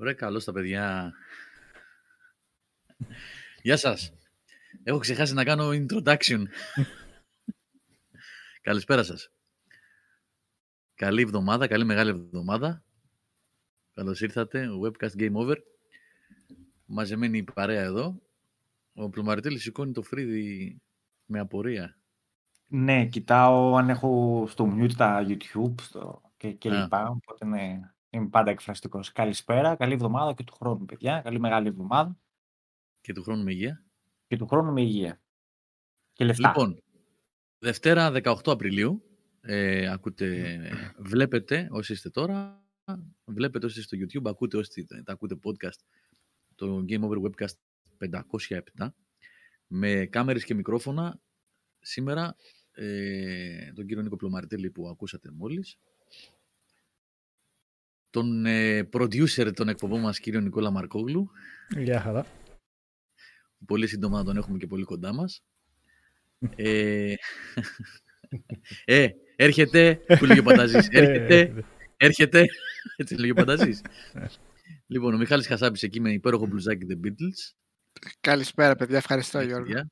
Ωραία, καλώς τα παιδιά. Γεια σας. Έχω ξεχάσει να κάνω introduction. Καλησπέρα σας. Καλή εβδομάδα, καλή μεγάλη εβδομάδα. Καλώς ήρθατε, webcast game over. Μαζεμένη η παρέα εδώ. Ο Πλουμαριτέλης σηκώνει το φρύδι με απορία. Ναι, κοιτάω αν έχω στο mute τα YouTube στο... και, και λοιπά, οπότε ναι, είμαι πάντα εκφραστικός. Καλησπέρα, καλή εβδομάδα και του χρόνου, παιδιά. Καλή μεγάλη εβδομάδα. Και του χρόνου με υγεία. Και του χρόνου με υγεία. Και λεφτά. Λοιπόν, Δευτέρα 18 Απριλίου, ε, ακούτε, βλέπετε όσοι είστε τώρα, βλέπετε όσοι είστε στο YouTube, ακούτε όσοι τα ακούτε podcast, το Game Over Webcast 507, με κάμερες και μικρόφωνα, σήμερα ε, τον κύριο Νίκο Πλωμαρτέλη που ακούσατε μόλις, τον ε, producer των εκπομπών μας κύριο Νικόλα Μαρκόγλου. Γεια χαρά. Πολύ σύντομα τον έχουμε και πολύ κοντά μας. ε, ε, έρχεται, που λέγει ο Πανταζής, έρχεται, έρχεται, έτσι λέγει ο Πανταζής. λοιπόν, ο Μιχάλης Χασάπης εκεί με υπέροχο μπλουζάκι The Beatles. Καλησπέρα παιδιά, ευχαριστώ Γιώργο.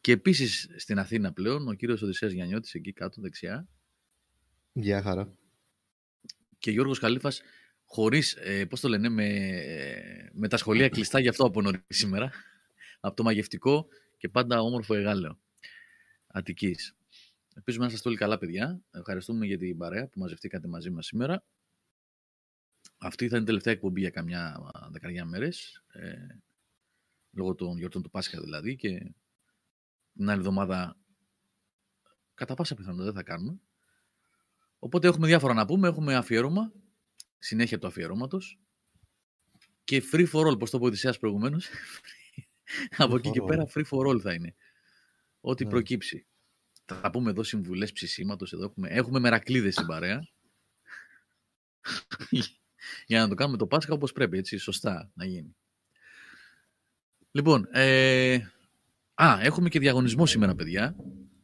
Και επίσης στην Αθήνα πλέον, ο κύριος Οδυσσέας Γιαννιώτης εκεί κάτω δεξιά. Γεια χαρά. Και Γιώργος Καλήφας χωρίς, ε, πώς το λένε, με, με τα σχολεία κλειστά γι' αυτό από νωρίς σήμερα. Από το μαγευτικό και πάντα όμορφο εγάλεο. Αττικής. Ελπίζουμε να είστε όλοι καλά, παιδιά. Ευχαριστούμε για την παρέα που μαζευτήκατε μαζί μας σήμερα. Αυτή θα είναι η τελευταία εκπομπή για καμιά δεκαριά μέρες. Ε, λόγω των γιορτών του Πάσχα δηλαδή και την άλλη εβδομάδα κατά πάσα πιθανότητα δεν θα κάνουμε. Οπότε έχουμε διάφορα να πούμε. Έχουμε αφιέρωμα, συνέχεια του αφιερώματος και free for all, πώς το πω Οδυσσέας προηγουμένως. Από εκεί και πέρα free for all θα είναι. Ό,τι ναι. προκύψει. Θα πούμε εδώ συμβουλές ψησίματος. Εδώ έχουμε, έχουμε μερακλείδες στην παρέα. Για να το κάνουμε το Πάσχα όπως πρέπει, έτσι, σωστά να γίνει. Λοιπόν, ε, α, έχουμε και διαγωνισμό σήμερα, παιδιά.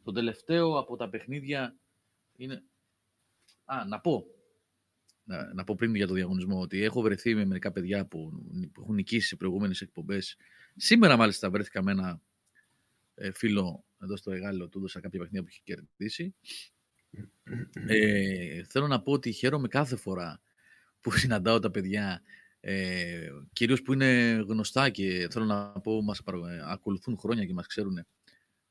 Το τελευταίο από τα παιχνίδια είναι... Α, να πω. Να, να πω πριν για το διαγωνισμό ότι έχω βρεθεί με μερικά παιδιά που, που έχουν νικήσει σε προηγούμενες εκπομπές. Σήμερα μάλιστα βρέθηκα με ένα ε, φίλο εδώ στο Εγάλο, του έδωσα κάποια παιχνίδια που έχει κερδίσει. Ε, θέλω να πω ότι χαίρομαι κάθε φορά που συναντάω τα παιδιά ε, κυρίως που είναι γνωστά και θέλω να πω μας ακολουθούν χρόνια και μας ξέρουν.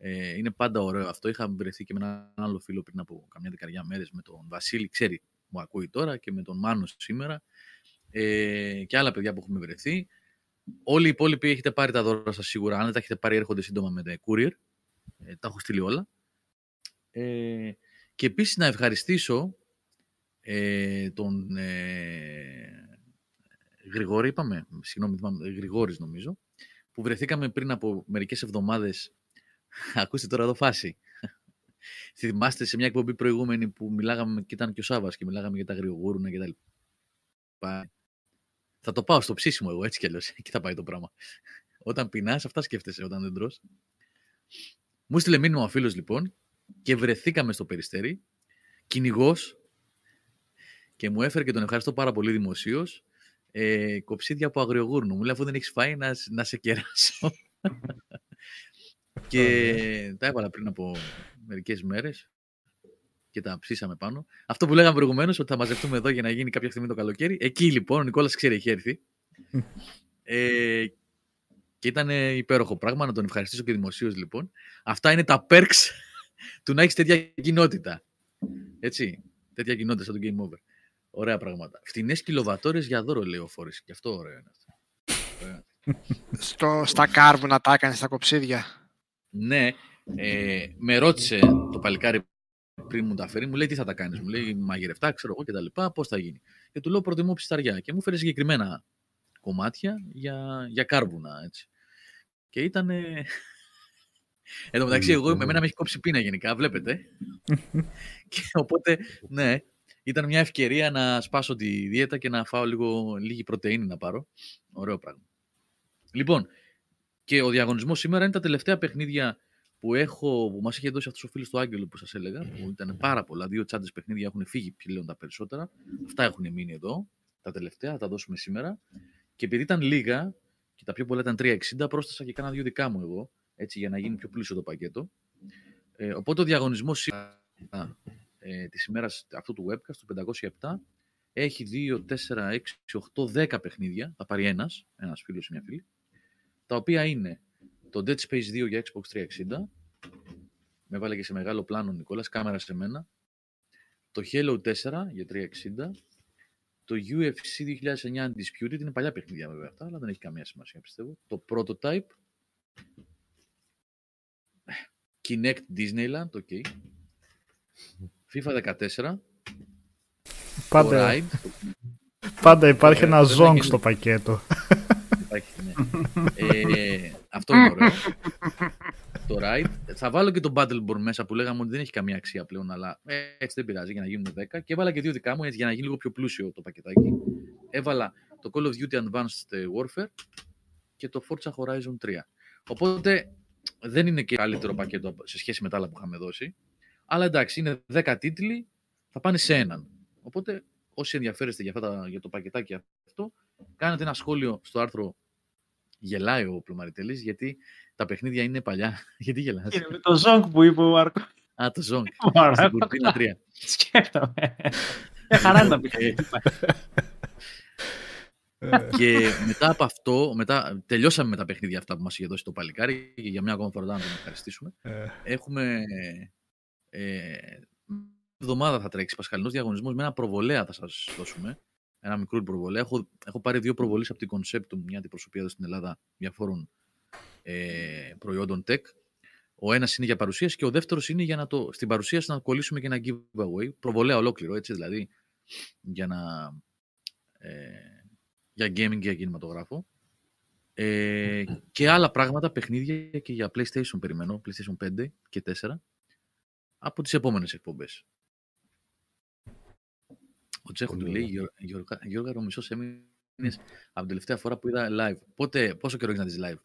Ε, είναι πάντα ωραίο αυτό. Είχα βρεθεί και με έναν άλλο φίλο πριν από καμιά δεκαριά μέρες με τον Βασίλη, ξέρει, μου ακούει τώρα και με τον Μάνο σήμερα ε, και άλλα παιδιά που έχουμε βρεθεί. Όλοι οι υπόλοιποι έχετε πάρει τα δώρα σας σίγουρα. Αν δεν τα έχετε πάρει έρχονται σύντομα με τα courier. Ε, τα έχω στείλει όλα. Ε, και επίσης να ευχαριστήσω ε, τον ε, Γρηγόρη είπαμε, συγγνώμη, Γρηγόρης νομίζω, που βρεθήκαμε πριν από μερικές εβδομάδες, ακούστε τώρα εδώ φάση, θυμάστε σε μια εκπομπή προηγούμενη που μιλάγαμε και ήταν και ο Σάβας και μιλάγαμε για τα γρηγόρουνα και τα λοιπά. Θα το πάω στο ψήσιμο εγώ έτσι κι αλλιώς, εκεί θα πάει το πράγμα. Όταν πεινάς, αυτά σκέφτεσαι όταν δεν τρως. Μου στείλε μήνυμα ο φίλος λοιπόν και βρεθήκαμε στο Περιστέρι, κυνηγός και μου έφερε και τον ευχαριστώ πάρα πολύ δημοσίως ε, κοψίδια από αγριογούρνου. Μου λέει αφού δεν έχεις φάει να, να σε κεράσω. Και τα έβαλα πριν από μερικές μέρες και τα ψήσαμε πάνω. Αυτό που λέγαμε προηγουμένως, ότι θα μαζευτούμε εδώ για να γίνει κάποια στιγμή το καλοκαίρι. Εκεί λοιπόν ο Νικόλας ξέρει, έχει έρθει. ε, και ήταν υπέροχο πράγμα, να τον ευχαριστήσω και δημοσίως λοιπόν. Αυτά είναι τα perks του να έχεις τέτοια κοινότητα. Έτσι, τέτοια κοινότητα σαν το Game Over. Ωραία πράγματα. Φτηνές κιλοβατόρες για δώρο, λέει ο Φόρης. Και αυτό ωραίο είναι αυτό. Στο, στα κάρβουνα τα έκανες στα κοψίδια. Ναι, ε, με ρώτησε το παλικάρι πριν μου τα φέρει, μου λέει τι θα τα κάνεις; Μου λέει μαγειρευτά, ξέρω εγώ κτλ. Πώς θα γίνει; Και του λέω προτιμώ ψισταριά. Και μου φέρει συγκεκριμένα κομμάτια για, για κάρβουνα. Έτσι. Και ήταν. Εν τω μεταξύ, εγώ, με μένα με έχει κόψει πείνα γενικά, βλέπετε. και οπότε, ναι, ήταν μια ευκαιρία να σπάσω τη δίαιτα και να φάω λίγο, λίγη πρωτεΐνη να πάρω. Ωραίο πράγμα. Λοιπόν, και ο διαγωνισμός σήμερα είναι τα τελευταία παιχνίδια που, έχω, που μας είχε δώσει αυτός ο φίλος του Άγγελο που σας έλεγα, που ήταν πάρα πολλά. Δύο τσάντες παιχνίδια έχουν φύγει πλέον τα περισσότερα. Αυτά έχουν μείνει εδώ. τα τελευταία, θα τα δώσουμε σήμερα. Και επειδή ήταν λίγα και τα πιο πολλά ήταν 360, πρόσθεσα και κάνα δύο δικά μου εγώ, έτσι για να γίνει πιο πλούσιο το πακέτο. Ε, οπότε ο διαγωνισμός ε, της ημέρας αυτού του webcast, του 507, έχει 2, 4, 6, 8, 10 παιχνίδια. Θα πάρει ένας, ένας φίλος ή μια φίλη. Τα οποία είναι το Dead Space 2 για Xbox 360. Με βάλε και σε μεγάλο πλάνο Νικόλας, κάμερα σε μένα. Το Halo 4 για 360. Το UFC 2009 Undisputed είναι παλιά παιχνίδια βέβαια αυτά, αλλά δεν έχει καμία σημασία πιστεύω. Το Prototype. Kinect Disneyland, ok. FIFA 14. Πάντα, πάντα υπάρχει ένα ζόγκ στο πακέτο. Υπάρχει, ναι. ε, αυτό είναι ωραίο. το Ride. Θα βάλω και το Battleborn μέσα που λέγαμε ότι δεν έχει καμία αξία πλέον, αλλά ε, έτσι δεν πειράζει για να γίνουν 10. Και έβαλα και δύο δικά μου έτσι, για να γίνει λίγο πιο πλούσιο το πακετάκι. Έβαλα το Call of Duty Advanced Warfare και το Forza Horizon 3. Οπότε δεν είναι και καλύτερο πακέτο σε σχέση με τα άλλα που είχαμε δώσει. Αλλά εντάξει, είναι 10 τίτλοι, θα πάνε σε έναν. Οπότε όσοι ενδιαφέρεστε για, αυτά, για το πακετάκι αυτό, κάνετε ένα σχόλιο στο άρθρο Γελάει ο Πλουμαριτέλης, γιατί τα παιχνίδια είναι παλιά. γιατί γελάς; Είναι με το Zonk που είπε ο Μάρκο. Α, το Zonk. Στην Κουρτίνα 3. Σκέφτομαι. Ε, χαρά να πει. και μετά από αυτό, μετά, τελειώσαμε με τα παιχνίδια αυτά που μας είχε δώσει το παλικάρι και για μια ακόμα φορά να τον ευχαριστήσουμε. Ε. Έχουμε ε, εβδομάδα θα τρέξει Πασχαλινός διαγωνισμός με ένα προβολέα θα σας δώσουμε ένα μικρό προβολέα. Έχω, έχω πάρει δύο προβολές από την Conceptum, μια αντιπροσωπεία εδώ στην Ελλάδα διαφόρων ε, προϊόντων tech. Ο ένας είναι για παρουσίαση και ο δεύτερος είναι για να το, στην παρουσίαση να κολλήσουμε και ένα giveaway. Προβολέα ολόκληρο, έτσι δηλαδή, για, να, ε, για gaming και για κινηματογράφο. Ε, και άλλα πράγματα, παιχνίδια και για PlayStation περιμένω, PlayStation 5 και 4 από τις επόμενες εκπομπές. Ο Τσέχο του λέει, Γιώργα, ο μισός έμεινες από την τελευταία φορά που είδα live. Πότε, πόσο καιρό έχεις να δεις live;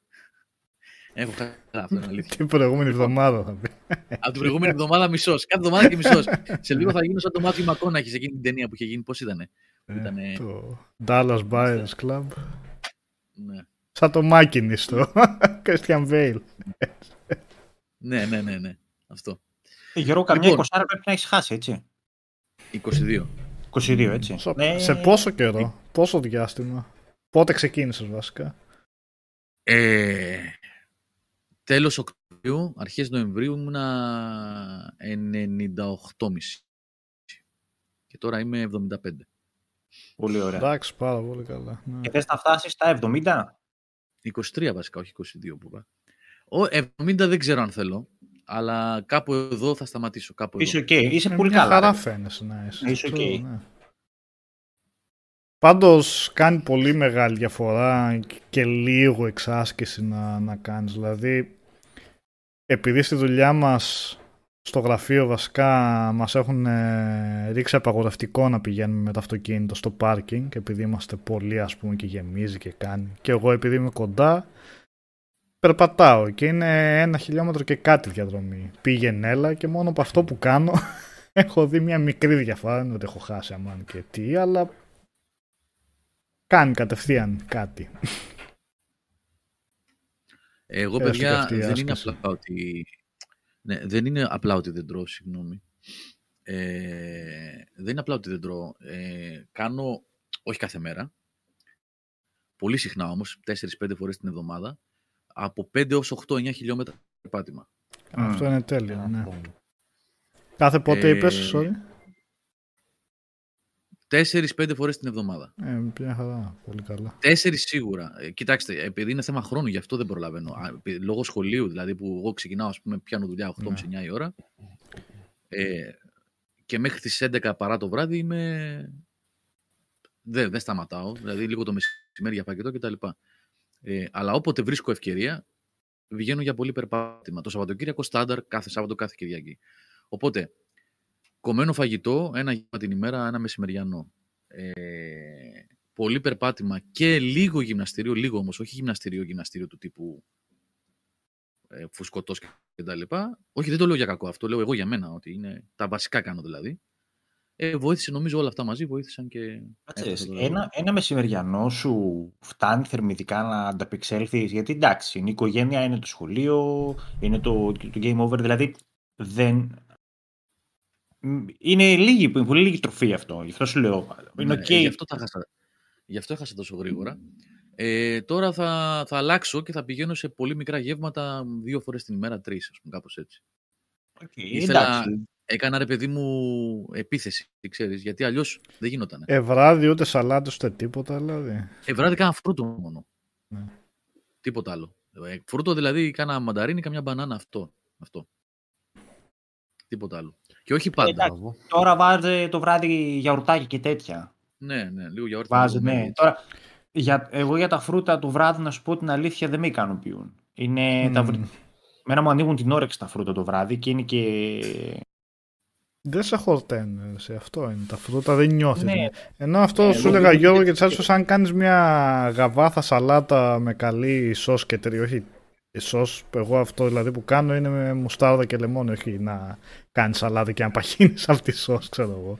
Έχω χάσει αυτό είναι αλήθεια. Την προηγούμενη εβδομάδα θα πει. Από την προηγούμενη εβδομάδα μισός. Κάθε εβδομάδα και μισός. Σε λίγο θα γίνω σαν το Μάθιο Μακόνα σε εκείνη την ταινία που είχε γίνει. Πώς ήταν. Ήτανε... Το Dallas Buyers Club. Ναι. Σαν το Μάκινι στο Christian Bale. ναι, ναι, ναι, ναι. Αυτό. Ε, Γιώργο, καμιά λοιπόν, 20 πρέπει να έχεις χάσει, έτσι. 22. 22, έτσι. Ναι. Σε πόσο καιρό, πόσο διάστημα, πότε ξεκίνησες βασικά; Ε, τέλος Οκτωβρίου, αρχές Νοεμβρίου ήμουνα 98,5. Και τώρα είμαι 75. Πολύ ωραία. Εντάξει, πάρα πολύ καλά. Ναι. Και θες να φτάσεις στα 70? 23 βασικά, όχι 22 που είπα. Ο 70 δεν ξέρω αν θέλω. Αλλά κάπου εδώ θα σταματήσω. Κάπου είσαι OK. Okay. Είσαι πολύ καλά. Χαρά φαίνεσαι να είσαι. Είσαι OK. Okay. Ναι. Πάντως κάνει πολύ μεγάλη διαφορά και λίγο εξάσκηση να, να κάνεις. Δηλαδή, επειδή στη δουλειά μας στο γραφείο βασικά μας έχουν ε, ρίξει απαγορευτικό να πηγαίνουμε με το αυτοκίνητο στο πάρκινγκ επειδή είμαστε πολλοί ας πούμε και γεμίζει και κάνει. Και εγώ επειδή είμαι κοντά περπατάω και είναι ένα χιλιόμετρο και κάτι διαδρομή. Πήγαινε έλα και μόνο από αυτό που κάνω έχω δει μια μικρή διαφορά. Δεν ότι έχω χάσει αμάν και τι, αλλά κάνει κατευθείαν κάτι. Εγώ, παιδιά, δεν είναι απλά ότι... Ναι, δεν είναι απλά ότι δεν τρώω, συγγνώμη. Ε, δεν είναι απλά ότι δεν τρώω. Ε, κάνω, όχι κάθε μέρα, πολύ συχνά όμως, 4-5 φορές την εβδομάδα, από 5 έως 8-9 χιλιόμετρα περπάτημα. Αυτό είναι τέλειο, ναι. Κάθε πότε ε, είπες, sorry; 4-5 φορές την εβδομάδα. Ε, μια χαρά, πολύ καλά. 4 σίγουρα. Ε, κοιτάξτε, επειδή είναι θέμα χρόνου, γι' αυτό δεν προλαβαίνω. Λόγω σχολείου, δηλαδή που εγώ ξεκινάω, ας πούμε, πιάνω δουλειά 8.30-9 ναι. η ώρα. Ε, και μέχρι τις 11 παρά το βράδυ είμαι... Δεν, δεν σταματάω, δηλαδή λίγο το μεσημέρι για πακετό κτλ. Ε, αλλά όποτε βρίσκω ευκαιρία, βγαίνω για πολύ περπάτημα. Το Σαββατοκύριακο στάνταρ κάθε Σάββατο, κάθε Κυριακή. Οπότε, κομμένο φαγητό, ένα για την ημέρα, ένα μεσημεριανό. Ε, πολύ περπάτημα και λίγο γυμναστήριο, λίγο όμως, όχι γυμναστήριο, γυμναστήριο του τύπου ε, φουσκωτός και τα λοιπά. Όχι, δεν το λέω για κακό αυτό, λέω εγώ για μένα, ότι είναι τα βασικά κάνω δηλαδή. Ε, βοήθησε νομίζω όλα αυτά μαζί, βοήθησαν και... Κάτσε, ένα, ένα μεσημεριανό σου φτάνει θερμιδικά να ανταπεξέλθεις, γιατί εντάξει, είναι η οικογένεια, είναι το σχολείο, είναι το, το game over, δηλαδή δεν... Είναι λίγη, πολύ λίγη τροφή αυτό, γι' αυτό σου λέω. Είναι Ναι, okay. ε, γι, αυτό τα χάσα, γι' αυτό έχασα τόσο γρήγορα. Ε, τώρα θα, θα αλλάξω και θα πηγαίνω σε πολύ μικρά γεύματα δύο φορές την ημέρα, τρεις, ας πούμε, κάπως έτσι. Ήθελα- εντάξει. Έκανα ρε παιδί μου επίθεση, ξέρεις, γιατί αλλιώς δεν γινόταν. Ε, βράδυ ούτε σαλάτες ούτε τίποτα δηλαδή. Ε, βράδυ κάνα φρούτο μόνο. Ναι. Τίποτα άλλο. Ε, φρούτο δηλαδή κάνα μανταρίνι, καμιά μπανάνα, αυτό. αυτό. Τίποτα άλλο. Και όχι πάντα. εντάξει. Τώρα βάζει το βράδυ γιαουρτάκι και τέτοια. ναι, ναι, λίγο γιαούρτι. Βάζει, με ναι. έτσι. Τώρα, για, εγώ για τα φρούτα το βράδυ, να σου πω την αλήθεια, δεν με ικανοποιούν. Είναι, τα, Μμμ. βρ- Μένα μου ανοίγουν την όρεξη τα φρούτα το βράδυ και είναι και... Δεν σε χορταίνουν, σε αυτό είναι. Τα φρούτα δεν νιώθεις. Ναι. Ενώ αυτό Ναι, σου εγώ έλεγα δεν- Γιώργο και Τσάτσο, αν κάνεις μια γαβάθα σαλάτα με καλή σως και τυρί, όχι σως, εγώ αυτό δηλαδή που κάνω είναι με μουστάρδα και λεμόνι, όχι να κάνεις σαλάτα και να παχύνεις αυτή τη σως, ξέρω εγώ.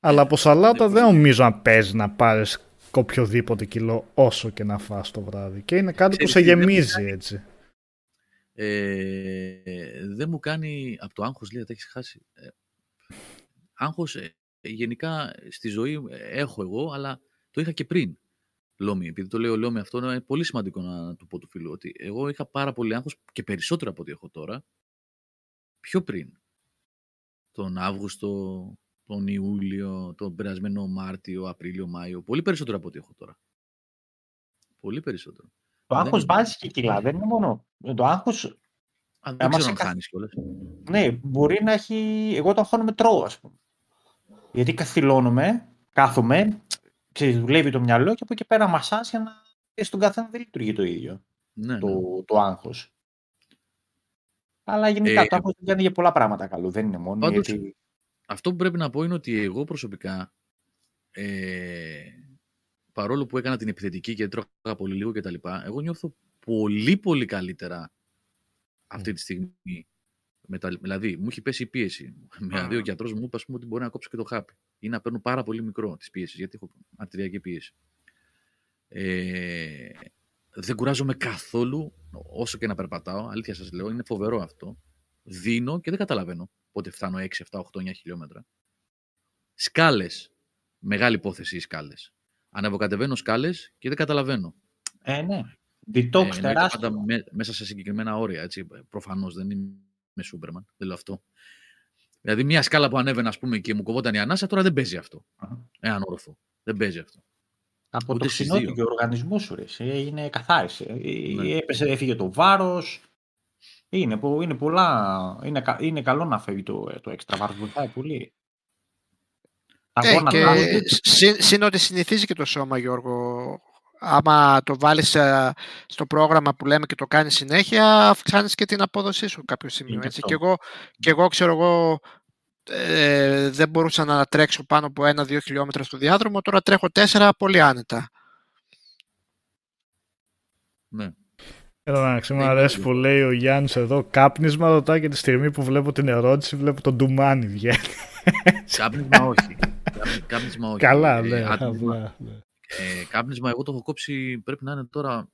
Αλλά από σαλάτα δεν νομίζω να παίζεις να πάρεις οποιοδήποτε κιλό όσο και να φας το βράδυ. Και είναι κάτι που Ξέρεις σε τι, δεν μου γεμίζει κάνει- έτσι. Ε, δεν μου κάνει από το άγχος, λέει, τα έχεις χάσει. Ε, άγχος, ε, γενικά στη ζωή ε, έχω εγώ, αλλά το είχα και πριν. Λόμι, επειδή το λέω Λόμι αυτό, είναι πολύ σημαντικό να, να του πω του φίλου ότι εγώ είχα πάρα πολύ άγχος και περισσότερο από ό,τι έχω τώρα, πιο πριν. Τον Αύγουστο, τον Ιούλιο, τον περασμένο Μάρτιο, Απρίλιο, Μάιο, πολύ περισσότερο από ό,τι έχω τώρα. Πολύ περισσότερο. Το Δεν άγχος είναι. βάζει και κιλά, δεν είναι μόνο. Το άγχος, Α, δεν Άμα ξέρω σε αν κα- χάνεις κιόλας. ναι, μπορεί να έχει... Εγώ το αγχώνομαι τρώω, ας πούμε. Γιατί καθυλώνομαι, κάθομαι, ξέρεις, δουλεύει το μυαλό και από εκεί πέρα μασάς για να... και στον καθένα δεν λειτουργεί το ίδιο Ναι, το, ναι. το άγχος. Αλλά γενικά Ε, το άγχος δεν κάνει για πολλά πράγματα καλό, δεν είναι μόνο Πάντως, γιατί... Αυτό που πρέπει να πω είναι ότι εγώ προσωπικά, ε, παρόλο που έκανα την επιθετική και τρώγα πολύ λίγο κτλ., εγώ νιώθω πολύ πολύ καλύτερα αυτή τη στιγμή. Με τα, δηλαδή, μου έχει πέσει η πίεση. Δηλαδή, ο γιατρός μου είπε ας πούμε, ότι μπορεί να κόψω και το χάπι ή να παίρνω πάρα πολύ μικρό τη πίεση, γιατί έχω αρτηριακή πίεση. Ε, δεν κουράζομαι καθόλου, όσο και να περπατάω. Αλήθεια σας λέω, είναι φοβερό αυτό. Δίνω και δεν καταλαβαίνω πότε φτάνω 6, 7, 8, 9 χιλιόμετρα. Σκάλες. Μεγάλη υπόθεση οι σκάλες. Ανεβοκατεβαίνω σκάλες και δεν καταλαβαίνω. Ε, ναι. Detox Ε, εννοείται τεράστιο. πάντα με- μέσα σε συγκεκριμένα όρια. Έτσι. Προφανώς δεν είμαι Σούπερμαν. Δεν λέω αυτό. Δηλαδή, μια σκάλα που ανέβαινα ας πούμε, και μου κοβόταν η ανάσα, τώρα δεν παίζει αυτό. Αχα. Εάν όρθω. Δεν παίζει αυτό. Από Ούτε το στις ξυνό δύο. και ο οργανισμός σου ρε, εσύ, έγινε καθάρισε. Ε, Ναι. Έπεσε, έφυγε το βάρος. Είναι, πο- είναι πολλά. Είναι, κα- είναι καλό να φεύγει το, το έξτρα βάρος. Βοηθάει πολύ. Τα Ε, γόνατα και μου- συν, συν ότι συνηθίζει και το σώμα, Γιώργο. Άμα το βάλεις ε, στο πρόγραμμα που λέμε και το κάνεις συνέχεια, αυξάνεις και την απόδοσή σου κάποιο σημείο. Είναι Έτσι. αυτό. Και, εγώ, και εγώ, ξέρω εγώ, ε, δεν μπορούσα να τρέξω πάνω από ένα-δύο χιλιόμετρα στο διάδρομο, τώρα τρέχω τέσσερα πολύ άνετα. Ναι. Εντάξει, μου Δεν αρέσει είναι που λέει ο Γιάννης εδώ. Κάπνισμα ρωτάει και τη στιγμή που βλέπω την ερώτηση, βλέπω τον Ντουμάνι βγαίνει. Κάπνισμα όχι. Κάπνι- Κάπνισμα όχι. Καλά, Ε, ναι. άτομα- απλά, ναι. Ε, κάπνισμα, εγώ το έχω κόψει, πρέπει να είναι τώρα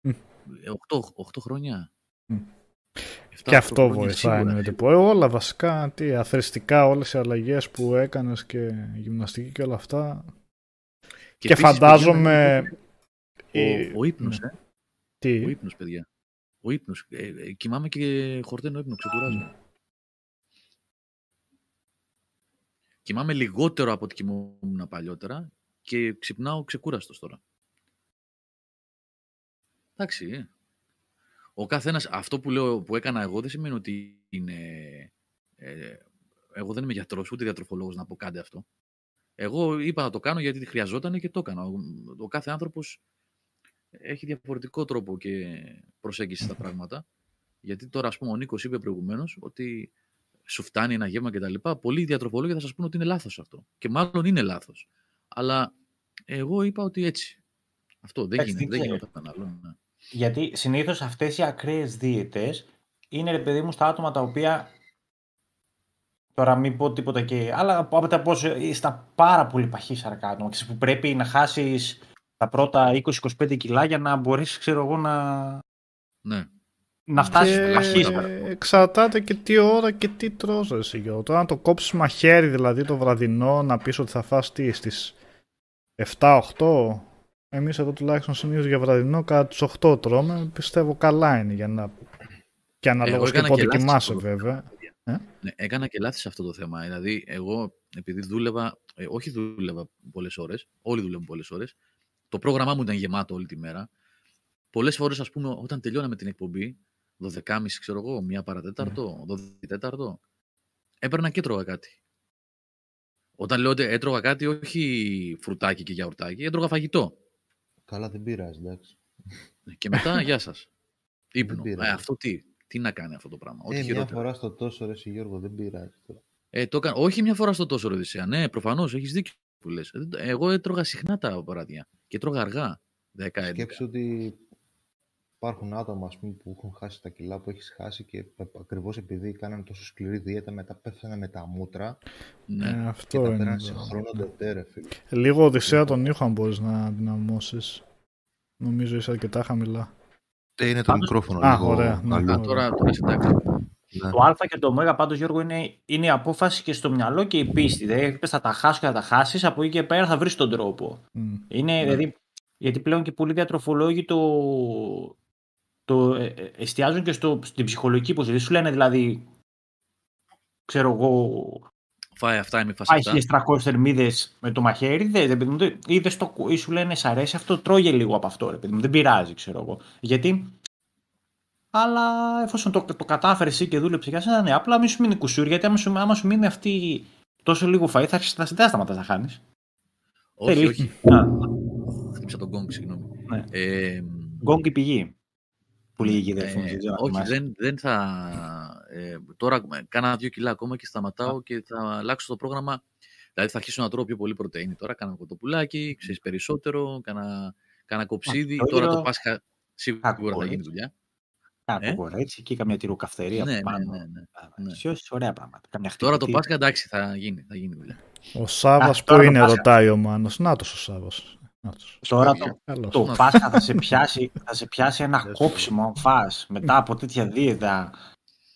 Μμ. 8, χρόνια. Μμ. 7-8 Και αυτό χρόνια βοηθάει σίγουρα. εννοείται. Που, ε, όλα βασικά, τι, αθρηστικά όλες οι αλλαγές που έκανες και γυμναστική και όλα αυτά. Και, επίσης, φαντάζομαι... παιδιά, η- Ο, ο ύπνος, ναι. ε. Τι, Ο ύπνος, παιδιά. Ο ύπνος. Ε, ε, κοιμάμαι και χορταίνω ύπνο, ξεκουράζω. Κοιμάμαι λιγότερο από ό,τι κοιμόμουν παλιότερα και ξυπνάω ξεκούραστος τώρα. Εντάξει, ε. Ο καθένας, αυτό που λέω που έκανα εγώ δεν σημαίνει ότι είναι... Ε, εγώ δεν είμαι γιατρός, ούτε διατροφολόγος να πω κάντε αυτό. Εγώ είπα να το κάνω γιατί χρειαζόταν και το έκανα. Ο, ο κάθε άνθρωπος έχει διαφορετικό τρόπο και προσέγγιση στα πράγματα. Γιατί τώρα, ας πούμε, ο Νίκος είπε προηγουμένως ότι σου φτάνει ένα γεύμα κτλ. Πολλοί διατροφολόγοι θα σας πούνε ότι είναι λάθος αυτό. Και μάλλον είναι λάθος. Αλλά εγώ είπα ότι έτσι. Αυτό δεν Εντάξει, γίνεται. δεν Δεν ξέρω. γινόταν άλλο. ναι. Γιατί συνήθως αυτές οι ακραίες δίαιτες είναι ρε παιδί μου στα άτομα τα οποία Τώρα μην πω τίποτα και. Αλλά από τα πώς στα πάρα πολύ παχύσαρκα άτομα. ξέρεις, που πρέπει να χάσεις τα πρώτα 20-25 κιλά για να μπορέσει, ξέρω εγώ, να, Ναι. να φτάσεις Και στο παχύσαρκα. εξαρτάται και τι ώρα και τι τρως ρε εσύ Γιώργο. Τώρα να το κόψεις μαχαίρι δηλαδή το βραδινό να πεις ότι θα φας τι στις 7-8 εμείς εδώ τουλάχιστον συνήθως για βραδινό κατά τους 8 τρώμε πιστεύω καλά είναι για να και αναλόγως και έκανα πότε και λάθη κοιμάσαι σε αυτό το βέβαια. Ναι, έκανα και λάθη σε αυτό το θέμα. Δηλαδή, εγώ, επειδή δούλευα, ε, όχι δούλευα πολλές ώρες, όλοι δουλεύουν πολλές ώρες, το πρόγραμμά μου ήταν γεμάτο όλη τη μέρα. Πολλές φορές, ας πούμε, όταν τελειώναμε την εκπομπή, 12.30 ξέρω εγώ, μία παρατέταρτο, 12 τέταρτο, έπαιρνα και έτρωγα κάτι. Όταν λέω ότι έτρωγα κάτι, όχι φρουτάκι και γιαουρτάκι, έτρωγα φαγητό. Καλά, δεν πειράζει, εντάξει. Και μετά, γεια σας. Ύπνο. πειράζει. Ε, αυτό τι, τι να κάνει αυτό το πράγμα. Ό,τι Ε, μια χειρότερο. φορά στο τόσο, ρε, εσύ, Γιώργο, δεν πειράζει. τώρα. Ε, το έκανα, όχι μια φορά στο τόσο ρε Οδυσσέα. Ναι, προφανώς έχεις δίκιο που λες. Εγώ έτρωγα συχνά τα βράδια και έτρωγα αργά. 10-11. Σκέψου ότι υπάρχουν άτομα ας πούμε, που έχουν χάσει τα κιλά που έχεις χάσει και ακριβώς επειδή κάνανε τόσο σκληρή δίαιτα μετά πέφτανε με τα μούτρα Ναι. Ε, και αυτό τα είναι. πέραν σε το- χρόνο τετέρε, φίλε. Λίγο Οδυσσέα τον ήχο αν μπορείς να δυναμώσεις. Νομίζω είσαι αρκετά χαμηλά. Ε, είναι το Πάντως- μικρόφωνο Α, λίγο ωραία, ναι. αλλού. Α, τώρα, τώρα είσαι εντάξει. Ναι. Το Α και το Ω πάντως Γιώργο είναι, είναι η απόφαση και στο μυαλό και η πίστη. Δηλαδή είπες, θα τα χάσεις και θα τα χάσεις, από εκεί και πέρα θα βρεις τον τρόπο. Μμ. Είναι, Ναι. δηλαδή, γιατί πλέον και πολλοί διατροφολόγοι το, το ε, ε, εστιάζουν και στο, στην ψυχολογική υποστήριξη. Σου λένε δηλαδή, ξέρω εγώ, Φάει αυτά, μη φας πάει αυτά. 1300 θερμίδες με το μαχαίρι, δεν, δεν, παιδί μου, δεν- είδες το, ή σου λένε σ' αρέσει αυτό, τρώγε λίγο από αυτό, ρε παιδί μου, δεν πειράζει, ξέρω εγώ. Γιατί, αλλά εφόσον το, το κατάφερες εσύ και δούλεψε για σένα, ναι, απλά μη σου μείνει κουσούρι, γιατί άμα σου, άμα σου μείνει αυτή τόσο λίγο φαΐ, θα, αρχίσεις- θα, θα σταματάς να χάνεις. Όχι, Θέλει- όχι. Α, Χτύπησα τον κόγκ, συγγνώμη. Ναι. Ε, Γκόγκ η πηγή. Που λέγει η ε, αδερφή μου, δεν ξέρω αν όχι, θυμάσαι. δεν, δεν θα. Ε, τώρα ε, κάνα δύο κιλά ακόμα και σταματάω και θα αλλάξω το πρόγραμμα. Δηλαδή θα αρχίσω να τρώω πιο πολύ πρωτενη. Τώρα κάνα κοτοπουλάκι, ξέρεις περισσότερο, κάνα, κάνα κοψίδι. το Τώρα ίδιο- το Πάσχα σίγουρα Άκου, θα ε. γίνει δουλειά. Κάτω Ε; κορέτσι και καμιά τυροκαυτερία Ναι, από ναι, πάνω. ναι, ναι. ναι. Σιώσεις, ωραία πράγματα. Καμιά Τώρα το χτυπητή. Πάσχα εντάξει θα γίνει, θα γίνει δουλειά. Ο Σάβας Α, που τώρα το είναι, Πάσχα. ρωτάει ο Μάνος. Νάτος ο Σάβας. Νάτος. Τώρα το, Καλώς. το Να- Πάσχα θα σε πιάσει, θα σε πιάσει ένα Γεια σου. κόψιμο αν φας μετά από τέτοια δίαιτα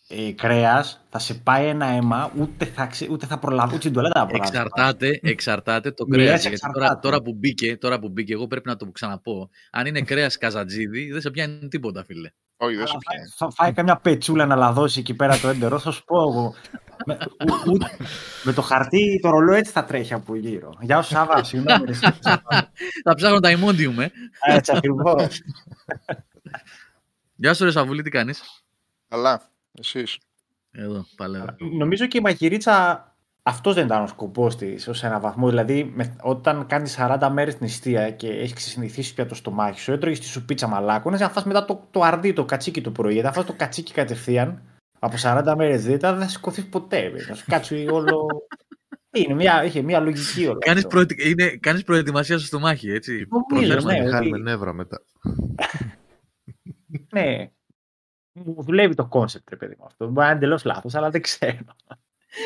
ε, κρέας, θα σε πάει ένα αίμα, ούτε θα, ξε, ούτε θα προλάβει, ούτε την τουαλέτα θα προλάβει. Εξαρτάται, εξαρτάται το Μιλάς κρέας. Γιατί εξαρτάται. τώρα, τώρα, που μπήκε, τώρα που μπήκε, εγώ πρέπει να το ξαναπώ. Αν είναι κρέας καζατζίδι, δεν σε πιάνει τίποτα, φίλε. Όχι, δεν σου Αλλά πιάνει. θα, θα φάει καμιά πετσούλα να λαδώσει εκεί πέρα το έντερο, θα σου πω εγώ. Με, ου- ου- με το χαρτί, το ρολό έτσι θα τρέχει από γύρω. Γεια σου Σάβα, συγγνώμη. ρε, Θα ψάχνω τα ημόντιου, ε. Έτσι ακριβώς. Γεια σου, ρε Σαβούλη, τι κάνεις; Καλά, εσείς. Εδώ, παλαιό. Νομίζω και η μαγειρίτσα αυτός δεν ήταν ο σκοπός της ως ένα βαθμό. Δηλαδή, με, όταν κάνεις 40 μέρες την νηστεία και έχεις ξεσυνηθίσει πια το στομάχι σου, έτρωγες τη σου πίτσα μαλάκωνε, να φας μετά το, το αρδί, το κατσίκι το πρωί. Γιατί αν φας το κατσίκι κατευθείαν από 40 μέρες δίαιτα, δεν θα σηκωθείς ποτέ. ρε. Θα σου κάτσει όλο. Είναι μια, είχε μια λογική όλο. Κάνεις, αυτό. προετοι... είναι, κάνεις προετοιμασία στο στομάχι, έτσι. Νομίζω, Προθέσμα. ναι. Μιχάλη ότι- με νεύρα μετά. Ναι. Μου δουλεύει το κόνσεπτ, ρε παιδί μου αυτό. Μπορεί να είναι εντελώς λάθος, αλλά δεν ξέρω.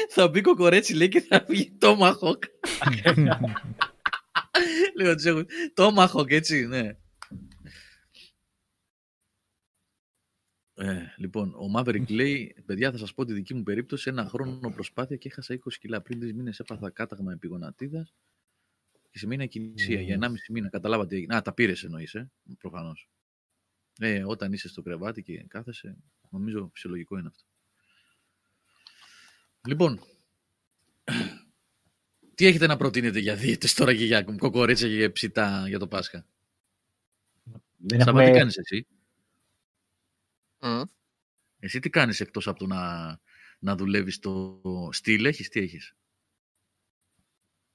Θα μπει κοκορέτσι, λέει, και θα βγει το μαχόκ. Λέω, τους έχω... Το μαχόκ, έτσι, ναι. Ε, λοιπόν, ο Maverick λέει: Παιδιά, θα σας πω τη δική μου περίπτωση. Ένα χρόνο προσπάθεια και έχασα 20 κιλά. Πριν τρεις μήνες έπαθα κάταγμα επιγονατίδας και σε μήνα κινησία. Μμμ. Για 1,5 μήνα. Καταλάβατε τι έγινε. Α, τα πήρες εννοείς, ε, προφανώς. Ε, όταν είσαι στο κρεβάτι και κάθεσαι, νομίζω φυσιολογικό είναι αυτό. Λοιπόν, τι έχετε να προτείνετε για δίαιτες τώρα και για κοκορίτσα και για ψητά για το Πάσχα; Δεν Σαββά, τι έχουμε... κάνεις εσύ. Μμ. Εσύ τι κάνεις εκτός από το να, να δουλεύεις το στυλ, έχεις, τι έχεις;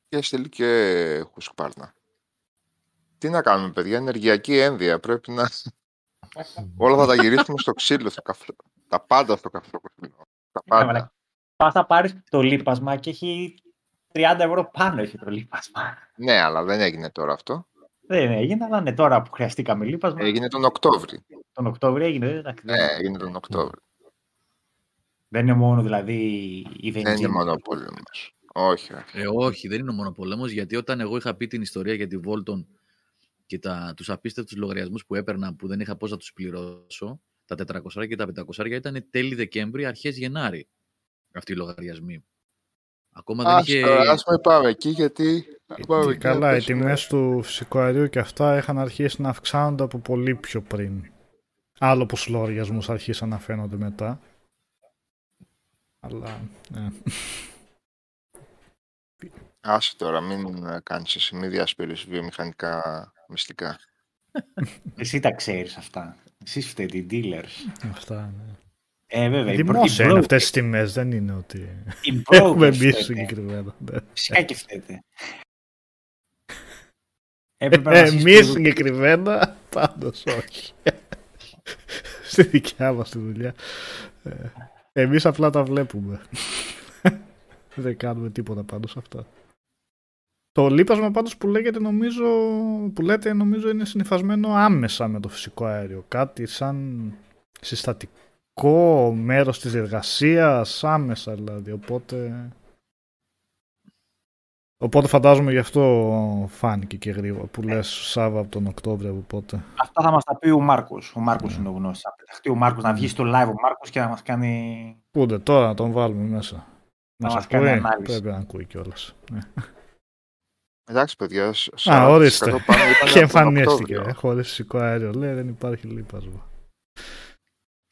Και στείλει και χουσκπάρνα. Τι να κάνουμε, παιδιά, ενεργειακή ένδυα. Πρέπει να. Όλα θα τα γυρίσουμε στο ξύλο, στο καφέ. Τα πάντα στο καφέ. Τα πάντα. μαλάκα. Πας θα πάρεις το λίπασμα και έχει 30 ευρώ πάνω έχει το λίπασμα. Ναι, αλλά δεν έγινε τώρα αυτό. Δεν έγινε, αλλά ναι, τώρα που χρειαστήκαμε λίπασμα. Έγινε τον Οκτώβρη. Τον Οκτώβριο έγινε. Εντάξει, Ναι, έγινε τον Οκτώβρη. Δεν είναι μόνο δηλαδή η Δεν είναι βενζίνη. μόνο πόλεμος. Όχι, όχι. Ε, όχι, δεν είναι μόνο πόλεμος, γιατί όταν εγώ είχα πει την ιστορία για τη Volton και τα, τους απίστευτους λογαριασμούς που έπαιρνα που δεν είχα πώς να τους πληρώσω, τα 400 και τα 500 ήταν τέλη Δεκέμβρη, αρχές Γενάρη αυτοί οι λογαριασμοί. Ακόμα δεν Ας, είχε... τώρα, ας μην πάμε εκεί γιατί... πάμε Και εκεί να καλά, οι πέσουμε. τιμές του φυσικού αερίου και αυτά είχαν αρχίσει να αυξάνονται από πολύ πιο πριν. Άλλο που στους λογαριασμούς αρχίσαν να φαίνονται μετά. Αλλά, ε, Άσε τώρα, μην ε, κάνεις εσύ, μην διασπείρεις βιομηχανικά μυστικά. Εσύ τα ξέρεις αυτά. Εσείς φταίτε, οι dealers. αυτά, ναι. Ε, βέβαια. οι Δημόσια bro- είναι οι αυτές τις τιμές, δεν είναι ότι Οι έχουμε brokers εμείς φταίτε. συγκεκριμένα. ναι. Φυσικά και φταίτε. Έπρεπε να Ε, σας Εμείς πω- συγκεκριμένα, πάντως όχι. Στη δικιά μας τη δουλειά. Ε, Εμείς απλά τα βλέπουμε. Δεν κάνουμε τίποτα πάνω σε αυτά. Το λείπασμα πάντως που λέγεται νομίζω, που λέτε νομίζω είναι συνυφασμένο άμεσα με το φυσικό αέριο. Κάτι σαν συστατικό μέρος της διεργασίας, άμεσα δηλαδή. Οπότε, οπότε φαντάζομαι γι' αυτό φάνηκε και γρήγορα που λες Σάβα από τον Οκτώβριο οπότε. Αυτά θα μας τα πει ο Μάρκος. Ο Μάρκος είναι ο γνώστης. Θα πεταχτεί ο Μάρκος να βγει στο live ο Μάρκος και να μας κάνει... Πούντε τώρα να τον βάλουμε μέσα. Να Μας μας κάνει ακούει, ανάλυση. πρέπει να ακούει κιόλας. Ναι. Εντάξει, παιδιά, σ- Α, 40% ορίστε. πάνω ήταν Και από τον εμφανίστηκε. Οκτώβριο. Χωρίς φυσικό αέριο. Λέει δεν υπάρχει λείπασμα.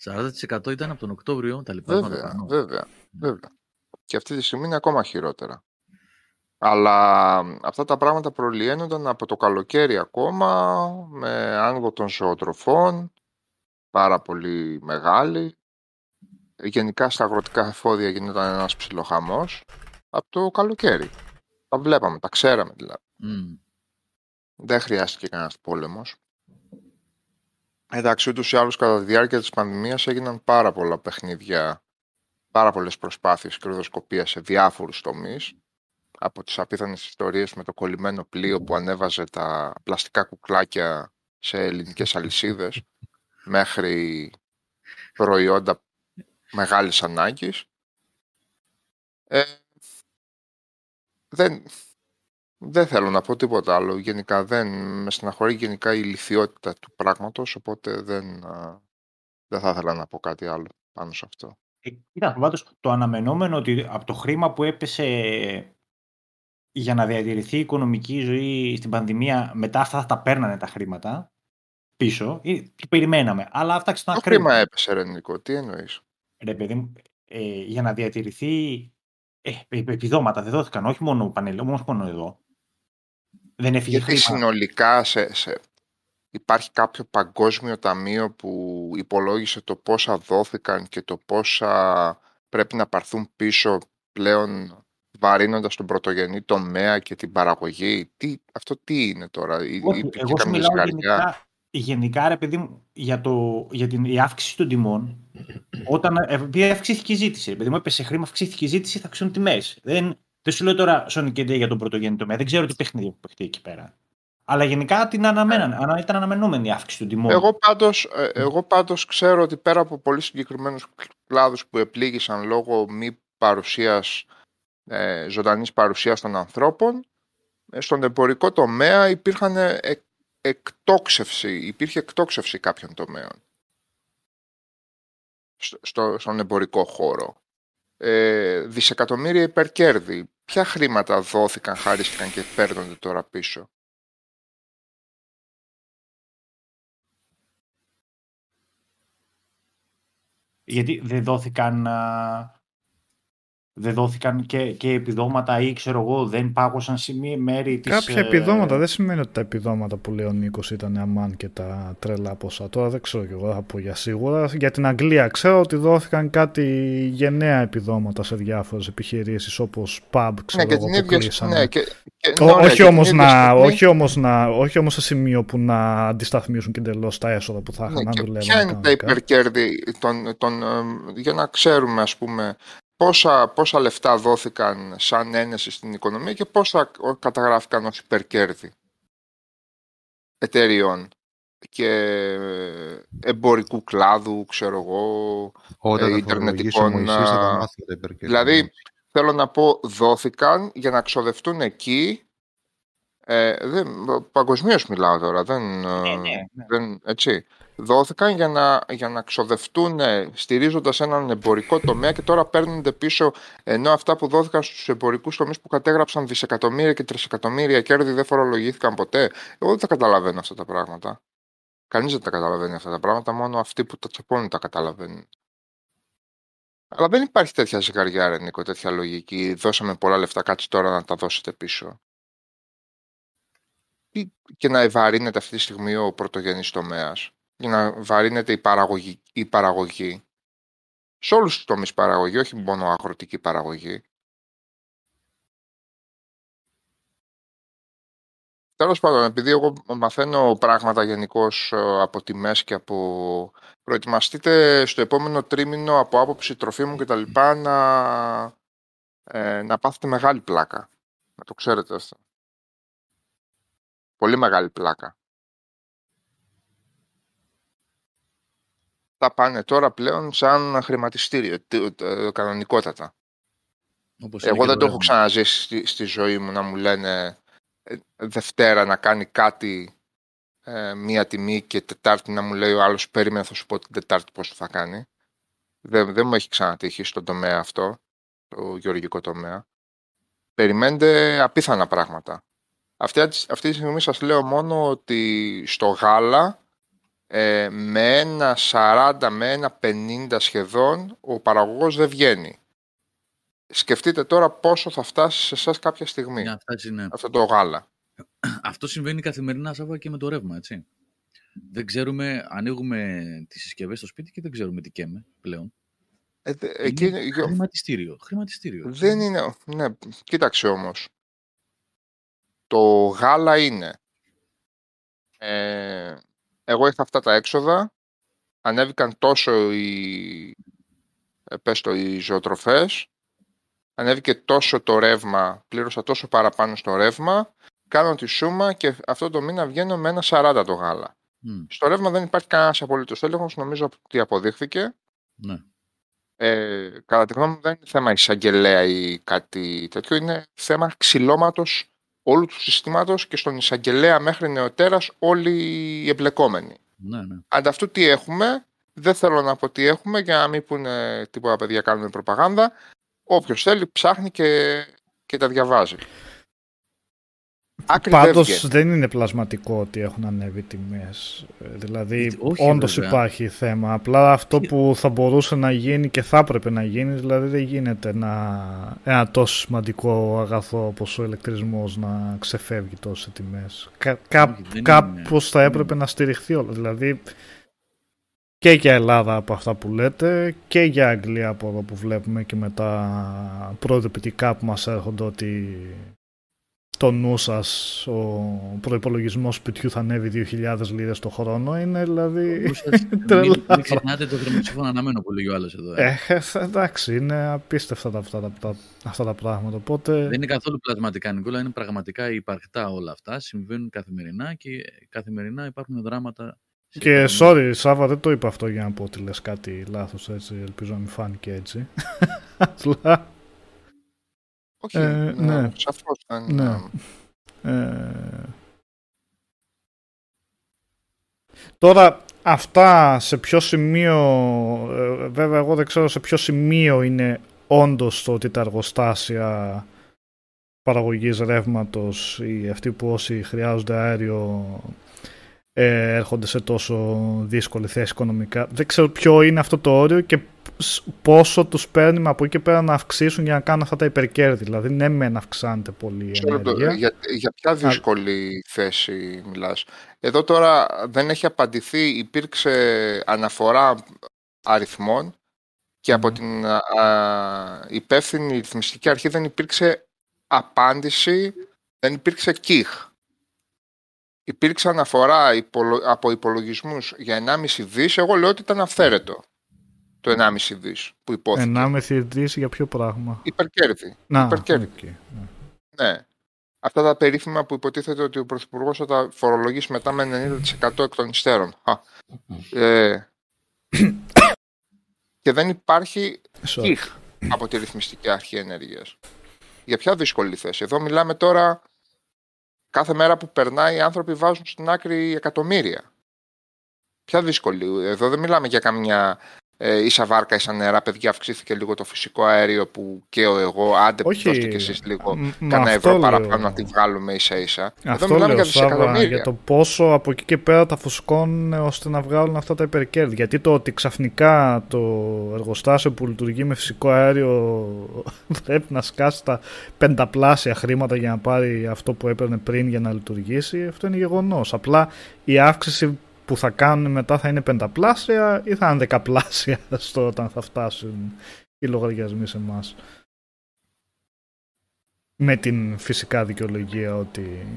40% ήταν από τον Οκτώβριο τα λοιπάσματα Βέβαια, πάνω. βέβαια, βέβαια. Και αυτή τη στιγμή είναι ακόμα χειρότερα. Αλλά αυτά τα πράγματα προλυαίνονταν από το καλοκαίρι ακόμα, με άνοιγμα των ζωοτροφών, πάρα πολύ μεγάλη. Γενικά στα αγροτικά εφόδια γινόταν ένας ψιλοχαμός από το καλοκαίρι. Τα βλέπαμε, τα ξέραμε δηλαδή. Μμ. Δεν χρειάστηκε κανένας πόλεμος. Εντάξει, ούτως ή άλλως κατά τη διάρκεια της πανδημίας έγιναν πάρα πολλά παιχνίδια, πάρα πολλές προσπάθειες κερδοσκοπίας σε διάφορους τομείς. Από τις απίθανες ιστορίες με το κολλημένο πλοίο που ανέβαζε τα πλαστικά κουκλάκια σε ελληνικές αλυσίδες μέχρι προϊόντα μεγάλης ανάγκης. Ε, δεν, δεν θέλω να πω τίποτα άλλο. Γενικά δεν με στεναχωρεί γενικά η λυθιότητα του πράγματος, οπότε δεν, α, δεν θα ήθελα να πω κάτι άλλο πάνω σε αυτό. Ε, Κοίτα, πάντως το αναμενόμενο ότι από το χρήμα που έπεσε για να διατηρηθεί η οικονομική ζωή στην πανδημία, μετά αυτά θα τα παίρνανε τα χρήματα πίσω. ε, Το περιμέναμε. Αλλά αυτά Το ξανά χρήμα έπεσε, ρε Νικό, τι εννοείς; Ρε παιδί μου, ε, για να διατηρηθεί ε, επ- επιδόματα δεν δόθηκαν, όχι μόνο πανελ, όχι μόνο εδώ. Δεν έφυγε Γιατί χρήμα. συνολικά σε, σε, υπάρχει κάποιο παγκόσμιο ταμείο που υπολόγισε το πόσα δόθηκαν και το πόσα πρέπει να πάρθουν πίσω πλέον βαρύνοντας τον πρωτογενή τομέα και την παραγωγή. Τι, αυτό τι είναι τώρα, ή- Όχι, υπήρχε εγώ σου καμία μιλάω ζυγαριά. γενικά, γενικά, ρε παιδί μου, για, το, για την η αύξηση των τιμών. Όταν ε, επειδή αυξήθηκε η ζήτηση, ρε παιδί μου, έπεσε χρήμα, αυξήθηκε η ζήτηση, θα αυξούν τιμές. Δεν, δεν σου λέω τώρα Sonic και για τον πρωτογενή τομέα. Δεν ξέρω τι παιχνίδι που παιχτεί εκεί πέρα. Αλλά γενικά την αναμέναν, ανα- ήταν αναμενόμενη η αύξηση των τιμών. Εγώ πάντως, ε, εγώ πάντως ξέρω ότι πέρα από πολύ συγκεκριμένους κλάδους που επλήγησαν λόγω μη παρουσίας, ε, ζωντανής παρουσίας των ανθρώπων, ε, στον εμπορικό τομέα υπήρχαν ε, εκ- εκτόξευση, υπήρχε εκτόξευση κάποιων τομέων στο, στο- στον εμπορικό χώρο. Ε, δισεκατομμύρια υπερκέρδη. Ποια χρήματα δόθηκαν, χαρίστηκαν και παίρνονται τώρα πίσω; Γιατί δεν δόθηκαν, α, δεν δόθηκαν και, και επιδόματα ή ξέρω εγώ δεν πάγωσαν σε μία μέρη της... Κάποια ε, επιδόματα δεν σημαίνει ότι τα επιδόματα που λέει ο Νίκος ήταν αμάν και τα τρελά ποσά. Τώρα δεν ξέρω και εγώ, θα πω για σίγουρα. Για την Αγγλία ξέρω ότι δόθηκαν κάτι γενναία επιδόματα σε διάφορες επιχειρήσεις όπως pub, ξέρω Ναι, και εγώ, την που ίδια, κλείσανε. ναι, και, και, Ω- ναι, ωραία, όχι, και την όμως ίδια να, στιγμή- όχι, όμως να, όχι όμως σε σημείο που να αντισταθμίσουν και εντελώς τα έσοδα που θα είχαν Ναι, αν και δουλεύαν ποια είναι τα κανονικά. υπερκέρδη των, των, ε, για να ξέρουμε ας πούμε πόσα, πόσα λεφτά δόθηκαν σαν ένεση στην οικονομία και πόσα καταγράφηκαν ως υπερκέρδη εταιριών. και εμπορικού κλάδου, ξέρω εγώ, Όταν ε, θα ιντερνετικών, φορολογήσει ο Μωυσής θα τα α, μάθει τα υπερκέρδη. Δηλαδή, θέλω να πω, δόθηκαν για να ξοδευτούν εκεί. Ε, δεν, Παγκοσμίως μιλάω τώρα, δεν, ε, Ναι, ναι, ναι. δεν, έτσι. Δόθηκαν για να, για να ξοδευτούν στηρίζοντας έναν εμπορικό τομέα και τώρα παίρνονται πίσω ενώ αυτά που δόθηκαν στους εμπορικούς τομείς που κατέγραψαν δισεκατομμύρια και τρισεκατομμύρια κέρδη δεν φορολογήθηκαν ποτέ. Εγώ δεν τα καταλαβαίνω αυτά τα πράγματα. Κανείς δεν τα καταλαβαίνει αυτά τα πράγματα, μόνο αυτοί που τα τσαπώνουν τα καταλαβαίνουν. Αλλά δεν υπάρχει τέτοια ζυγαριά, ρε Νίκο, τέτοια λογική. Δώσαμε πολλά λεφτά, κάτσε τώρα να τα δώσετε πίσω. Τι- Και να ευαρύνεται αυτή τη στιγμή ο πρωτογενής τομέας. Για να βαρύνεται η παραγωγή. Η παραγωγή. Σε όλους τους τομείς παραγωγή, όχι μόνο αγροτική παραγωγή. Τέλος πάντων, επειδή εγώ μαθαίνω πράγματα γενικώς από τιμές και από... Προετοιμαστείτε στο επόμενο τρίμηνο από άποψη τροφίμων και τα λοιπά να, ε, να πάθετε μεγάλη πλάκα. Να το ξέρετε αυτό. Πολύ μεγάλη πλάκα. Τα πάνε τώρα πλέον σαν χρηματιστήριο, τι- ε, κανονικότατα. Όπως είναι Εγώ και δεν το έχω ρεύμα. ξαναζήσει στη, στη ζωή μου να μου λένε ε, Δευτέρα να κάνει κάτι ε, μία τιμή και Τετάρτη να μου λέει ο άλλος περίμενε θα σου πω την Τετάρτη πώς το θα κάνει. Δεν, δεν μου έχει ξανατύχει στον τομέα αυτό, το γεωργικό τομέα. Περιμένετε απίθανα πράγματα. Αυτή, αυτή τη στιγμή σας λέω μόνο ότι στο γάλα ε, με ένα 40 με ένα 50 σχεδόν ο παραγωγός δεν βγαίνει. Σκεφτείτε τώρα πόσο θα φτάσει σε εσάς κάποια στιγμή Για να φτάσει, ναι. αυτό το γάλα. Αυτό συμβαίνει καθημερινά, Σάβα, και με το ρεύμα, έτσι. Δεν ξέρουμε, ανοίγουμε τις συσκευές στο σπίτι και δεν ξέρουμε τι καίμε πλέον. Ε, δε- εκεί είναι είναι- χρηματιστήριο. Χρηματιστήριο. δεν είναι. Ναι, κοίταξε όμως. Το γάλα είναι. Ε, εγώ είχα αυτά τα έξοδα. Ανέβηκαν τόσο οι, ε, πες το, οι ζωοτροφές. Ανέβηκε τόσο το ρεύμα. Πλήρωσα τόσο παραπάνω στο ρεύμα. Κάνω τη σούμα και αυτό το μήνα βγαίνω με ένα 40 το γάλα. Μμ, Στο ρεύμα δεν υπάρχει κανένας απολύτως έλεγχος. Νομίζω ότι αποδείχθηκε. ναι. Ε, κατά τη γνώμη μου δεν είναι θέμα εισαγγελέα ή κάτι τέτοιο, είναι θέμα ξυλώματος όλου του συστήματος και στον εισαγγελέα μέχρι νεοτέρας όλοι οι εμπλεκόμενοι. ναι, ναι. Ανταυτού τι έχουμε, δεν θέλω να πω τι έχουμε για να μην πούνε τίποτα παιδιά κάνουμε προπαγάνδα. Όποιος θέλει ψάχνει και, και τα διαβάζει. Άκρη δεν Πάντως βγαίνει. δεν είναι πλασματικό ότι έχουν ανέβει τιμές. Ε, Δηλαδή, Όχι, όντως βέβαια. υπάρχει θέμα. Απλά αυτό που θα μπορούσε να γίνει και θα έπρεπε να γίνει, δηλαδή δεν γίνεται να, ένα τόσο σημαντικό αγαθό όπως ο ηλεκτρισμός να ξεφεύγει τόσο σε τιμές. Κα, κα, Όχι, δεν είναι. κάπως θα έπρεπε να στηριχθεί όλο. Δηλαδή, και για Ελλάδα από αυτά που λέτε και για Αγγλία από εδώ που βλέπουμε και με τα προειδοποιητικά που μας έρχονται ότι το νου σας ο προϋπολογισμός σπιτιού θα ανέβει 2.000 λίρες το χρόνο είναι δηλαδή τρελά Μην, μην ξεχνάτε το θερμοψήφωνο αναμένο που λέει ο άλλος εδώ. ε. ε, εντάξει είναι απίστευτα τα- αυτά τα, τα, αυτά τα πράγματα οπότε Δεν είναι καθόλου πλασματικά, Νικόλα, είναι πραγματικά υπαρκτά όλα αυτά. Συμβαίνουν καθημερινά και καθημερινά υπάρχουν δράματα. σε και καθημερινά- sorry Σάβα δεν το είπα αυτό για να πω ότι λες κάτι λάθος έτσι ελπίζω να μην φάνηκε έτσι απλά Όχι, Ε, ναι, ναι. σαφώς δεν- Ναι. Ε, Τώρα αυτά σε ποιο σημείο, ε, βέβαια εγώ δεν ξέρω σε ποιο σημείο είναι όντως το ότι τα εργοστάσια παραγωγής ρεύματος ή αυτοί που όσοι χρειάζονται αέριο ε, έρχονται σε τόσο δύσκολη θέση οικονομικά. Δεν ξέρω ποιο είναι αυτό το όριο και σ- πόσο τους παίρνει από εκεί και πέρα να αυξήσουν για να κάνουν αυτά τα υπερκέρδη. Δηλαδή ναι μεν αυξάνεται πολύ η Μισό λεπτό, ενέργεια. Για, για ποια δύσκολη θέση μιλάς. Εδώ τώρα δεν έχει απαντηθεί, υπήρξε αναφορά αριθμών και από Μμμ. την α, α, υπεύθυνη ρυθμιστική αρχή δεν υπήρξε απάντηση, δεν υπήρξε κιχ. Υπήρξε αναφορά υπολο- από υπολογισμούς για 1,5 δις, εγώ λέω ότι ήταν αυθαίρετο το 1,5 δις που ειπώθηκε. 1,5 δις για ποιο πράγμα; Υπερκέρδη. Να, υπερκέρδη. οκ, ναι. Ναι. αυτά τα περίφημα που υποτίθεται ότι ο Πρωθυπουργός θα τα φορολογήσει μετά με 90% εκ των υστέρων. Α, ε, και δεν υπάρχει Sorry. κιχ από τη ρυθμιστική αρχή ενέργειας. Για ποια δύσκολη θέση. Εδώ μιλάμε τώρα κάθε μέρα που περνάει οι άνθρωποι βάζουν στην άκρη εκατομμύρια. Ποια δύσκολη. Εδώ δεν μιλάμε για καμιά ε, ίσα βάρκα, ίσα νερά. Παιδιά, αυξήθηκε λίγο το φυσικό αέριο που καίω εγώ. Άντε, Όχι. δώστε κι εσείς λίγο Μ- μα κανένα αυτό ευρώ λέω. παραπάνω να τη βγάλουμε ίσα ίσα. Εδώ Αυτό μιλάμε λέω για Σάβα, δισεκατομμύρια. για το πόσο από εκεί και πέρα τα φουσκώνουν ώστε να βγάλουν αυτά τα υπερκέρδη. Γιατί το ότι ξαφνικά το εργοστάσιο που λειτουργεί με φυσικό αέριο πρέπει να σκάσει τα πενταπλάσια χρήματα για να πάρει αυτό που έπαιρνε πριν για να λειτουργήσει, αυτό είναι γεγονός. Απλά η αύξηση που θα κάνουν μετά θα είναι πενταπλάσια ή θα είναι δεκαπλάσια στο όταν θα φτάσουν οι λογαριασμοί σε εμάς. Με την φυσικά δικαιολογία ότι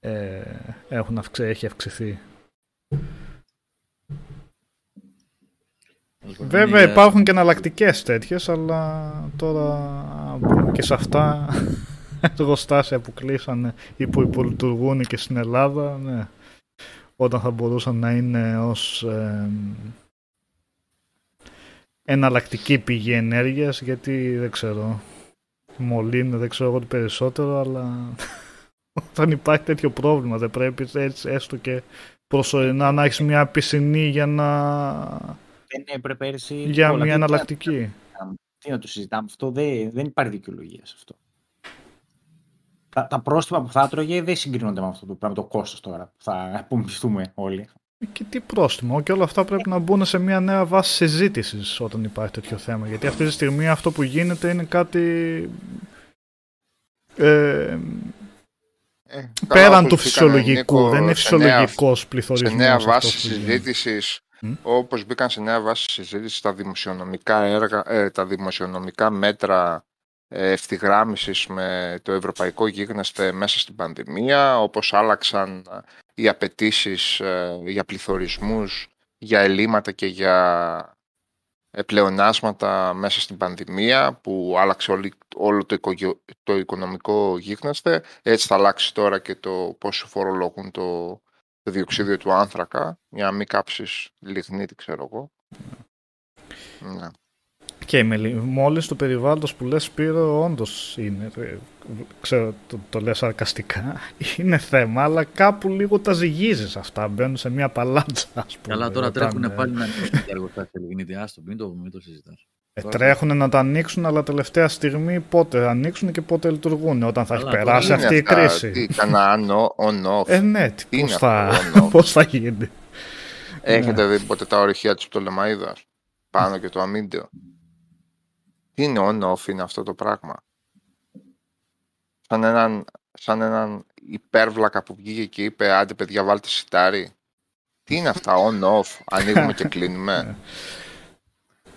ε, έχουν αυξ... έχει αυξηθεί. Βέβαια Είναι- υπάρχουν και εναλλακτικές τέτοιες, αλλά τώρα μπούμε και σε αυτά εργοστάσια που κλείσανε ή που υπολειτουργούν και στην Ελλάδα, ναι. Όταν θα μπορούσαν να είναι ως ε, εναλλακτική πηγή ενέργειας, γιατί δεν ξέρω, μολύνει, δεν ξέρω εγώ τι περισσότερο, αλλά όταν υπάρχει τέτοιο πρόβλημα δεν πρέπει έτσι έστω και προσωρινά να έχεις μια πισινή για να Δεν έπρεπε πέρσι. για όλα. μια Τι- εναλλακτική. Τι να το συζητάμε αυτό, δεν, δεν υπάρχει δικαιολογία σε αυτό. Τα, τα πρόστιμα που θα έτρωγε δεν συγκρίνονται με αυτό το πράγμα, το κόστος τώρα που θα απομυθούμε όλοι. Και τι πρόστιμο, και όλα αυτά πρέπει να μπουν σε μια νέα βάση συζήτησης όταν υπάρχει τέτοιο θέμα. Γιατί αυτή τη στιγμή αυτό που γίνεται είναι κάτι. Ε, Ε, καλά, πέραν του ασχοληθήκαμε, φυσιολογικού. Νίκο, δεν είναι σε νέα- φυσιολογικός σε πληθωρισμός. νέα βάση συζήτησης, Μμ. όπως μπήκαν σε νέα βάση συζήτησης τα δημοσιονομικά έργα, ε, τα δημοσιονομικά μέτρα ε, ευθυγράμμισης με το ευρωπαϊκό γίγνεσθε μέσα στην πανδημία, όπως άλλαξαν ε, οι απαιτήσεις για πληθωρισμούς, για ελλείμματα και για ε, πλεονάσματα μέσα στην πανδημία που άλλαξε όλη- όλο το, οικογε- το οικονομικό γίγνεσθε. Έτσι θα αλλάξει τώρα και το πώς φορολογούν το, το διοξίδιο του άνθρακα για να μην κάψεις λιγνίτη ξέρω εγώ. Ναι. Και με μόλις του περιβάλλοντος που λες Σπύρο όντως είναι, ε, ξέρω το, το λες σαρκαστικά, είναι θέμα, αλλά κάπου λίγο τα ζυγίζεις αυτά, μπαίνουν σε μια παλάτσα ας πούμε. Καλά, τώρα όταν, τρέχουν ε, πάλι να ανοίξουν τα εργοστάσια Λιγνίτη. Άστο, μην το, μην το συζητάς. Ε, Τώρα- τρέχουν να τα ανοίξουν, αλλά τελευταία στιγμή πότε ανοίξουν και πότε λειτουργούν, όταν θα έχει Καλά, περάσει Τι είναι αυτή η αυτά, κρίση. Τι, κανένα on, on, off. Ε, ναι, τι- Τι είναι πώς θα, αυτό, on-off? πώς θα γίνει. Έχετε δει ποτέ τα ορυχεία της Πτολεμαίδας πάνω και το αμύντεο; Τι είναι on-off είναι αυτό το πράγμα; Σαν έναν, σαν έναν υπέρβλακα που βγήκε και είπε άντε παιδιά βάλτε σιτάρι. Τι είναι αυτά on-off, ανοίγουμε και κλείνουμε.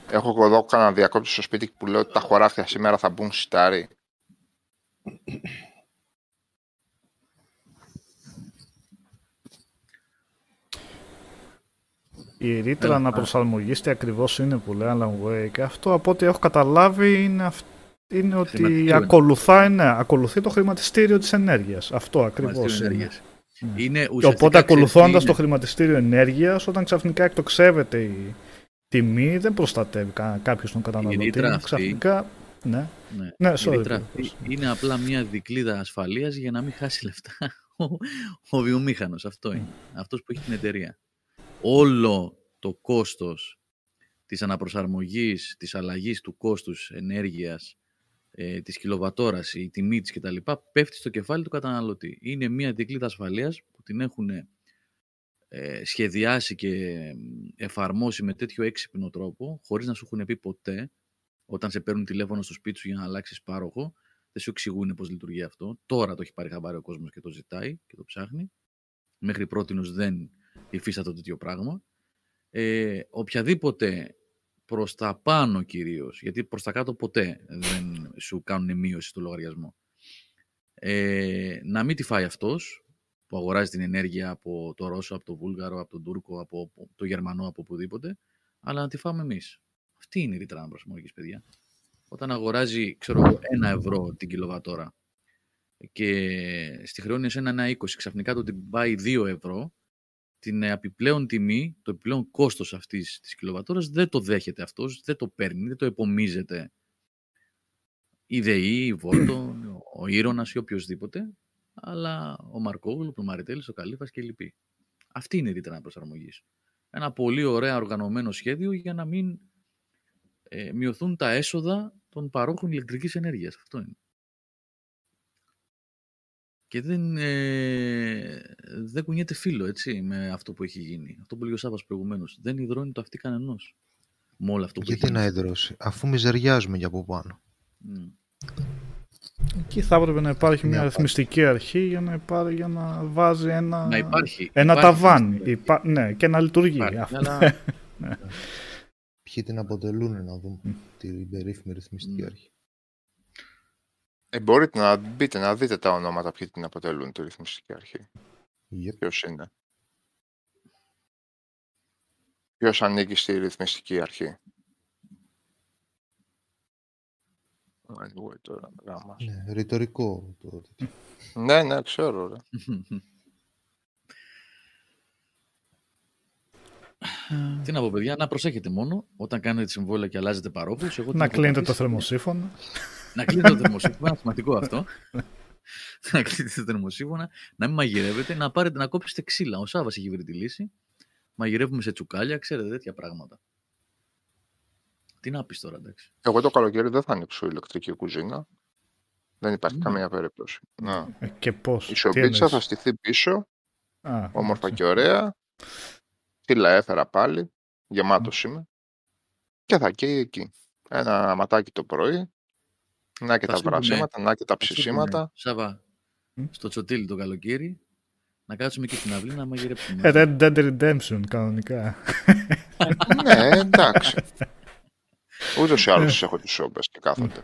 Έχω εγώ εδώ κανένα διακόπτη στο σπίτι που λέω ότι τα χωράφια σήμερα θα μπουν σιτάρι. Η ρήτρα Έλα, αναπροσαρμογής τι ακριβώς είναι που λέει Alan Wake. Αυτό από ό,τι έχω καταλάβει είναι, αυ- είναι ότι Χρηματιστήριο είναι. ακολουθάει, ναι, ακολουθεί το χρηματιστήριο της ενέργειας. Αυτό ακριβώς Χρηματιστήριο είναι. ενέργειας. Ναι. Είναι Και ουσιαστικά, οπότε ξέρεις τι ακολουθώντας είναι. το χρηματιστήριο ενέργειας, όταν ξαφνικά εκτοξεύεται η τιμή, δεν προστατεύει κα- κάποιος τον καταναλωτή. ρήτρα αυτή- Ξαφνικά, ναι, Ναι. ναι, Η sorry. ρήτρα κύριε. αυτή είναι απλά μια δικλίδα ασφαλείας για να μην χάσει λεφτά ο, ο βιομήχανος. Αυτό είναι. Αυτός που έχει την εταιρεία. Όλο το κόστος της αναπροσαρμογής, της αλλαγής του κόστους ενέργειας, ε, της κιλοβατόρας, η τιμή της κτλ. πέφτει στο κεφάλι του καταναλωτή. Είναι μια δικλίδα ασφαλείας που την έχουν ε, σχεδιάσει και εφαρμόσει με τέτοιο έξυπνο τρόπο, χωρίς να σου έχουν πει ποτέ, όταν σε παίρνουν τηλέφωνο στο σπίτι σου για να αλλάξεις πάροχο, δεν σου εξηγούν πώς λειτουργεί αυτό. Τώρα το έχει πάρει χαμπάρι ο κόσμος και το ζητάει και το ψάχνει. Μέχρι πρώτη δεν υφίσταται τέτοιο πράγμα. Ε, οποιαδήποτε προς τα πάνω κυρίως, γιατί προς τα κάτω ποτέ δεν σου κάνουν μείωση στο λογαριασμό. Ε, να μην τη φάει αυτός που αγοράζει την ενέργεια από το Ρώσο, από το Βούλγαρο, από τον Τούρκο, από το Γερμανό, από οπουδήποτε, αλλά να τη φάμε εμείς. Αυτή είναι η ρήτρα αναπροσαρμογής, παιδιά. Όταν αγοράζει, ξέρω εγώ, ένα ευρώ την κιλοβατόρα και στη χρεώνει εσένα ένα 20, ξαφνικά το την πάει 2 ευρώ, την ε, επιπλέον τιμή, το επιπλέον κόστος αυτής της κιλοβατόρας δεν το δέχεται αυτός, δεν το παίρνει, δεν το επομίζεται η ΔΕΗ, η Βόλτο, ο Ήρωνας ή οποιοδήποτε, αλλά ο Μαρκόγλου, ο Μαριτέλης, ο Καλύφας και οι λοιποί. Αυτή είναι η ρήτρα προσαρμογής. Ένα πολύ ωραία οργανωμένο σχέδιο για να μην ε, μειωθούν τα έσοδα των παρόχων ηλεκτρικής ενέργειας. Αυτό είναι. Και δεν, ε, δεν κουνιέται φίλο, έτσι, με αυτό που έχει γίνει. Αυτό που λέει ο Σάββας προηγουμένως. Δεν υδρώνει το αυτή κανενός. Με όλο αυτό που Γιατί έχει να γίνει. υδρώσει, αφού μιζεριάζουμε για από πάνω. Μμ. Εκεί θα έπρεπε να υπάρχει μια Μια ρυθμιστική αρχή για να, υπά... για να βάζει ένα, Να υπάρχει. ένα υπάρχει ταβάνι. αυτή η Υπά... Ναι, και να λειτουργεί. Υπάρχει, Αυτό. αλλά Ποιοι την αποτελούν να δούμε την περίφημη ρυθμιστική Μμ. αρχή. Ε, μπορείτε να μπείτε να δείτε τα ονόματα ποιοι την αποτελούν τη ρυθμιστική αρχή. Yep. Ποιος είναι. Ποιος ανήκει στη ρυθμιστική αρχή. Anyway, τώρα, γάμα. Ναι, ρητορικό το τέτοιο. ναι, ναι, ξέρω. Ρε. Τι να πω, παιδιά, να προσέχετε μόνο όταν κάνετε συμβόλαια και αλλάζετε παρόχους. Εγώ τι Να έχω κλείνετε το πατήσει, θερμοσύφωνο. Να κλείνετε το θερμοσύμφωνα, σημαντικό αυτό. να κλείνετε το θερμοσύμφωνα, να μην μαγειρεύετε, να, πάρετε, να κόψετε ξύλα. Ο Σάββας έχει βρει τη λύση. Μαγειρεύουμε σε τσουκάλια, ξέρετε, τέτοια πράγματα. Τι να πεις τώρα, εντάξει. Εγώ το καλοκαίρι δεν θα ανοίξω ηλεκτρική κουζίνα. Δεν υπάρχει Μμ. καμία περίπτωση. Να. Ε, Και πώς. Η τι σοπίτσα εννοείς; θα στηθεί πίσω, Α, όμορφα εντάξει. και ωραία. Φύλλα έφερα πάλι, γεμάτος είμαι. Και θα καίει εκεί. Ένα ματάκι το πρωί, να και Θα τα σου πούμε- βρασίματα, να και τα Θα σου ψησίματα. πούμε, Σάβα, Μμ. στο τσοτήλι το καλοκαίρι, να κάτσουμε και στην αυλή να μαγειρέψουμε. Ε, Red Dead Redemption κανονικά. ναι, εντάξει. Ούτως ή άλλως έχω τις σόμπες και κάθονται.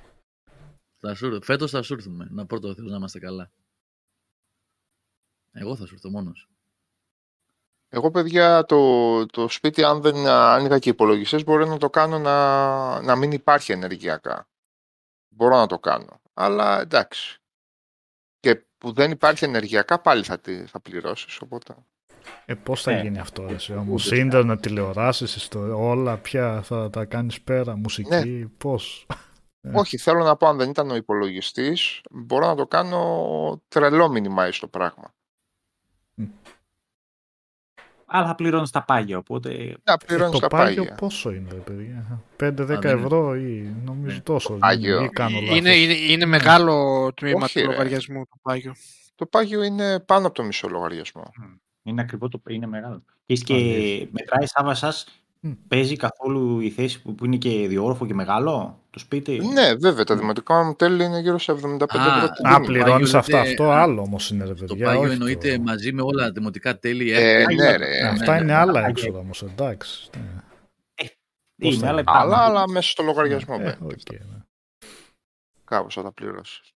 Θα σου, φέτος θα σου έρθουμε, να πρώτο ο Θεός να είμαστε καλά. Εγώ θα σου έρθω μόνος. Εγώ, παιδιά, το, το σπίτι, αν δεν άνοιγα και υπολογιστές, μπορεί να το κάνω να, να μην υπάρχει ενεργειακά. Μπορώ να το κάνω. Αλλά εντάξει. Και που δεν υπάρχει ενεργειακά, πάλι θα, τη, θα πληρώσεις, οπότε... Ε, πώς θα Ε, γίνει αυτό, ρε, εσύ, όμως, ούτε πια. ίντερνετ, τηλεοράσεις, ιστορία, όλα πια θα τα κάνεις πέρα, μουσική, πώς; Ε. Όχι, θέλω να πω, αν δεν ήταν ο υπολογιστής, μπορώ να το κάνω τρελό minimize το πράγμα. Αλλά θα πληρώνεις τα πάγια, οπότε. Να Ε, πληρώνεις το τα πάγιο πάγια. πόσο είναι, ρε παιδιά; 5-10 δεν είναι. ευρώ ή νομίζω Ναι. τόσο. δεν πάγιο. είναι, ή κάνω λάθος. Είναι, είναι, είναι μεγάλο τμήμα Όχι, του ρε. λογαριασμού του πάγιου. Το πάγιο είναι πάνω από το μισό λογαριασμό. Είναι ακριβό το είναι μεγάλο. Και, έχεις και Αλήθεια. μετράει Σάβα σας, Μμ. παίζει καθόλου η θέση που, που είναι και διόροφο και μεγάλο το σπίτι; Ναι, βέβαια, τα δημοτικά μου τέλη είναι γύρω σε 75 Α, ευρώ την Α, Πάγιο τιμή. πληρώνεις λέτε, αυτά. Αυτό α, άλλο όμως είναι, ρε Το παιδιά. πάγιο όχι εννοείται το- μαζί με όλα τα δημοτικά τέλη. Ε, έρευνα. ναι, ρε. Ναι, Αυτά ναι, είναι ναι. άλλα Πάγιο. έξοδα όμως, εντάξει. Ναι. είναι, πώς θα αλλά είναι. υπάρχουν. Αλλά, αλλά μέσα στο λογαριασμό Ε, μπαίνει. οκ, ναι. Κάπως θα τα πληρώσεις.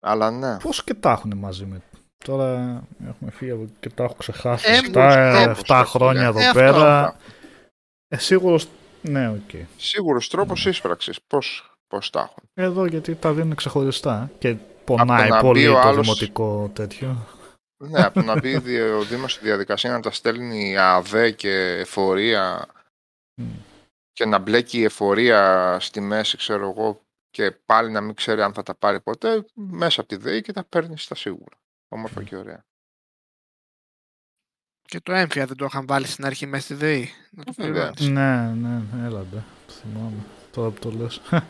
Αλλά ναι. Πώς και τα έχουν μαζί με... Τώρα έχουμε φύγει από και τα έχω ξεχάσει. Ε, 7, τρόπος, 7 ρε χρόνια φίλε. εδώ Ε, αυτό, πέρα. αυτό. Ε, σίγουρος... Ναι, οκ. Σίγουρος τρόπος ίσπραξης. Πώς, πώς τα έχουν; Εδώ γιατί τα δίνουν ξεχωριστά και πονάει να μπει πολύ ο το άλλος- δημοτικό τέτοιο. Ναι, από το να μπει δι- ο Δήμος στη διαδικασία να τα στέλνει ΑΔΕ και εφορία Μμ. και να μπλέκει η εφορία στη μέση, ξέρω εγώ, και πάλι να μην ξέρει αν θα τα πάρει ποτέ, μέσα από τη ΔΕΗ και τα παίρνει στα σίγουρα. Όμορφα και ωραία. Και το έμφυα δεν το είχαν βάλει στην αρχή μέσα στη ΔΕΗ. Να το Βέβαια. πληρώνεις. Ναι, ναι, έλα ντε. Θυμάμαι. Τώρα που το λες.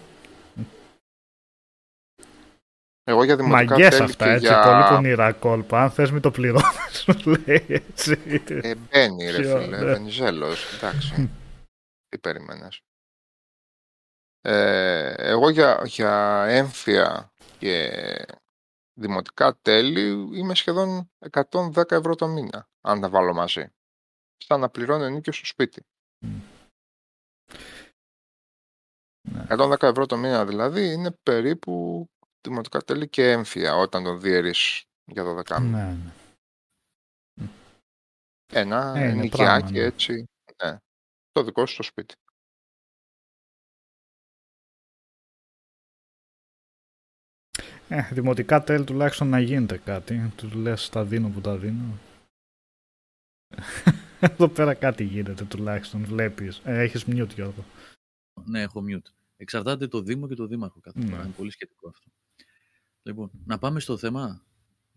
Εγώ για δημοτικά Μαγκές τέλη αυτά, και έτσι. για... Πολύ πονηρά κόλπα. Αν θες μην το πληρώνεις, σου λέει έτσι. Ε, μπαίνει ρε Ποιο, φίλε, ναι. Βενιζέλος, εντάξει. Τι περίμενες. Ε, εγώ για, για έμφυα και δημοτικά τέλη είμαι σχεδόν 110 ευρώ το μήνα, αν τα βάλω μαζί. Σαν να πληρώνω ενίκιο στο σπίτι. Μμ. Ναι. 110 ευρώ το μήνα δηλαδή είναι περίπου δημοτικά τέλη και έμφυα όταν τον διαιρείς για 12 μήνες. Ναι, ναι. Ένα Ε, είναι νοικιάκι πράγμα, ναι. έτσι, ναι, το δικό σου στο σπίτι. Ε, δημοτικά τέλη τουλάχιστον να γίνεται κάτι. Του λες τα δίνω που τα δίνω. Εδώ πέρα κάτι γίνεται τουλάχιστον. Βλέπεις. Ε, έχεις mute Γιώργο. Ναι, έχω mute. Εξαρτάται το Δήμο και το Δήμαρχο κάθε Ναι. φορά. Είναι πολύ σχετικό αυτό. Λοιπόν, να πάμε στο θέμα;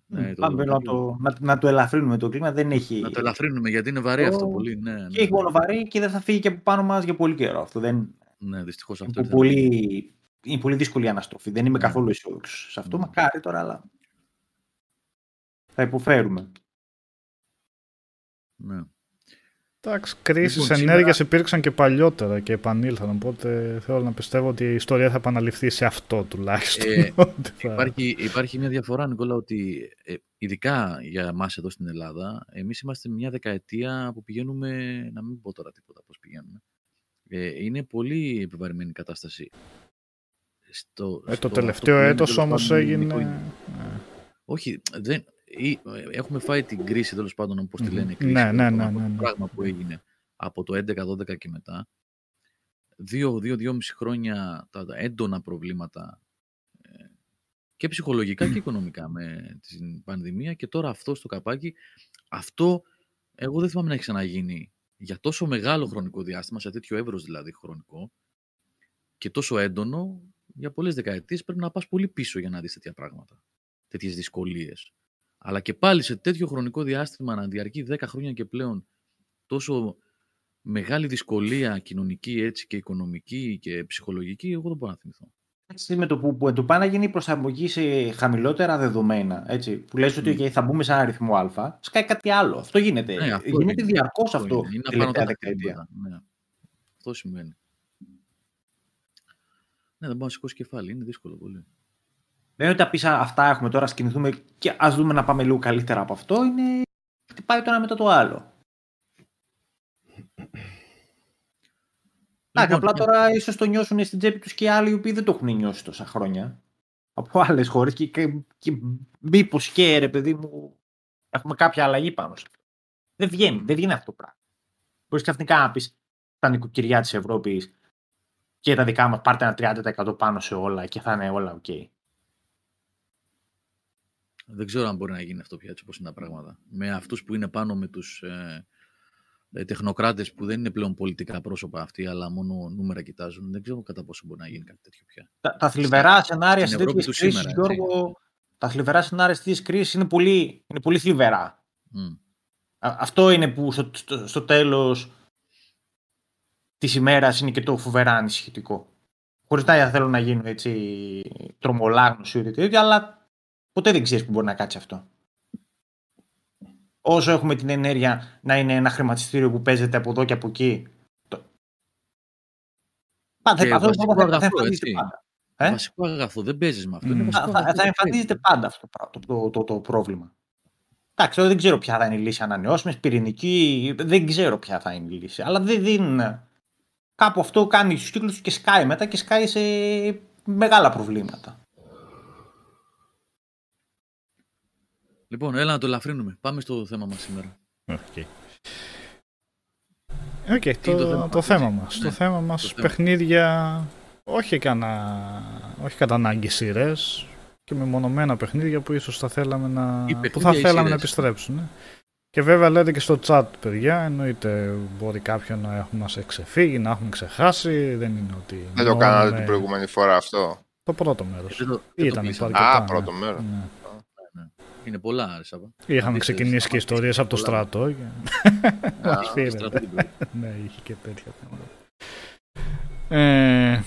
Ναι, το- Πάμε να το, να, να το ελαφρύνουμε το κλίμα. Δεν έχει. Να το ελαφρύνουμε γιατί είναι βαρύ Το- αυτό πολύ. Ναι, ναι, Και έχει μόνο βαρύ και δεν θα φύγει και από πάνω μας για πολύ καιρό. Αυτό δεν ναι δυστυχώς αυτό είναι ήρθε. πολύ, είναι πολύ δύσκολη η αναστροφή. Δεν είμαι Ναι. καθόλου αισιόδοξος σε αυτό. Ναι. Μακάρι τώρα, αλλά θα υποφέρουμε. Ναι. Εντάξει, κρίσεις Λοιπόν, ενέργεια σήμερα- υπήρξαν και παλιότερα και επανήλθαν. Οπότε θέλω να πιστεύω ότι η ιστορία θα επαναληφθεί σε αυτό τουλάχιστον. Ε, Ότι θα- Υπάρχει, υπάρχει μια διαφορά, Νικόλα, ότι ε, ειδικά για εμάς εδώ στην Ελλάδα, εμείς είμαστε μια δεκαετία που πηγαίνουμε, να μην πω τώρα τίποτα πώς πηγαίνουμε, ε, είναι πολύ επιβαρημένη η κατάσταση. Στο, Ε, στο- το αυτό τελευταίο που λέμε, έτος τέλος όμως πάντων, έγινε... ελληνικό- ε, Όχι, δεν, ή, ε, έχουμε φάει την κρίση τέλος πάντων, όπως τη Μμμ. λένε, κρίση, Ναι, τέλος ναι, πάντων, ναι, αυτό ναι, το ναι. πράγμα που έγινε από το 11-12 και μετά. Δύο-δύο-δυόμιση χρόνια τα, τα έντονα προβλήματα ε, και ψυχολογικά και οικονομικά με την πανδημία και τώρα αυτό στο καπάκι, αυτό εγώ δεν θυμάμαι να έχει ξαναγίνει για τόσο μεγάλο χρονικό διάστημα, σε τέτοιο εύρος δηλαδή χρονικό και τόσο έντονο, για πολλές δεκαετίες πρέπει να πας πολύ πίσω για να δεις τέτοια πράγματα, τέτοιες δυσκολίες. Αλλά και πάλι σε τέτοιο χρονικό διάστημα να διαρκεί 10 χρόνια και πλέον τόσο μεγάλη δυσκολία κοινωνική έτσι και οικονομική και ψυχολογική, εγώ δεν μπορώ να θυμηθώ. Έτσι, με το που, που του πάει να γίνει η προσαρμογή σε χαμηλότερα δεδομένα, έτσι, που λες ότι Μμ. okay, θα μπούμε σε ένα αριθμό Α, σκάει κάτι άλλο. Αυτό γίνεται. Ναι, αυτό γίνεται είναι. διαρκώς αυτό, είναι. Είναι την απάνω τελευταία κάτω δεκαετία. χτυπήματα. Ναι. Αυτό συμβαίνει. Ναι, δεν μπορώ να σηκώσει κεφάλι. Είναι δύσκολο πολύ. Δεν είναι ότι θα πεις «Α, αυτά έχουμε τώρα, ας κινηθούμε και ας δούμε να πάμε λίγο καλύτερα από αυτό. Είναι χτυπάει το ένα μετά το άλλο. Εντάξει, Λοιπόν, απλά τώρα ίσως το νιώσουν στην τσέπη τους και οι άλλοι οι οποίοι δεν το έχουν νιώσει τόσα χρόνια. Από άλλες χώρες και, και, και μήπως και ρε παιδί μου έχουμε κάποια αλλαγή πάνω σε αυτό. Δεν βγαίνει, δεν βγαίνει αυτό το πράγμα. Μπορείς ξαφνικά να πεις τα νοικοκυριά της Ευρώπης και τα δικά μας πάρτε ένα 30% πάνω σε όλα και θα είναι όλα οκ. Δεν ξέρω αν μπορεί να γίνει αυτό πια έτσι όπως είναι τα πράγματα. Με αυτούς που είναι πάνω με τους ε, ε, τεχνοκράτες που δεν είναι πλέον πολιτικά πρόσωπα αυτοί, αλλά μόνο νούμερα κοιτάζουν. Δεν ξέρω κατά πόσο μπορεί να γίνει κάτι τέτοιο πια. Τα, τα θλιβερά σενάρια σε στην Ευρώπη τέτοιες του κρίσεις, σήμερα, έτσι. Γιώργο, τα θλιβερά σενάρια σε τέτοιες κρίσεις είναι πολύ, είναι πολύ θλιβερά. Μμ. Α- αυτό είναι που στο, στο, στο τέλος της ημέρας είναι και το φοβερά ανησυχητικό. Χωρίς να θέλω να γίνω έτσι τρομολάγνος ή τέτοιο, αλλά ποτέ δεν ξέρεις που μπορεί να κάτσει αυτό. Όσο έχουμε την ενέργεια να είναι ένα χρηματιστήριο που παίζεται από εδώ και από εκεί. Το... Πάντα, Και αυτό βασικό θα, θα αγαθό, εμφανίζεται έτσι. πάντα. Ε; Βασικό αγαθό. Δεν παίζεις με αυτό. Μμ. Είναι θα, βασικό θα, αγαθό θα και εμφανίζεται πρέπει. πάντα αυτό το, πρά- το, το, το, το πρόβλημα. Εντάξει, τώρα δεν ξέρω ποια θα είναι η λύση. Ανανεώσιμες, πυρηνική, δεν ξέρω ποια θα είναι η λύση. Αλλά δεν δίνουν. Κάπου αυτό κάνει τους κύκλους και σκάει μετά και σκάει σε μεγάλα προβλήματα. Λοιπόν, έλα να το ελαφρύνουμε. Πάμε στο θέμα μας σήμερα. Οκ. Οκ, είναι το, το θέμα το μας, θέμα έτσι; μας. Ναι, Το θέμα μας, το θέμα. παιχνίδια, όχι, κανα, όχι κατά ανάγκη σειρές και μεμονωμένα παιχνίδια που ίσως θα θέλαμε να, Ή που παιχνίδια θα ή θέλαμε να σειρές. επιστρέψουν. Ε. Και βέβαια λέτε και στο chat, παιδιά, εννοείται μπορεί κάποιον να έχουμε μας ξεφύγει, να έχουμε ξεχάσει, δεν είναι ότι... Δεν το εννοούμε κάνατε την προηγούμενη φορά αυτό; Το πρώτο μέρος. Δεν το- δεν το Ήταν κλείσαμε. αρκετά, Α, ναι. πρώτο μέρος. Ναι. Είναι πολλά, ρε Σάβα. Είχαμε Αντίθετα, ξεκινήσει και σταμάτησε. ιστορίες από το Πολλά. στρατό. και- Α, Όχι, ρε. στρατό την πρώτη. ναι, είχε και τέτοια θέματα. Ε,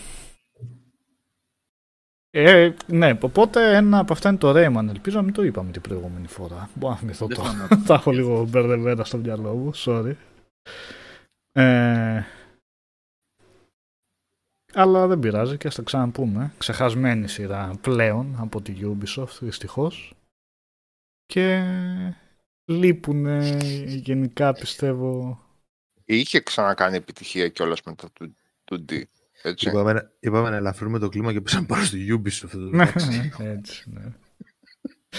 ε, ναι, οπότε ένα από αυτά είναι το Rayman. Ελπίζω να μην το είπαμε την προηγούμενη φορά. Μπορώ να θυμηθώ Δεν το. θυμάμαι. Τα έχω λίγο μπερδεμένα στο μυαλό μου, sorry. Ε, αλλά δεν πειράζει και ας τα ξαναπούμε. Ξεχασμένη σειρά πλέον από τη Ubisoft, δυστυχώς. Και λείπουν γενικά πιστεύω Είχε ξανακάνει επιτυχία κιόλας μετά του 2D. Έτσι. Είπαμε, να- είπαμε να ελαφρύνουμε το κλίμα και πέσαμε πάνω στο Ubisoft. εδώ Ναι, μεταξύ. έτσι, ναι.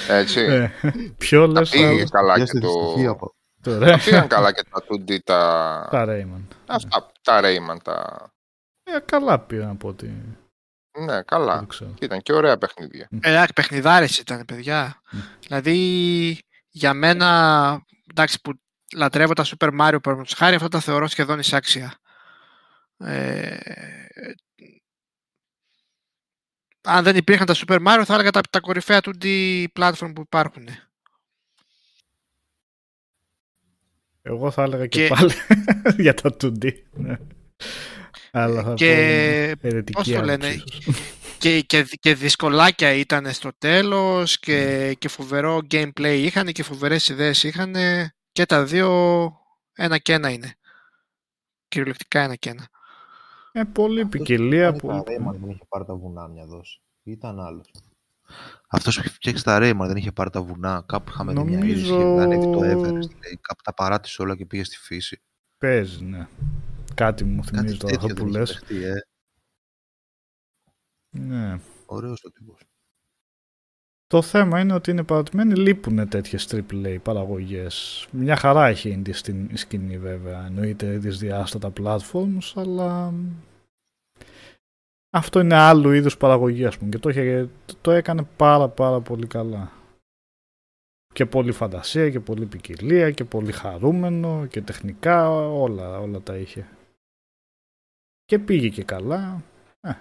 Έτσι. Ε, Ποιο Τα λες πήγε θα... καλά Πιάστε και τη το. στοιχεία από- Τώρα, Τα πήγαν καλά και τα 2D, τα. τα Rayman. Αυτά, τα Rayman, τα. Ε, καλά πήγαν από ό,τι... Ναι, καλά. Δεν ξέρω. Ήταν και ωραία παιχνίδια. Ε, παιχνιδάρες ήταν, παιδιά. Μμ. Δηλαδή, για μένα, εντάξει, που λατρεύω τα Super Mario, παραδείγματος χάρη, αυτά τα θεωρώ σχεδόν εισάξια. Ε, αν δεν υπήρχαν τα Super Mario, θα έλεγα τα, τα κορυφαία 2D platform που υπάρχουν. Εγώ θα έλεγα και, Και- πάλι για τα 2D. ναι. Αλλά θα Και πω αιρετική πώς το άποψη λένε, ίσως. και, και, και δυσκολάκια ήταν στο τέλος και, και φοβερό gameplay είχαν και φοβερές ιδέες είχαν και τα δύο ένα και ένα είναι. Κυριολεκτικά ένα και ένα. Ε, πολλή Αυτός ποικιλία. που φτιάχνει Πολύ... τα Rayman δεν είχε πάρει τα βουνά μια δόση. Ή Ήταν άλλος. Αυτός που είχε φτιάξει τα Rayman δεν είχε πάρει τα βουνά. Κάπου είχαμε δει μια είδηση. Νομίζω- Είχε ανέβει το Everest. Λέει. Κάπου τα παράτησε όλα και πήγε στη φύση. Παίζει, ναι. Κάτι μου θυμίζει τώρα αυτό τέτοιο που δεν είχε λες. παιχτεί, ε. Ναι. Ωραίος ο τύπος. Το θέμα είναι ότι είναι παρατημένοι, λείπουν τέτοιες AAA παραγωγές. Μια χαρά έχει indie στην σκηνή βέβαια, εννοείται δυσδιάστατα platforms, αλλά αυτό είναι άλλου είδους παραγωγή ας πούμε και το, είχε, το έκανε πάρα πάρα πολύ καλά. Και πολύ φαντασία και πολύ ποικιλία και πολύ χαρούμενο και τεχνικά όλα, όλα τα είχε. Και πήγε και καλά. Ε.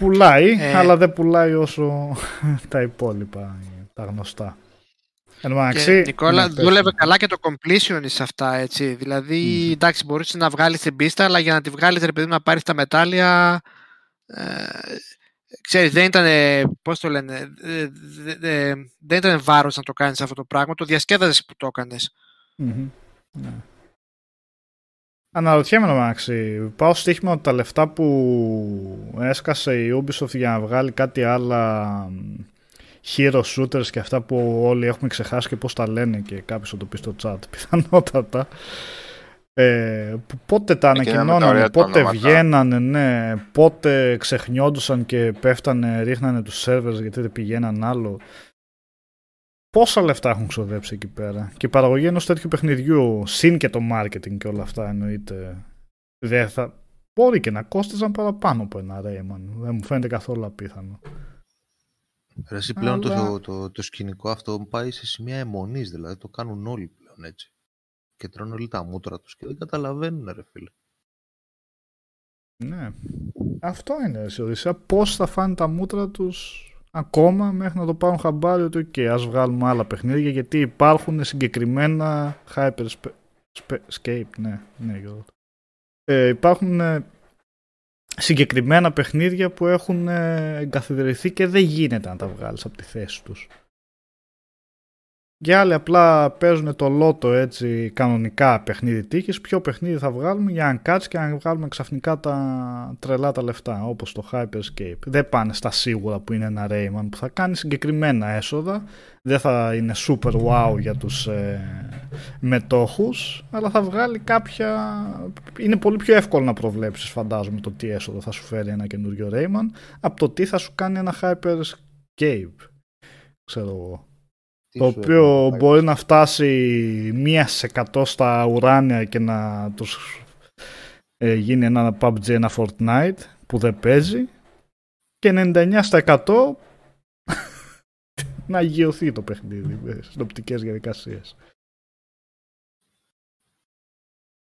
Πουλάει, Ε. αλλά δεν πουλάει όσο τα υπόλοιπα, τα γνωστά. Εν τω Και, μεταξύ, Νικόλα, ναι, πες δούλευε μου. καλά και το completion σε αυτά, έτσι. Δηλαδή, Μμμ. εντάξει, μπορούσε να βγάλεις την πίστα, αλλά για να τη βγάλεις, ρε παιδί μου, να πάρεις τα μετάλλια, ε, ξέρεις, δεν ήταν, πώς το λένε, ε, δε- δε- δεν ήταν βάρος να το κάνεις αυτό το πράγμα, το διασκέδαζες που το έκανες. Μμμ. Ναι. Αναρωτιέμαι να μεταξύ, πάω στο στοίχημα ότι τα λεφτά που έσκασε η Ubisoft για να βγάλει κάτι άλλα μ, hero shooters και αυτά που όλοι έχουμε ξεχάσει και πώς τα λένε και κάποιος θα το πει στο chat πιθανότατα ε, που πότε τα Εκείνα με τα ανακοινώνανε, ωραία τα πότε ονόματα. βγαίνανε, ναι, πότε ξεχνιόντουσαν και πέφτανε, ρίχνανε τους servers γιατί δεν πηγαίναν άλλο. Πόσα λεφτά έχουν ξοδέψει εκεί πέρα; Και η παραγωγή ενός τέτοιου παιχνιδιού, συν και το marketing και όλα αυτά εννοείται, δεν θα... Μπορεί και να κόστιζαν παραπάνω από ένα Rayman. Δεν μου φαίνεται καθόλου απίθανο. Ρε, Εσύ πλέον Αλλά- το, το, το σκηνικό αυτό πάει σε σημεία αιμονής, δηλαδή το κάνουν όλοι πλέον έτσι. Και τρώνε όλοι τα μούτρα τους και δεν καταλαβαίνουν ρε φίλε. Ναι. Αυτό είναι η Οδυσσέα. Πώς θα φάνε τα μούτρα τους ακόμα μέχρι να το πάρουν χαμπάρι ότι «ΟΚ, ας βγάλουμε άλλα παιχνίδια γιατί υπάρχουν συγκεκριμένα Hyperscape, ναι, ναι Γιώργο. Ε, υπάρχουν ε, συγκεκριμένα παιχνίδια που έχουν ε, εγκαθιδρυθεί και δεν γίνεται να τα βγάλεις από τη θέση τους. Και άλλοι απλά παίζουν το λότο έτσι κανονικά παιχνίδι τύχης. Ποιο παιχνίδι θα βγάλουμε για να κάτσει και να βγάλουμε ξαφνικά τα τρελά τα λεφτά όπως το Hyperscape. Δεν πάνε στα σίγουρα που είναι ένα Rayman που θα κάνει συγκεκριμένα έσοδα. Δεν θα είναι super wow για τους ε, μετόχους αλλά θα βγάλει κάποια... Είναι πολύ πιο εύκολο να προβλέψεις φαντάζομαι το τι έσοδο θα σου φέρει ένα καινούριο Rayman από το τι θα σου κάνει ένα Hyperscape. Ξέρω εγώ Τι το σου οποίο έκανε, μπορεί να φτάσει μία σε εκατό στα ουράνια και να τους ε, γίνει ένα PUBG, ένα Fortnite που δεν παίζει και 99 στα 100 να ακυρωθεί το παιχνίδι με συνοπτικές διαδικασίες.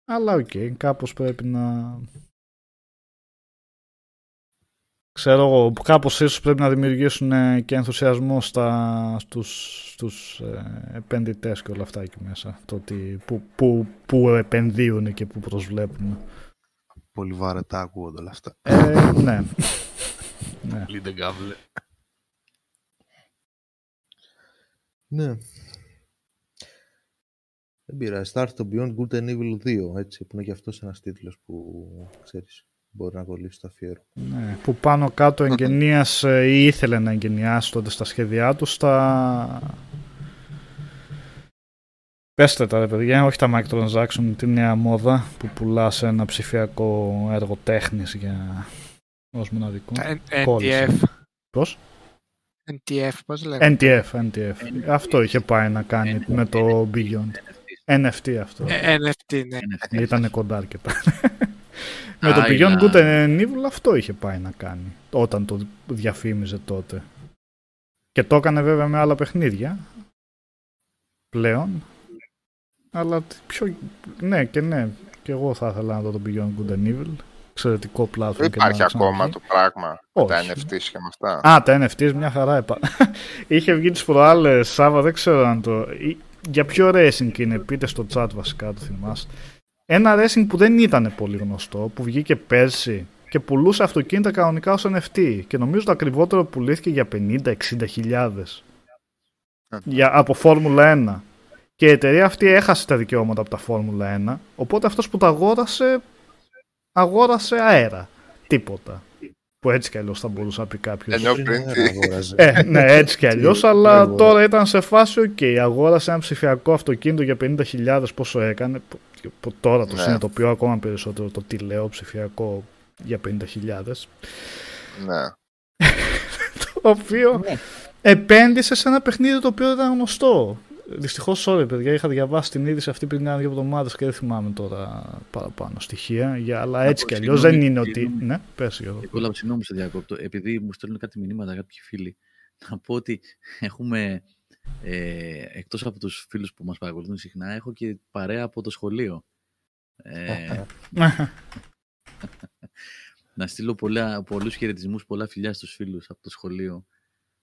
Αλλά οκ, κάπως πρέπει να... Ξέρω εγώ, κάπως ίσως πρέπει να δημιουργήσουν ε, και ενθουσιασμό στα, στους, στους ε, επενδυτές και όλα αυτά εκεί μέσα. Το ότι που, που, που επενδύουν και που προσβλέπουν. Πολύ βαρετά ακούγονται όλα αυτά. Ε, ναι. ναι. Λίντε γκάβλε. Ναι. Δεν πειράζει. Θα έρθει το Beyond Good and Evil 2, έτσι, που είναι και αυτός ένας τίτλος που, ξέρεις, μπορεί να κολλήσει το αφιέρωμα. Ναι, που πάνω κάτω εγγενίασε ή ήθελε να εγγενιάσει τότε στα σχέδιά τους στα... Πέστε τα ρε παιδιά, όχι τα microtransaction, τη νέα μόδα που πουλάς σε ένα ψηφιακό έργο τέχνης για ως μοναδικό. Τα Κόλλησε. NTF. Πώς; NTF, πώς λέγεται; NTF, NTF. Αυτό είχε πάει να κάνει με το Beyond. NFT αυτό. Ε, NFT, ναι. NFT. Ήταν κοντά αρκετά. Με το Άιλα. Beyond Good and Evil αυτό είχε πάει να κάνει. Όταν το διαφήμιζε τότε. Και το έκανε βέβαια με άλλα παιχνίδια. Πλέον. Αλλά τι πιο... Ναι και ναι. Και εγώ θα ήθελα να δω το Beyond Good and Evil. Εξαιρετικό platform. Δεν και να υπάρχει ακόμα ξαναβγεί. το πράγμα. με Τα Όχι. NFTs και με αυτά. Α, τα NFTs μια χαρά είπα. Είχε βγει τις προάλλες, Σάβα, δεν ξέρω αν το... ή- Για ποιο racing είναι, πείτε στο chat βασικά, το θυμάστε. Ένα racing που δεν ήταν πολύ γνωστό, που βγήκε πέρσι και πουλούσε αυτοκίνητα κανονικά ως NFT και νομίζω το ακριβότερο πουλήθηκε για 50-60 χιλιάδες. Για, από Φόρμουλα 1. Και η εταιρεία αυτή έχασε τα δικαιώματα από τα Φόρμουλα 1, οπότε αυτός που τα αγόρασε, αγόρασε αέρα. Τίποτα. Που έτσι κι αλλιώς θα μπορούσε να πει κάποιος. Ενώ Πριν πριν δεν τι. αγόραζε. Ε, ναι, έτσι κι αλλιώς, Τι αλλά αγόρασε. τώρα ήταν σε φάση, οκ, αγόρασε ένα ψηφιακό αυτοκίνητο για 50.000 πόσο έκανε. που- που τώρα το Ναι. συνειδητοποιώ ακόμα περισσότερο το τι λέω ψηφιακό για 50.000. Ναι. Το οποίο Ναι. επένδυσε σε ένα παιχνίδι το οποίο δεν ήταν γνωστό. Δυστυχώς, sorry, παιδιά, είχα διαβάσει την είδηση αυτή πριν κάνα δύο εβδομάδες και δεν θυμάμαι τώρα παραπάνω στοιχεία. Για, αλλά έτσι κι αλλιώς δεν συγγνώμη, είναι ότι. συγγνώμη. Ναι, πες Γιώργο. Νικόλα, συγγνώμη σε διακόπτω. Επειδή μου στέλνουν κάτι μηνύματα κάποιοι φίλοι, να πω ότι έχουμε, ε, εκτός από τους φίλους που μας παρακολουθούν συχνά, έχω και παρέα από το σχολείο. Ε, να στείλω πολλά, πολλούς χαιρετισμούς, πολλά φιλιά στους φίλους από το σχολείο,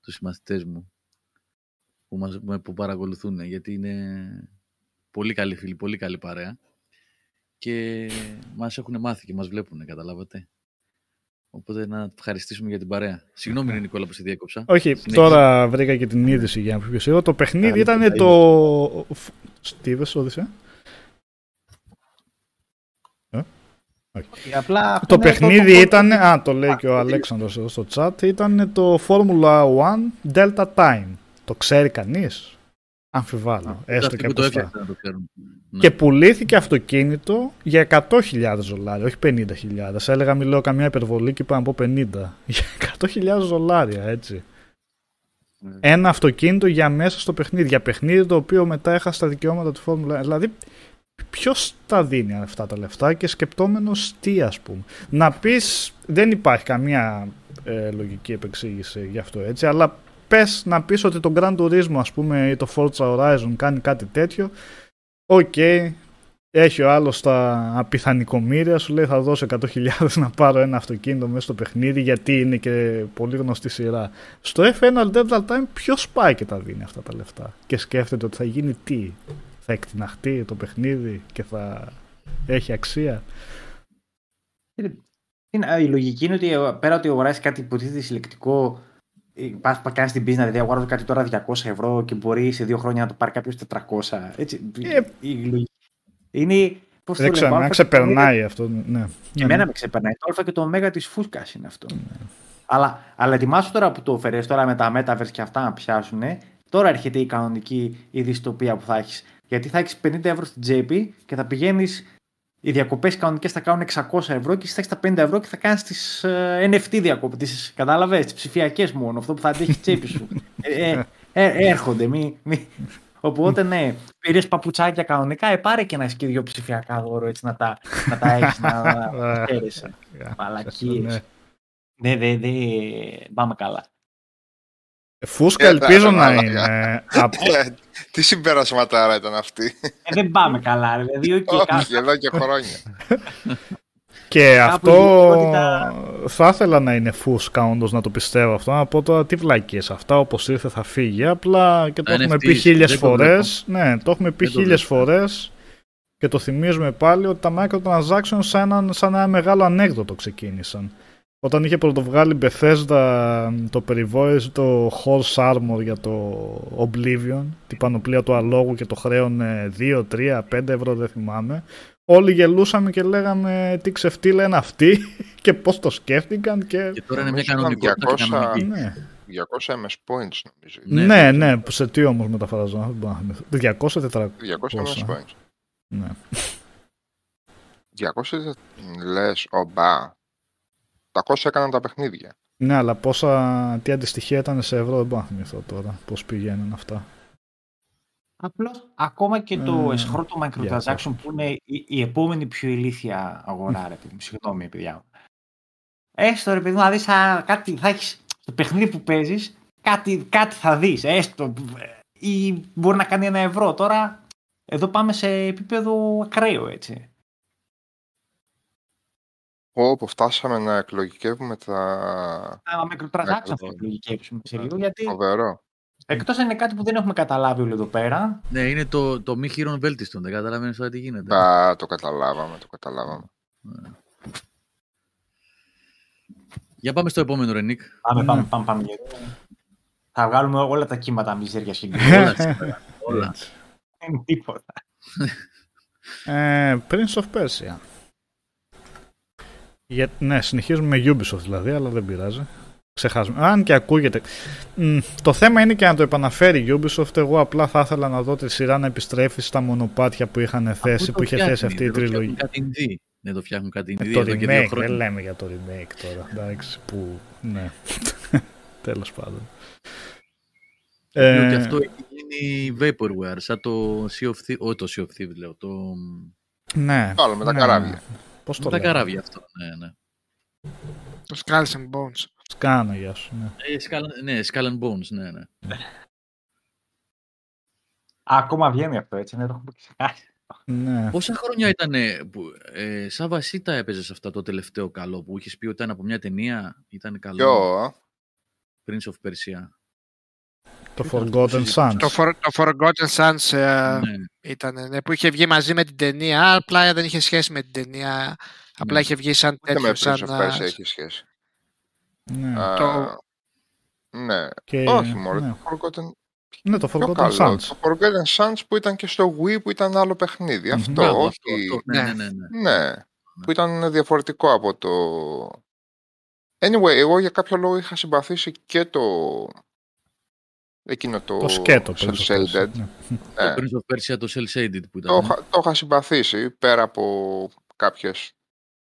τους συμμαθητές μου, που, μας, με- που παρακολουθούν, γιατί είναι πολύ καλοί φίλοι, πολύ καλή παρέα και μας έχουν μάθει και μας βλέπουν, καταλάβατε. Οπότε να ευχαριστήσουμε για την παρέα. Συγγνώμη, ρε Νικόλα, που σε διέκοψα. Όχι, Συνέχισε. τώρα βρήκα και την είδηση για να πιο σίγουρο. Το παιχνίδι Καλή ήταν τα το. Τι είπες, Όδησε; Απλά Το είναι παιχνίδι το- ήταν. Α, το λέει και ο Αλέξανδρος εδώ στο chat. Ήταν το Formula 1 Delta Time. Το ξέρει κανείς; Αμφιβάλλω. Έστω Αυτοί και που από το αυτά. έφτιαξαν να το ξέρουν. Ναι. Και πουλήθηκε αυτοκίνητο για 100.000 δολάρια, όχι 50.000. Έλεγα, μιλάω καμιά υπερβολή και είπα να πω 50. Για 100.000 δολάρια, έτσι. Ναι. Ένα αυτοκίνητο για μέσα στο παιχνίδι. Για παιχνίδι το οποίο μετά έχασε τα δικαιώματα του Φόρμουλα 1. Δηλαδή, ποιος τα δίνει αυτά τα λεφτά και σκεπτόμενος τι, ας πούμε. Να πεις, δεν υπάρχει καμία ε, λογική επεξήγηση γι' αυτό έτσι, αλλά πες να πεις ότι το Gran Turismo, ας πούμε, ή το Forza Horizon κάνει κάτι τέτοιο. Οκ, έχει ο άλλος τα απίθανα εκατομμύρια, σου λέει θα δώσω 100.000 να πάρω ένα αυτοκίνητο μέσα στο παιχνίδι γιατί είναι και πολύ γνωστή σειρά. Στο F1 Delta Time ποιο πάει και τα δίνει αυτά τα λεφτά και σκέφτεται ότι θα γίνει τι, θα εκτιναχτεί το παιχνίδι και θα έχει αξία; Είναι- Η λογική είναι ότι ε, πέρα ότι αγοράσει κάτι υποτίθεται συλλεκτικό, πας να κάνεις την business, δηλαδή αγοράζω κάτι τώρα 200 ευρώ και μπορεί σε δύο χρόνια να το πάρει κάποιος 400. Έτσι, Ε, η λογική είναι. Πώς το Δεν λένε, ξέρω, το αν α και το ω. ξεπερνάει αυτό. Ναι. Και Ναι, εμένα ναι. με ξεπερνάει. Το α και το ω της φούσκας είναι αυτό. Αλλά, αλλά ετοιμάσου τώρα που το φέρες τώρα με τα metaverse και αυτά να πιάσουν. Τώρα έρχεται η κανονική η δυστοπία που θα έχεις. Γιατί θα έχεις 50 ευρώ στην τσέπη και θα πηγαίνεις. Οι διακοπές κανονικές θα κάνουν 600 ευρώ και εσύ θα έχει τα 50 ευρώ και θα κάνεις τις ε, NFT διακοπές. Κατάλαβες, τις ψηφιακές μόνο. Αυτό που θα αντέχει η τσέπη σου. ε, ε, ε, έρχονται. Μη, μη. Οπότε ναι, πήρες παπουτσάκια κανονικά, ε, πάρε και ένα και δύο ψηφιακά δώρο έτσι να τα, να τα έχεις να, να, να χαίρεσαι. Μαλακίες. Ναι. Ναι, δεν δε, πάμε καλά. Φούσκα Ε, ελπίζω τα- να τα- είναι. απ- Ε, Τι συμπερασματάρα ήταν αυτή. Ε, δεν πάμε καλά, ρε παιδί. οκ, κάπου- Όχι, εδώ και χρόνια. Και Κάπου αυτό η γενικότητα- θα ήθελα να είναι φούσκα όντως να το πιστεύω αυτό. Να πω τώρα τι βλακίες αυτά, όπως ήρθε θα φύγει. Απλά και το Τα έχουμε πει NFTs, χίλιες δεν το φορές. Ναι, το έχουμε πει Δεν το χίλιες βλέπω. φορές. Και το θυμίζουμε πάλι ότι τα microtransactions σαν, ένα- σαν ένα μεγάλο ανέκδοτο ξεκίνησαν. Όταν είχε πρωτοβγάλει Bethesda το περιβόητο Horse Armor για το Oblivion, την πανοπλία του αλόγου και το χρέωνε 2, 3, 5 ευρώ δεν θυμάμαι, όλοι γελούσαμε και λέγαμε τι ξεφτύλα είναι αυτή και πώς το σκέφτηκαν και... Και τώρα είναι μια Νομίζω ήταν κανονικότητα και 200 κανονική. Ναι, 200 MS points νομίζω. Ναι, ναι, ναι. ναι, σε τι όμως μεταφράζω, δεν μπορώ να θυμηθώ. 200-400. 200 MS Πόσα. points. Ναι. 200 λες, ομπά. 800 έκαναν τα παιχνίδια. ναι, αλλά πόσα, τι αντιστοιχεία ήταν σε ευρώ δεν μπορώ να θυμηθώ τώρα, πώς πηγαίνουν αυτά. Απλώς ακόμα και το Ε, εσχρό το για microtransaction που είναι η, η επόμενη πιο ηλίθια αγορά, ρε παιδί μου. Συγγνώμη, παιδιά μου. Έστω, ρε παιδί μου, να δεις α, κάτι, θα έχεις στο παιχνίδι που παίζεις, κάτι, κάτι θα δεις, έστω, ε, ή μπορεί να κάνει ένα ευρώ. Τώρα, εδώ πάμε σε επίπεδο ακραίο, έτσι. Όπου φτάσαμε να εκλογικεύουμε τα... Τα microtransaction θα Ακριβώς. εκλογικεύσουμε σε λίγο, γιατί Φοβερό. εκτός αν είναι κάτι που δεν έχουμε καταλάβει όλοι εδώ πέρα, Ναι, είναι το, το μη χείρον βέλτιστον. Δεν καταλαβαίνεις τώρα τι γίνεται. Α, το καταλάβαμε, το καταλάβαμε. Για πάμε στο επόμενο, Ρενίκ. πάμε, Ναι. πάμε, πάμε, πάμε. γιατί Θα βγάλουμε όλα τα κύματα μιζέρια και Όλα σήμερα. Όλα. Έτσι. Δεν είναι τίποτα. Ε, Prince of Persia. Για, ναι, συνεχίζουμε με Ubisoft δηλαδή, αλλά δεν πειράζει. Ξεχάσουμε. Αν και ακούγεται. Μ, το θέμα είναι και να το επαναφέρει η Ubisoft. Εγώ απλά θα ήθελα να δω τη σειρά να επιστρέφει στα μονοπάτια που είχαν θέσει, Αφού που το είχε φτιάχνει, θέσει αυτή η δεν το φτιάχνουν τριλογία. Κάτι indie. Δεν το φτιάχνουν κάτι Ε, indie το εδώ και δύο remake, χρόνια. δεν λέμε για το remake τώρα. Εντάξει, που. Ναι. Τέλος πάντων. Ε, Ε, ότι αυτό έχει γίνει vaporware, σαν το Sea of Thieves, όχι το Sea of Thieves λέω, το... ναι. Άλλο με τα ναι. καράβια. Πώς με το τα λέμε; καράβια αυτό, ναι, ναι. Το Skulls and Bones. Σκάνω, γεια σου. Ναι. Ε, Skull, ναι, Skull and Bones, ναι, ναι. Α, ακόμα βγαίνει αυτό, έτσι, ναι, το έχουμε ξεχάσει. ναι. Πόσα χρόνια ήταν που ε, σαν βασίτα έπαιζες σε αυτά το τελευταίο καλό που είχες πει ότι ήταν από μια ταινία, ήταν καλό; Ποιο, Prince of Persia. Το Ποιο ήταν Forgotten αυτό, Sons. Το, For, το Forgotten Sons ε, Ναι, ήταν, ναι, που είχε βγει μαζί με την ταινία, απλά δεν είχε σχέση με την ταινία. Απλά Ναι. είχε βγει σαν ούτε τέτοιο, με σαν... Prince of Persia έχει σχέση. Ναι. Α, Το- Ναι, Και, όχι μόνο. ναι. Το Forgotten, Ναι, το πιο Forgotten καλό. Sons. Το Forgotten Sons που ήταν και στο Wii που ήταν άλλο παιχνίδι. Αυτό, Μπράβο, όχι. αυτό, αυτό, ναι, Ναι. ναι, ναι, ναι. Ναι, που ήταν διαφορετικό από το... Anyway, εγώ για κάποιο λόγο είχα συμπαθήσει και το... Εκείνο το, Το σκέτο. Cell Prince of Persia, Shaded. ναι. Ναι. Το Prince of Persia, το Cell Shaded που ήταν. Το, ναι. είχα- το είχα συμπαθήσει πέρα από κάποιες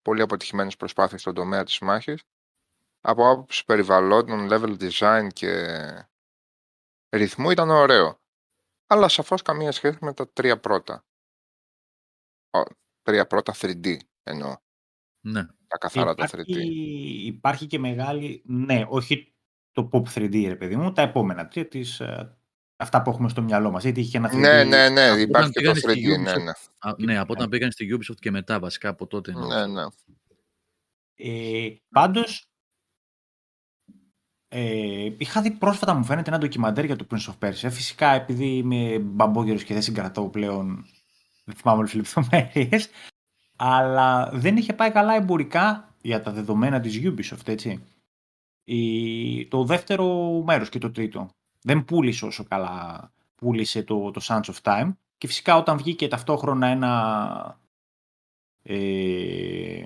πολύ αποτυχημένες προσπάθειες στον τομέα της μάχης. Από άποψη περιβαλλόντων, level design και ρυθμού ήταν ωραίο. Αλλά σαφώς καμία σχέση με τα τρία πρώτα. Ω, τρία πρώτα 3D εννοώ. ναι. Τα καθαρά τα 3D. Υπάρχει, υπάρχει και μεγάλη, ναι, όχι το pop 3D, ρε παιδί μου, τα επόμενα τρία της, ε, αυτά που έχουμε στο μυαλό μας. Είτε είχε και ένα 3D. Ναι, ναι, ναι, από υπάρχει όταν και το πήγανε στη 3D, ναι, Ubisoft. ναι. Α, ναι, από όταν πήγαν στη Ubisoft και μετά βασικά από τότε. Ναι, ναι. Ε, πάντως, ε, είχα δει πρόσφατα, μου φαίνεται, ένα ντοκιμαντέρ για το Prince of Persia. Φυσικά, επειδή είμαι μπαμπόγερος και δεν συγκρατώ πλέον, δεν θυμάμαι όλες τις λεπτομέρειες, αλλά δεν είχε πάει καλά εμπορικά για τα δεδομένα της Ubisoft, έτσι. Η, το δεύτερο μέρος και το τρίτο. Δεν πούλησε όσο καλά πούλησε το, το Sands of Time. Και φυσικά όταν βγήκε ταυτόχρονα ένα ε,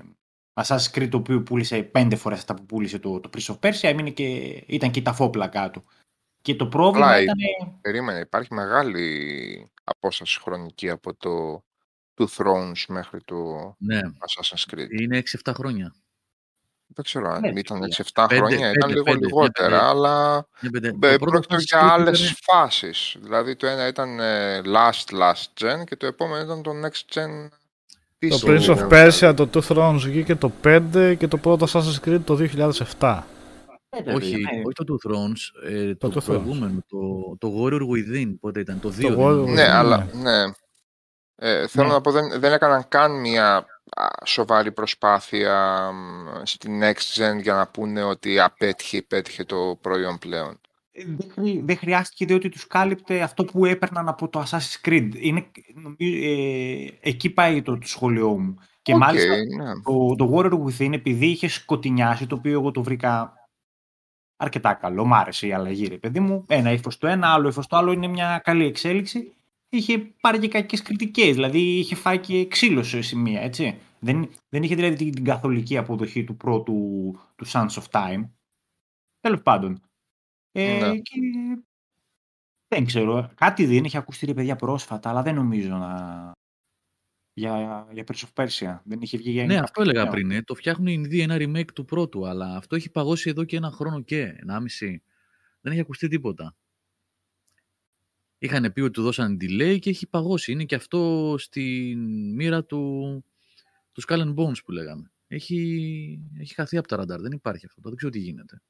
Assassin's Creed το οποίο πούλησε πέντε φορές αυτά που πούλησε το, το Prince of Persia έμεινε και, ήταν και η ταφόπλα κάτω. Και το πρόβλημα Αλλά η- ήταν... Περίμενε, υπάρχει μεγάλη απόσταση χρονική από το του Thrones μέχρι το ναι. Assassin's Creed. Είναι 6-7 χρόνια. Δεν ξέρω αν Ναι, ήταν παιδιά. 6-7 Πέντε, χρόνια, ήταν πέντε, λίγο πέντε, λιγότερα, πέντε. αλλά Ναι, πέντε. ε, Το πρώτο πρόκειται Assassin's για Creed άλλες ήταν- φάσεις. Δηλαδή το ένα ήταν ε, last last gen και το επόμενο ήταν το next gen. Το της Prince σειράς. of Persia, το Two Thrones βγήκε το 5 και το πρώτο Assassin's Creed το 2007. Όχι, ναι. όχι το Two Thrones, ε, Το το, Two Thrones. προηγούμενο, το, το Warrior Within, πότε ήταν, το 2. Το Warrior Ναι, Ναι. αλλά ναι. Ε, θέλω Ναι. να πω, δεν, δεν έκαναν καν μια α, σοβαρή προσπάθεια μ, στη next gen για να πούνε ότι απέτυχε, πέτυχε το προϊόν πλέον. Ε, Δεν, χρει- δεν χρειάστηκε διότι τους κάλυπτε αυτό που έπαιρναν από το Assassin's Creed. Είναι, νομίζω, ε, εκεί πάει το, το σχόλιό μου. Και Οκ, μάλιστα ναι. το, το Warrior Within επειδή είχε σκοτεινιάσει, το οποίο εγώ το βρήκα αρκετά καλό. Μ' άρεσε η αλλαγή, ρε παιδί μου. Ένα ύφος το ένα, άλλο ύφος το άλλο είναι μια καλή εξέλιξη. Είχε πάρει και κακές κριτικές, δηλαδή είχε φάει και ξύλο σε σημεία, έτσι. Δεν, δεν είχε δηλαδή την, την καθολική αποδοχή του πρώτου του Sons of Time. Τέλος πάντων. Ε, Ναι. και δεν ξέρω. Κάτι δεν είχε ακουστεί ρε παιδιά πρόσφατα, αλλά δεν νομίζω να. Για, για Prince of Persia. Δεν είχε βγει για Ναι, αυτό έλεγα νέο. πριν. ε. Το φτιάχνουν οι Ινδοί ένα remake του πρώτου, αλλά αυτό έχει παγώσει εδώ και ένα χρόνο και, ενάμιση. Δεν έχει ακουστεί τίποτα. Είχαν πει ότι του δώσαν delay και έχει παγώσει. Είναι και αυτό στη μοίρα του, τους Skull and Bones που λέγαμε. Έχει, έχει χαθεί από τα ραντάρ. Δεν υπάρχει αυτό. Δεν ξέρω τι γίνεται.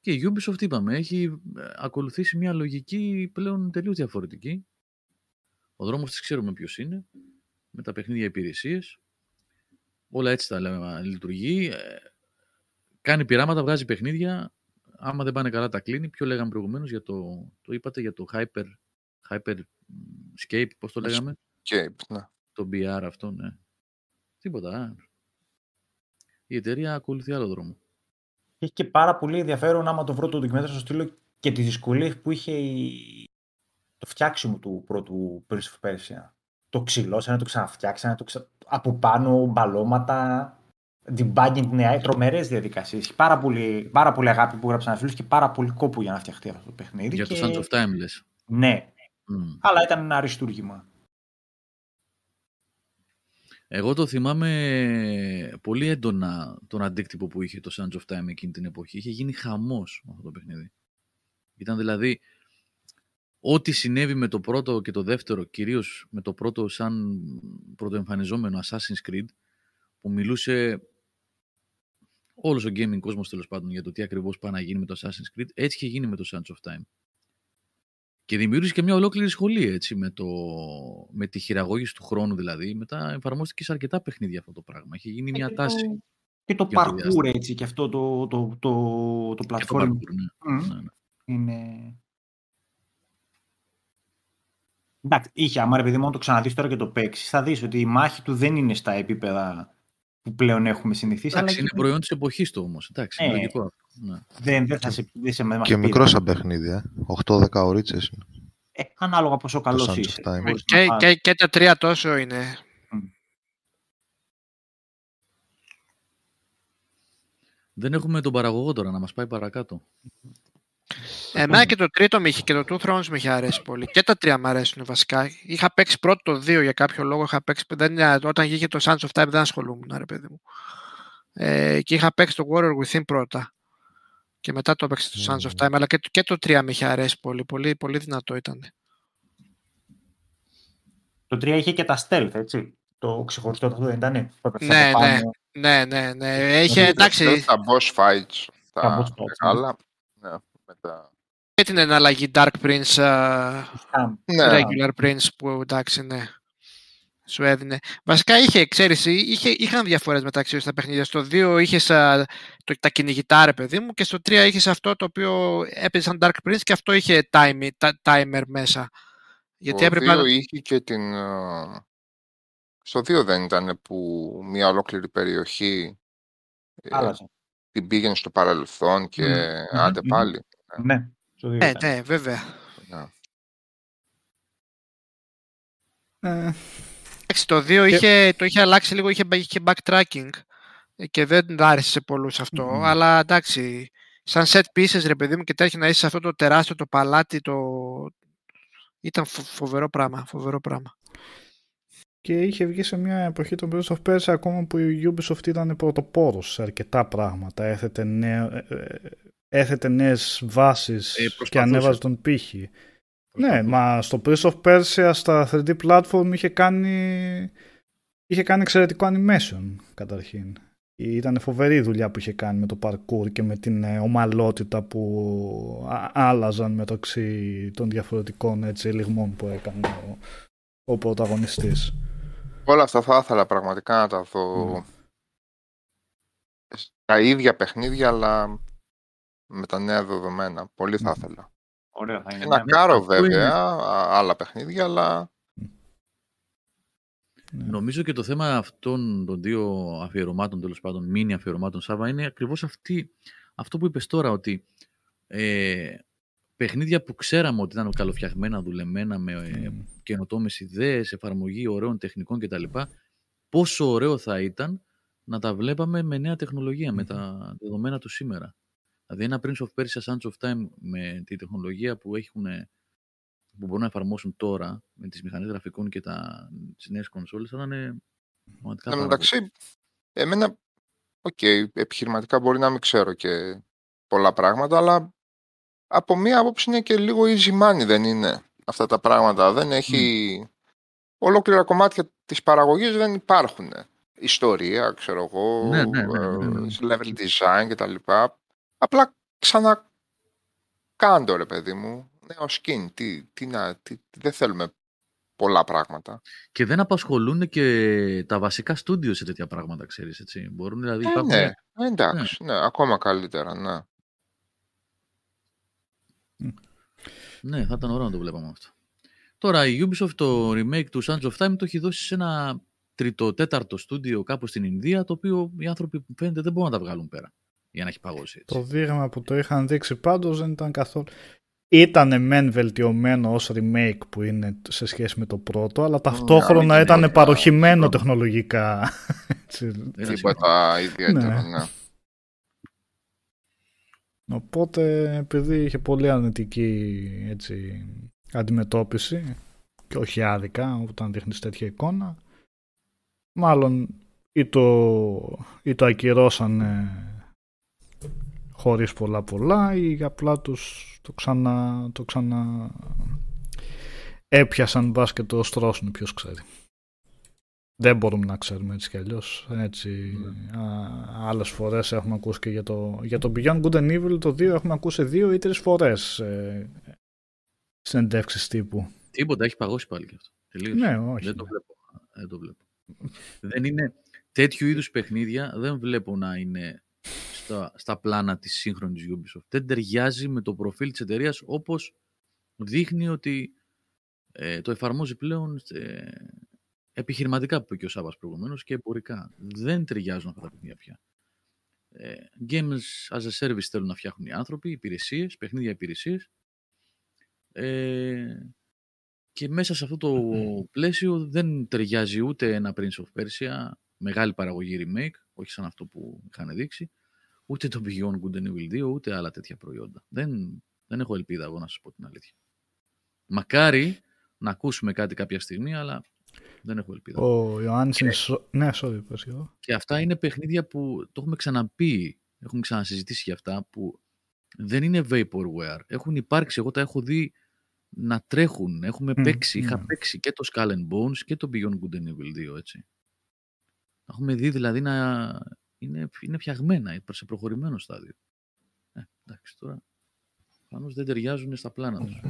Και η Ubisoft είπαμε, έχει ε, ακολουθήσει μια λογική πλέον τελείως διαφορετική. Ο δρόμος της ξέρουμε ποιος είναι, με τα παιχνίδια υπηρεσίες. Όλα έτσι τα λέμε, λειτουργεί. Ε, κάνει πειράματα, βγάζει παιχνίδια. Άμα δεν πάνε καλά τα κλείνει. Ποιο λέγαμε προηγουμένως για το, το είπατε για το Hyper, Hyperscape, πώς το λέγαμε; Escape, ναι. Το BR αυτό, ναι. Τίποτα. ε. Η εταιρεία ακολουθεί άλλο δρόμο. Έχει και πάρα πολύ ενδιαφέρον άμα το βρω το ντοκιμέντρο στο στείλω και τις δυσκολίες που είχε η... το φτιάξιμο του πρώτου Prince of Persia. Το ξυλώσανε, το ξαναφτιάξανε, το ξα... από πάνω μπαλώματα, debugging νέα, τρομερές διαδικασίες. Έχει πάρα πολύ, πάρα πολύ αγάπη που γράψαν φίλους και πάρα πολύ κόπο για να φτιαχτεί αυτό το παιχνίδι. Για και... το Sands of Time λες. Ναι, Μμ. αλλά ήταν ένα αριστούργημα. Εγώ το θυμάμαι πολύ έντονα τον αντίκτυπο που είχε το Sands of Time εκείνη την εποχή. Είχε γίνει χαμός με αυτό το παιχνίδι. Ήταν δηλαδή ό,τι συνέβη με το πρώτο και το δεύτερο, κυρίως με το πρώτο σαν πρωτοεμφανιζόμενο Assassin's Creed, που μιλούσε όλος ο gaming κόσμος τέλος πάντων για το τι ακριβώς πάει να γίνει με το Assassin's Creed, έτσι είχε γίνει με το Sands of Time. Και δημιούργησε και μια ολόκληρη σχολή έτσι, με, το, με τη χειραγώγηση του χρόνου δηλαδή. Μετά εφαρμόστηκε σε αρκετά παιχνίδια αυτό το πράγμα. Είχε γίνει μια και τάση. Το, και το για το parkour διάστημα. έτσι και αυτό το, το, το, το Και το platform parkour, ναι. Μμ. Ναι, ναι. είναι... Εντάξει, είχε, άμα ρε παιδί μόνο το ξαναδείς τώρα και το παίξεις, θα δεις ότι η μάχη του δεν είναι στα επίπεδα που πλέον έχουμε συνηθίσει. αλλά Εντάξει, είναι και- προϊόν της εποχής του όμως. Εντάξει, είναι Ναι. λογικό αυτό. Ναι. δεν, δεν θα σε, δεν σε μας Και πείρε. μικρός σαν παιχνίδι, ε. 8-10 ωρίτσες είναι. Ε, ανάλογα πόσο καλός Sands of είσαι. Time. Μπορείς να Και, πας- και, και τα τρία τόσο είναι. Δεν έχουμε τον παραγωγό τώρα να μας πάει παρακάτω. Εμένα και το τρίτο με είχε και το Two Thrones με είχε αρέσει πολύ. Και τα τρία μου αρέσουν βασικά. Είχα παίξει πρώτο το δύο για κάποιο λόγο. Είχα παίξει, δεν, όταν βγήκε το Sands of Time δεν ασχολούμουν, ρε παιδί μου. Ε, και είχα παίξει το Warrior Within πρώτα. Και μετά το έπαιξε το Sands of Time. Αλλά και, το- και το 3 με είχε αρέσει πολύ. Πολύ, πολύ δυνατό ήταν. Το 3 είχε και τα stealth, έτσι. Το ξεχωριστό αυτό δεν ήταν. που έπαιξε Ναι, από πάνω. Ναι, ναι, ναι. Είχε, Δηλαδή, εντάξει, Τα boss fights, Τα τα boss fights, ναι. μεγάλα. Ναι, με τα... και την εναλλαγή Dark Prince, α, Scam. Ναι, Regular Prince που εντάξει, ναι. Σου έδινε. Βασικά είχε, ξέρεις, είχε, είχαν διαφορές μεταξύ τους στα παιχνίδια. Στο 2 είχες α, το, τα κυνηγητά, ρε παιδί μου, και στο 3 είχες αυτό το οποίο έπαιζε σαν Dark Prince και αυτό είχε time, τα- timer μέσα. Γιατί το έπρεπε δύο να... είχε και την... ε, Στο 2 δεν ήταν που μια ολόκληρη περιοχή ε, Άλλαζε. την πήγαινε στο παρελθόν και Μμμ, άντε μμμ. πάλι. Ναι, στο δύο Ναι, ήταν. ναι, βέβαια. Ναι. Ε, Εντάξει, το 2 είχε, το είχε αλλάξει λίγο, είχε, είχε backtracking ε, και δεν άρεσε σε πολλούς αυτό, Μμμ. αλλά εντάξει, σαν set pieces ρε παιδί μου και τρέχει να είσαι σε αυτό το τεράστιο το παλάτι, το... ήταν φο- φοβερό πράγμα, φοβερό πράγμα. και είχε βγει σε μια εποχή το Prince of Persia ακόμα που η Ubisoft ήταν πρωτοπόρος σε αρκετά πράγματα. Έθετε, νέα, ε, ε, έθετε νέες βάσεις Ε, και προσπαθούσε. ανέβαζε τον πύχη. Ναι, μα στο Prince of Persia στα 3D platform είχε κάνει, είχε κάνει εξαιρετικό animation καταρχήν. Ήταν φοβερή η δουλειά που είχε κάνει με το parkour και με την ε, ομαλότητα που α- άλλαζαν μεταξύ των διαφορετικών έτσι, λιγμών που έκανε ο, ο πρωταγωνιστής. Όλα αυτά θα ήθελα πραγματικά να τα δω Μμμ. τα ίδια παιχνίδια, αλλά με τα νέα δεδομένα. Πολύ θα Μμμ. ήθελα. Ωραίο θα είναι. Και να Ναι. κάρω αυτό είναι. βέβαια α- άλλα παιχνίδια, αλλά Ναι. Νομίζω και το θέμα αυτών των δύο αφιερωμάτων, τέλος πάντων, μίνι αφιερωμάτων, Σάβα, είναι ακριβώς αυτό που είπες τώρα, ότι ε, παιχνίδια που ξέραμε ότι ήταν καλοφτιαγμένα, δουλεμένα με ε, Μμ. καινοτόμες ιδέες, εφαρμογή ωραίων τεχνικών κτλ. Πόσο ωραίο θα ήταν να τα βλέπαμε με νέα τεχνολογία, με τα δεδομένα του σήμερα. Δηλαδή, ένα Prince of Persia Sands of Time με τη τεχνολογία που, έχουν, που μπορούν να εφαρμόσουν τώρα με τις μηχανές γραφικών και τα, τις νέες κονσόλες θα ήταν πραγματικά Εν τω πάρα πολύ. μεταξύ, εμένα, οκ, επιχειρηματικά μπορεί να μην ξέρω και πολλά πράγματα, αλλά από μία άποψη είναι και λίγο easy money, δεν είναι αυτά τα πράγματα. Δεν έχει... Ολόκληρα κομμάτια της παραγωγής δεν υπάρχουν. Ιστορία, ξέρω εγώ, Ναι, ναι, ναι, ναι, ναι. ε, level design κτλ. Απλά ξανακάντο ρε παιδί μου. Νέο skin. Τι, τι να, τι, δεν θέλουμε πολλά πράγματα. Και δεν απασχολούν και τα βασικά στούντιο σε τέτοια πράγματα, ξέρεις, έτσι. Μπορούν, δηλαδή, Ε, υπάρχουν... ναι, ε, εντάξει, ναι. ακόμα καλύτερα, ναι. Ναι, θα ήταν ωραίο να το βλέπαμε αυτό. Τώρα η Ubisoft το remake του Sands of Time το έχει δώσει σε ένα τρίτο-τέταρτο στούντιο κάπου στην Ινδία, το οποίο οι άνθρωποι που φαίνεται δεν μπορούν να τα βγάλουν πέρα για να έχει παγώσει έτσι. Το δείγμα που το είχαν δείξει πάντως δεν ήταν καθόλου... Ήταν μεν βελτιωμένο ως remake που είναι σε σχέση με το πρώτο, αλλά ταυτόχρονα ναι, ήταν ναι, παροχημένο ναι. τεχνολογικά. Έτσι. Δεν είναι Τίποτα ιδιαίτερο, Ναι. ναι. Οπότε επειδή είχε πολύ αρνητική έτσι, αντιμετώπιση και όχι άδικα όταν δείχνεις τέτοια εικόνα μάλλον ή το, ή το ακυρώσανε χωρίς πολλά πολλά ή απλά τους το ξανά, το ξανά έπιασαν μπας και το στρώσουν ποιος ξέρει. Δεν μπορούμε να ξέρουμε έτσι κι αλλιώς. Έτσι, α, άλλες φορές έχουμε ακούσει και για το, για το Beyond Good and Evil το 2 έχουμε ακούσει δύο ή τρεις φορές ε, συνεντεύξεις τύπου. Τίποτα, έχει παγώσει πάλι και αυτό. Τελείωσε. Ναι, όχι. Δεν το βλέπω. Δεν το βλέπω. δεν είναι τέτοιου είδους παιχνίδια, δεν βλέπω να είναι στα, στα πλάνα της σύγχρονης Ubisoft. Δεν ταιριάζει με το προφίλ της εταιρείας όπως δείχνει ότι ε, το εφαρμόζει πλέον ε, επιχειρηματικά που είπε και ο Σάββας προηγουμένως και εμπορικά. Δεν ταιριάζουν αυτά τα παιχνίδια πια. Ε, games as a service θέλουν να φτιάχνουν οι άνθρωποι, υπηρεσίες, παιχνίδια υπηρεσίες. Ε, και μέσα σε αυτό το πλαίσιο δεν ταιριάζει ούτε ένα Prince of Persia, μεγάλη παραγωγή remake, όχι σαν αυτό που είχαν δείξει, ούτε το Beyond Good and Evil 2, ούτε άλλα τέτοια προϊόντα. Δεν, δεν έχω ελπίδα εγώ να σας πω την αλήθεια. Μακάρι να ακούσουμε κάτι κάποια στιγμή, αλλά δεν έχω ελπίδα. Ο Ιωάννης είναι... σο- Ναι, sorry, πες εγώ. Και αυτά είναι παιχνίδια που το έχουμε ξαναπεί, έχουμε ξανασυζητήσει για αυτά, που δεν είναι vaporware. Έχουν υπάρξει, εγώ τα έχω δει να τρέχουν. Έχουμε Μμ, παίξει, είχα ναι. παίξει και το Skull and Bones και το Beyond Good and Evil 2, έτσι. Τα Έχουμε δει δηλαδή να είναι, είναι φτιαγμένα σε προχωρημένο στάδιο. Ε, εντάξει, τώρα πάνω δεν ταιριάζουν στα πλάνα τους.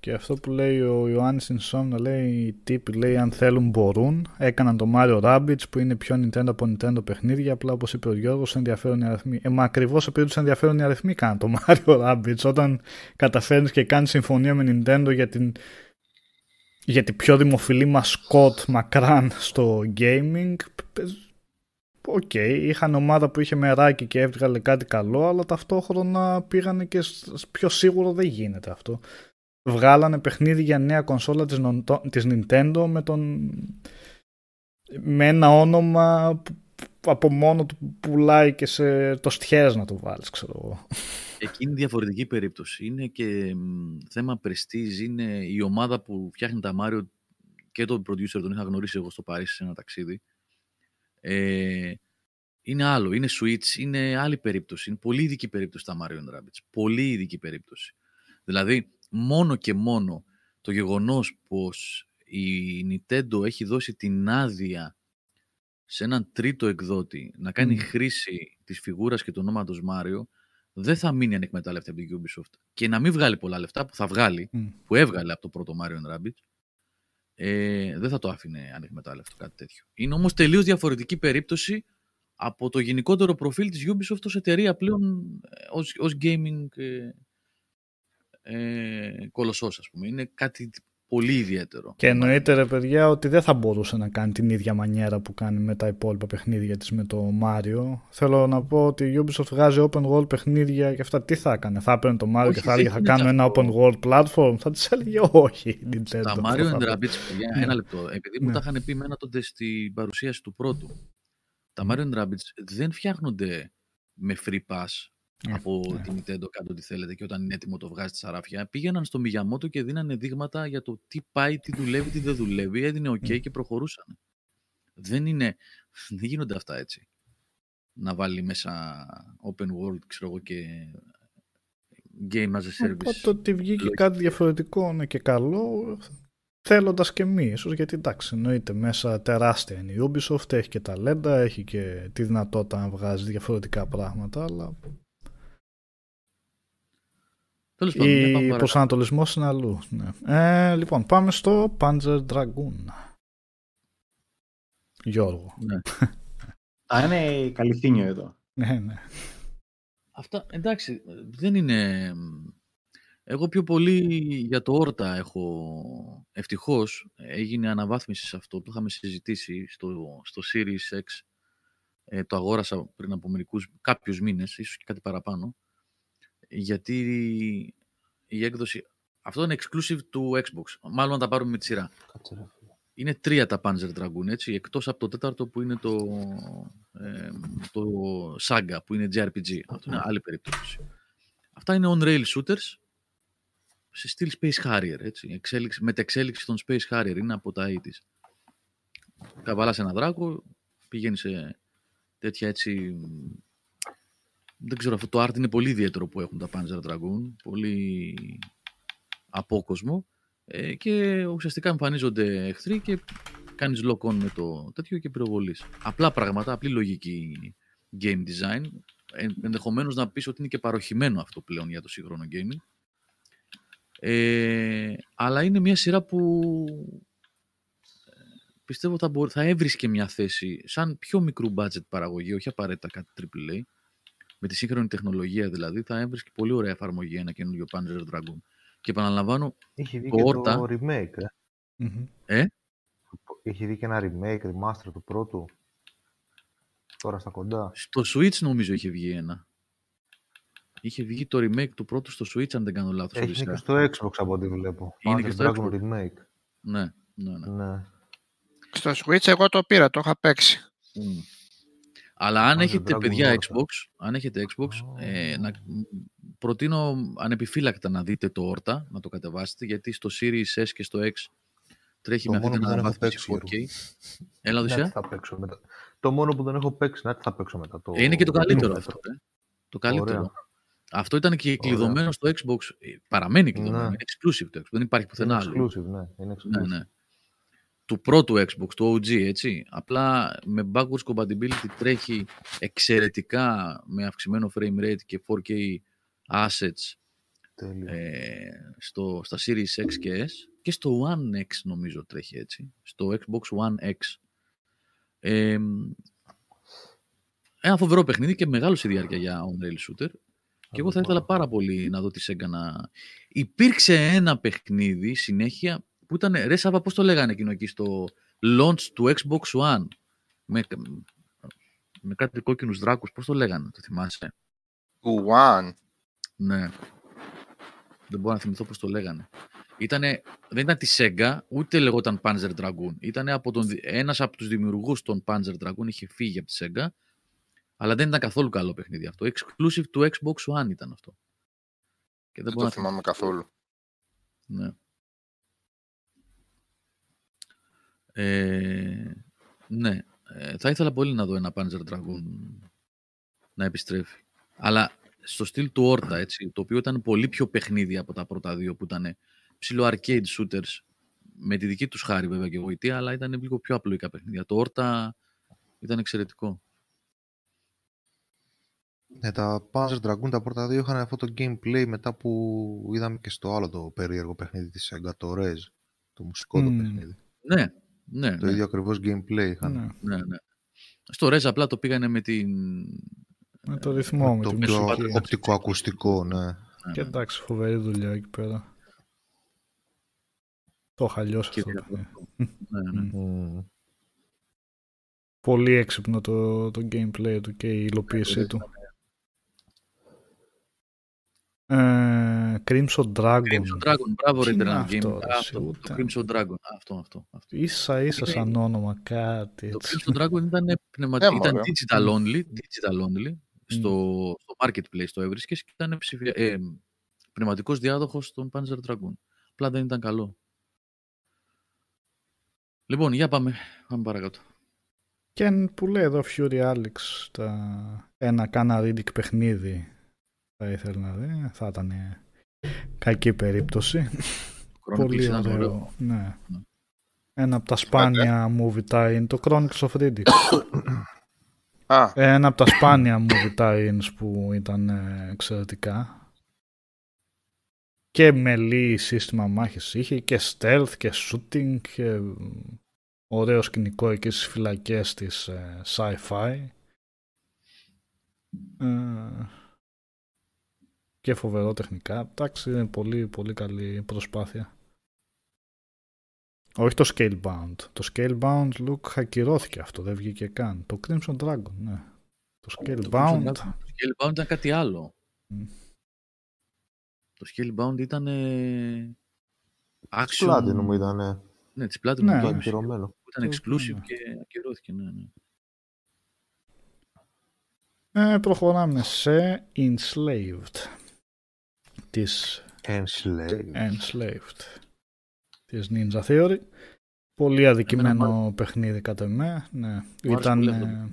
Και αυτό που λέει ο Ιωάννης Ινσόμνα λέει οι τύποι λέει αν θέλουν μπορούν έκαναν το Mario Rabbids που είναι πιο Nintendo από Nintendo παιχνίδια απλά όπως είπε ο Γιώργος ενδιαφέρον οι αριθμοί ε, μα ακριβώς επειδή τους ενδιαφέρον οι αριθμοί κάναν το Mario Rabbids όταν καταφέρνεις και κάνεις συμφωνία με Nintendo για την για την πιο δημοφιλή μασκότ μακράν στο gaming πες, Οκ, είχαν ομάδα που είχε μεράκι και έβγαλε κάτι καλό, αλλά ταυτόχρονα πήγανε και σ- πιο σίγουρο δεν γίνεται αυτό βγάλανε παιχνίδι για νέα κονσόλα της, Νοντο- της Nintendo με, τον... με ένα όνομα που που από μόνο του πουλάει και σε το στιές να το βάλεις, ξέρω εγώ. Εκεί είναι διαφορετική περίπτωση. Είναι και μ, θέμα prestige. Είναι η ομάδα που φτιάχνει τα Mario και τον producer τον είχα γνωρίσει εγώ στο Παρίσι σε ένα ταξίδι. Ε, είναι άλλο. Είναι Switch. Είναι άλλη περίπτωση. Είναι πολύ ειδική περίπτωση τα Mario and Rabbids. Πολύ ειδική περίπτωση. Δηλαδή, μόνο και μόνο το γεγονός πως η Nintendo έχει δώσει την άδεια σε έναν τρίτο εκδότη να κάνει Μμ. χρήση της φιγούρας και του ονόματος Μάριο δεν θα μείνει ανεκμετάλλευτη από την Ubisoft. Και να μην βγάλει πολλά λεφτά που θα βγάλει, Μμ. που έβγαλε από το πρώτο Mario Rabbids, ε, δεν θα το άφηνε ανεκμετάλλευτο κάτι τέτοιο. Είναι όμως τελείως διαφορετική περίπτωση από το γενικότερο προφίλ της Ubisoft ως εταιρεία πλέον ε, ως, ως gaming ε, ε, κολοσσός, ας πούμε. Είναι κάτι πολύ ιδιαίτερο. Και εννοείται ρε παιδιά ότι δεν θα μπορούσε να κάνει την ίδια μανιέρα που κάνει με τα υπόλοιπα παιχνίδια της με το Mario. Θέλω να πω ότι η Ubisoft βγάζει open world παιχνίδια και αυτά τι θα έκανε. Θα έπαιρνε το Mario Όχι, και θα έλεγε θα δεν είναι κάνω ένα αυτό. open world platform. Θα της έλεγε όχι. η Nintendo. Τα Αυτό Mario θα and πει. Rabbids, παιδιά, Ναι. ένα λεπτό. Επειδή μου Ναι. τα είχαν πει μένα τότε στην παρουσίαση του πρώτου. Τα Mario and Rabbids δεν φτιάχνονται με free pass Ναι, από ναι. την Nintendo κάτω ό,τι θέλετε και όταν είναι έτοιμο το βγάζει στα ράφια. Πήγαιναν στο Miyamoto και δίνανε δείγματα για το τι πάει, τι δουλεύει, τι δεν δουλεύει. Έδινε OK Ναι. και προχωρούσαν. Δεν είναι, δεν γίνονται αυτά έτσι. Να βάλει μέσα open world, ξέρω εγώ, και game as a service. Οπότε ότι βγήκε κάτι διαφορετικό ναι, και καλό, θέλοντας και εμείς, ίσως γιατί εντάξει, εννοείται μέσα τεράστια είναι η Ubisoft, έχει και ταλέντα, έχει και τη δυνατότητα να βγάζει διαφορετικά πράγματα, αλλά Τέλος πάντων, για πάμε η παρακάτω. προσανατολισμός είναι αλλού. Ναι. Ε, λοιπόν, πάμε στο Panzer Dragoon. Γιώργο. Ναι. Α, είναι καλυθίνιο εδώ. Ναι, ναι. Αυτά, εντάξει, δεν είναι... Εγώ πιο πολύ για το Όρτα έχω... Ευτυχώς έγινε αναβάθμιση σε αυτό, το είχαμε συζητήσει στο, στο Series X. Ε, το αγόρασα πριν από μερικούς, κάποιους μήνες, ίσως και κάτι παραπάνω. Γιατί η έκδοση... Αυτό είναι exclusive του Xbox. Μάλλον να τα πάρουμε με τη σειρά. Κάτσε ρε φίλε. Είναι τρία τα Panzer Dragoon, έτσι, εκτός από το τέταρτο που είναι το, ε, το Saga, που είναι JRPG. Αυτό είναι άλλη περίπτωση. Αυτά είναι on-rail shooters σε στυλ Space Harrier, έτσι. Εξέλιξη, μετεξέλιξη των Space Harrier, είναι από τα 80's. Καβαλάς ένα δράκο, πηγαίνεις σε τέτοια έτσι... Δεν ξέρω, αυτό το art είναι πολύ ιδιαίτερο που έχουν τα Panzer Dragoon, πολύ απόκοσμο ε, και ουσιαστικά εμφανίζονται εχθροί και κάνεις lock on με το τέτοιο και πυροβολείς. Απλά πράγματα, απλή λογική game design. Ε, ενδεχομένως να πεις ότι είναι και παροχημένο αυτό πλέον για το σύγχρονο gaming. Ε, αλλά είναι μια σειρά που ε, πιστεύω θα, μπορεί, θα έβρισκε μια θέση σαν πιο μικρού budget παραγωγή, όχι απαραίτητα κάτι AAA, με τη σύγχρονη τεχνολογία δηλαδή, θα έβρισκε πολύ ωραία εφαρμογή ένα καινούριο Panzer Dragoon. Και επαναλαμβάνω, Είχε δει Το και Horta. το remake, ε. Μμμ. ε, Είχε δει και ένα remake, remaster του πρώτου. Τώρα στα κοντά. στο Switch νομίζω είχε βγει ένα. Είχε βγει το remake του πρώτου στο Switch, αν δεν κάνω λάθος. Έχει Οδυσσέα. και στο Xbox από ό,τι βλέπω. Είναι Panzer και στο Dragon Xbox. remake. Ναι, ναι, ναι. Ναι. Στο Switch εγώ το πήρα, το είχα παίξει. Μμ. Αλλά αν Panzer έχετε Dragon παιδιά Horta. Xbox, αν έχετε Xbox, Α. ε, να, προτείνω ανεπιφύλακτα να δείτε το Horta, να το κατεβάσετε, γιατί στο Series S και στο X τρέχει Το με αυτή μόνο την που δεν έχω αναβάθμιση παίξει, 4K. Έλα, Να τι Οδυσσέα. θα παίξω μετά. Το μόνο που δεν έχω παίξει, να τι θα παίξω μετά. Το... Ε, Είναι και το καλύτερο το- αυτό. Ε. Το καλύτερο. Ωραία. Αυτό ήταν και κλειδωμένο στο Xbox. ε, Παραμένει κλειδωμένο. Ναι. Είναι exclusive το Xbox. Δεν υπάρχει πουθενά Είναι άλλο. exclusive, ναι. Είναι Ναι, exclusive. ναι. Του πρώτου Xbox, του OG, έτσι. Απλά με backwards compatibility τρέχει εξαιρετικά με αυξημένο frame rate και 4K assets Τέλειο. ε, στο, στα Series X και S και στο One X νομίζω τρέχει έτσι. Στο Xbox One X. Ε, ένα φοβερό παιχνίδι και μεγάλο σε διάρκεια για on-rail shooter. Και εγώ θα ήθελα πάρα πολύ να δω τη Sega να... Υπήρξε ένα παιχνίδι συνέχεια που ήταν... Ρε Σάβα, πώς το λέγανε εκείνο εκεί στο launch του Xbox One; Με, με κάτι κόκκινους δράκους. Πώς το λέγανε, το θυμάσαι; Του One. Ναι. Δεν μπορώ να θυμηθώ πώς το λέγανε. Ήτανε, δεν ήταν τη Sega, ούτε λεγόταν Panzer Dragoon. Ήταν από τον, δι- ένας από τους δημιουργούς των Panzer Dragoon, είχε φύγει από τη Sega, αλλά δεν ήταν καθόλου καλό παιχνίδι αυτό. Exclusive του Xbox One ήταν αυτό. Και δεν, Δεν μπορώ το να θυμάμαι καθόλου. ναι. Ε, ναι. Ε, θα ήθελα πολύ να δω ένα Panzer Dragoon να επιστρέφει. Αλλά στο στυλ του Orta, έτσι, το οποίο ήταν πολύ πιο παιχνίδι από τα πρώτα δύο που ήταν ψηλό arcade shooters με τη δική τους χάρη βέβαια και γοητεία, αλλά ήταν λίγο πιο απλοϊκά παιχνίδια. Το Orta ήταν εξαιρετικό. Ναι, τα Panzer Dragoon τα πρώτα δύο είχαν αυτό το gameplay μετά που είδαμε και στο άλλο το περίεργο παιχνίδι της Sega, το Rez. Το μουσικό το Μμμ. παιχνίδι. Ναι, ναι, Το ναι, ίδιο ακριβώς gameplay είχαν. Ναι. ναι, ναι. Στο Rez απλά το πήγανε με την... Με το ρυθμό, με το τη πιο μουσική. οπτικοακουστικό, ναι. Και εντάξει, φοβερή δουλειά εκεί πέρα. Το είχα λιώσει Και αυτό το αυτό. παιχνίδι. Ναι, ναι. Μμμ. Πολύ έξυπνο το, το gameplay του και η υλοποίησή του. Ε, Crimson Dragon. Crimson Dragon, μπράβο Τι ρε είναι Eternal αυτό, Game. ρε, Αυτό, ούτε. το Crimson Dragon. Αυτό, αυτό. αυτό. Ίσα ίσα Είναι- σαν όνομα κάτι Το έτσι. Crimson Dragon ήταν, πνευμα... Ε, ήταν μωρέ. digital only, digital only στο, στο marketplace το έβρισκες και ήταν ψηφια... ε, πνευματικός διάδοχος των Panzer Dragoon. Απλά δεν ήταν καλό. Λοιπόν, για πάμε, πάμε παρακάτω. Και που λέει εδώ Fury Alex τα... ένα κάνα Riddick παιχνίδι θα ήθελε να δει. Θα ήταν κακή περίπτωση. Chronicles Πολύ ήταν ωραίο. Ναι. Ναι. Ένα από τα σπάνια movie tie-in, το Chronicles of Riddick. Α, Ένα από τα σπάνια movie tie-ins που ήταν ε, εξαιρετικά. Και μελή σύστημα μάχης είχε και stealth και shooting και ε, ωραίο σκηνικό εκεί στις φυλακές της ε, sci-fi. Ε, και φοβερό τεχνικά. Εντάξει, είναι πολύ, πολύ καλή προσπάθεια. Όχι το Scalebound. Το Scalebound look ακυρώθηκε αυτό, δεν βγήκε καν. Το Crimson Dragon, ναι. Το Το Scalebound. Crimson Dragon. Το Scalebound ήταν κάτι άλλο. Μμ. Το Scalebound ήταν ε, action. Platinum ήταν ναι, Ναι, της Platinum. Ναι. το Games. ακυρωμένο. Που ήταν Το- exclusive ναι. και ακυρώθηκε. Ναι, ναι. Ε, προχωράμε σε Enslaved. Της Enslaved. Enslaved. Της Ninja Theory. Πολύ αδικημένο παιχνίδι κατά με. Ναι. άρεσε Ήταν, πολύ αυτό. ε,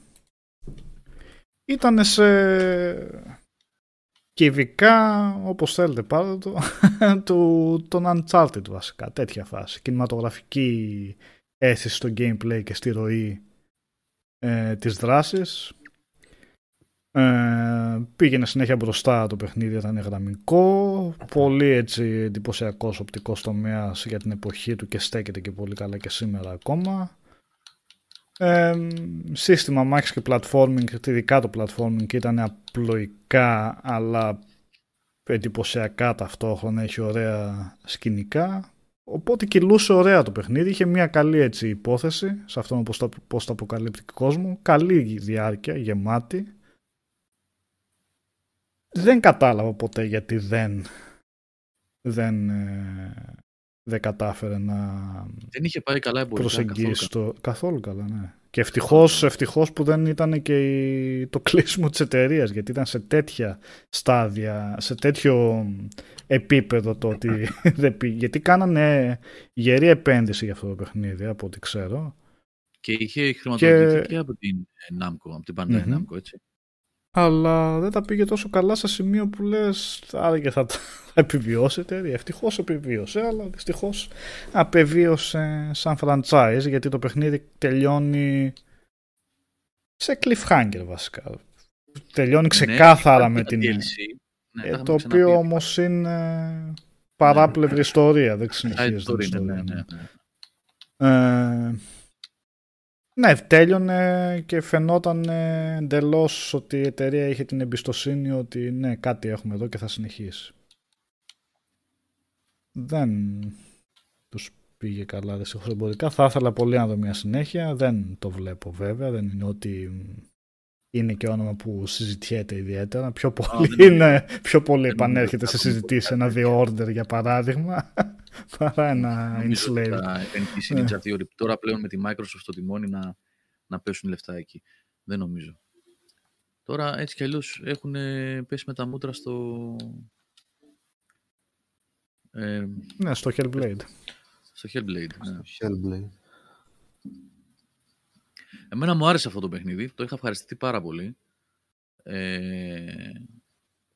ήταν σε κυβικά, όπως θέλετε πάρτε το, του, τον Uncharted βασικά. Τέτοια φάση. Κινηματογραφική αίσθηση στο gameplay και στη ροή ε, της δράσης. Ε, πήγαινε συνέχεια μπροστά το παιχνίδι, ήταν γραμμικό, πολύ έτσι εντυπωσιακός οπτικός τομέας για την εποχή του και στέκεται και πολύ καλά και σήμερα ακόμα. Ε, σύστημα μάχης και platforming, ειδικά το platforming ήταν απλοϊκά αλλά εντυπωσιακά ταυτόχρονα, έχει ωραία σκηνικά. Οπότε κυλούσε ωραία το παιχνίδι, είχε μια καλή έτσι υπόθεση σε αυτόν τον post-αποκαλυπτικό κόσμο, καλή διάρκεια, γεμάτη. Δεν κατάλαβα ποτέ γιατί δεν, δεν, ε, δεν κατάφερε να Δεν είχε πάει καλά εμπορικά. προσεγγίσει καθόλου. το... Καθόλου καλά, ναι. Και ευτυχώς, ευτυχώς που δεν ήταν και η- το κλείσιμο της εταιρείας, γιατί ήταν σε τέτοια στάδια, σε τέτοιο επίπεδο το ότι δεν πήγε. Γιατί κάνανε γερή επένδυση για αυτό το παιχνίδι, από ό,τι ξέρω. Και είχε χρηματοδοτηθεί Και- και, από την ε, Namco, από την Bandai Μμμ. Namco, έτσι. Αλλά δεν τα πήγε τόσο καλά σε σημείο που λες άρα και θα, τα- θα επιβιώσει η εταιρεία. Ευτυχώς επιβίωσε, αλλά δυστυχώς απεβίωσε σαν franchise γιατί το παιχνίδι τελειώνει σε cliffhanger βασικά. Τελειώνει ξεκάθαρα Ναι, με ήταν την... DLC. Ναι, ε, τα το είχαμε οποίο ξαναπεί. όμως είναι παράπλευρη ιστορία, δεν συνεχίζει Side την story, ναι, ιστορία. Ναι, ναι. ναι. Ε, ναι, τέλειωνε και φαινόταν εντελώς ότι η εταιρεία είχε την εμπιστοσύνη ότι ναι, κάτι έχουμε εδώ και θα συνεχίσει. Δεν τους πήγε καλά δυστυχώς εμπορικά. Θα ήθελα πολύ να δω μια συνέχεια. Δεν το βλέπω βέβαια. Δεν είναι ότι είναι και όνομα που συζητιέται ιδιαίτερα. Πιο πολύ, δεν είναι, πιο πολύ δεν επανέρχεται σε νομίζω ότι θα συζητήσει ένα The Order για παράδειγμα παρά ένα Νομίζω ότι Enslaved. θα επενδύσει η Ναι. Ninja Theory τώρα πλέον με τη Microsoft στο τιμόνι να, να πέσουν λεφτά εκεί. Δεν νομίζω. Τώρα έτσι κι αλλιώς έχουν ε, πέσει με τα μούτρα στο... Ε, Ναι, στο Hellblade. στο Hellblade. Ναι. Hellblade. Εμένα μου άρεσε αυτό το παιχνίδι. Το είχα ευχαριστηθεί πάρα πολύ. Ε,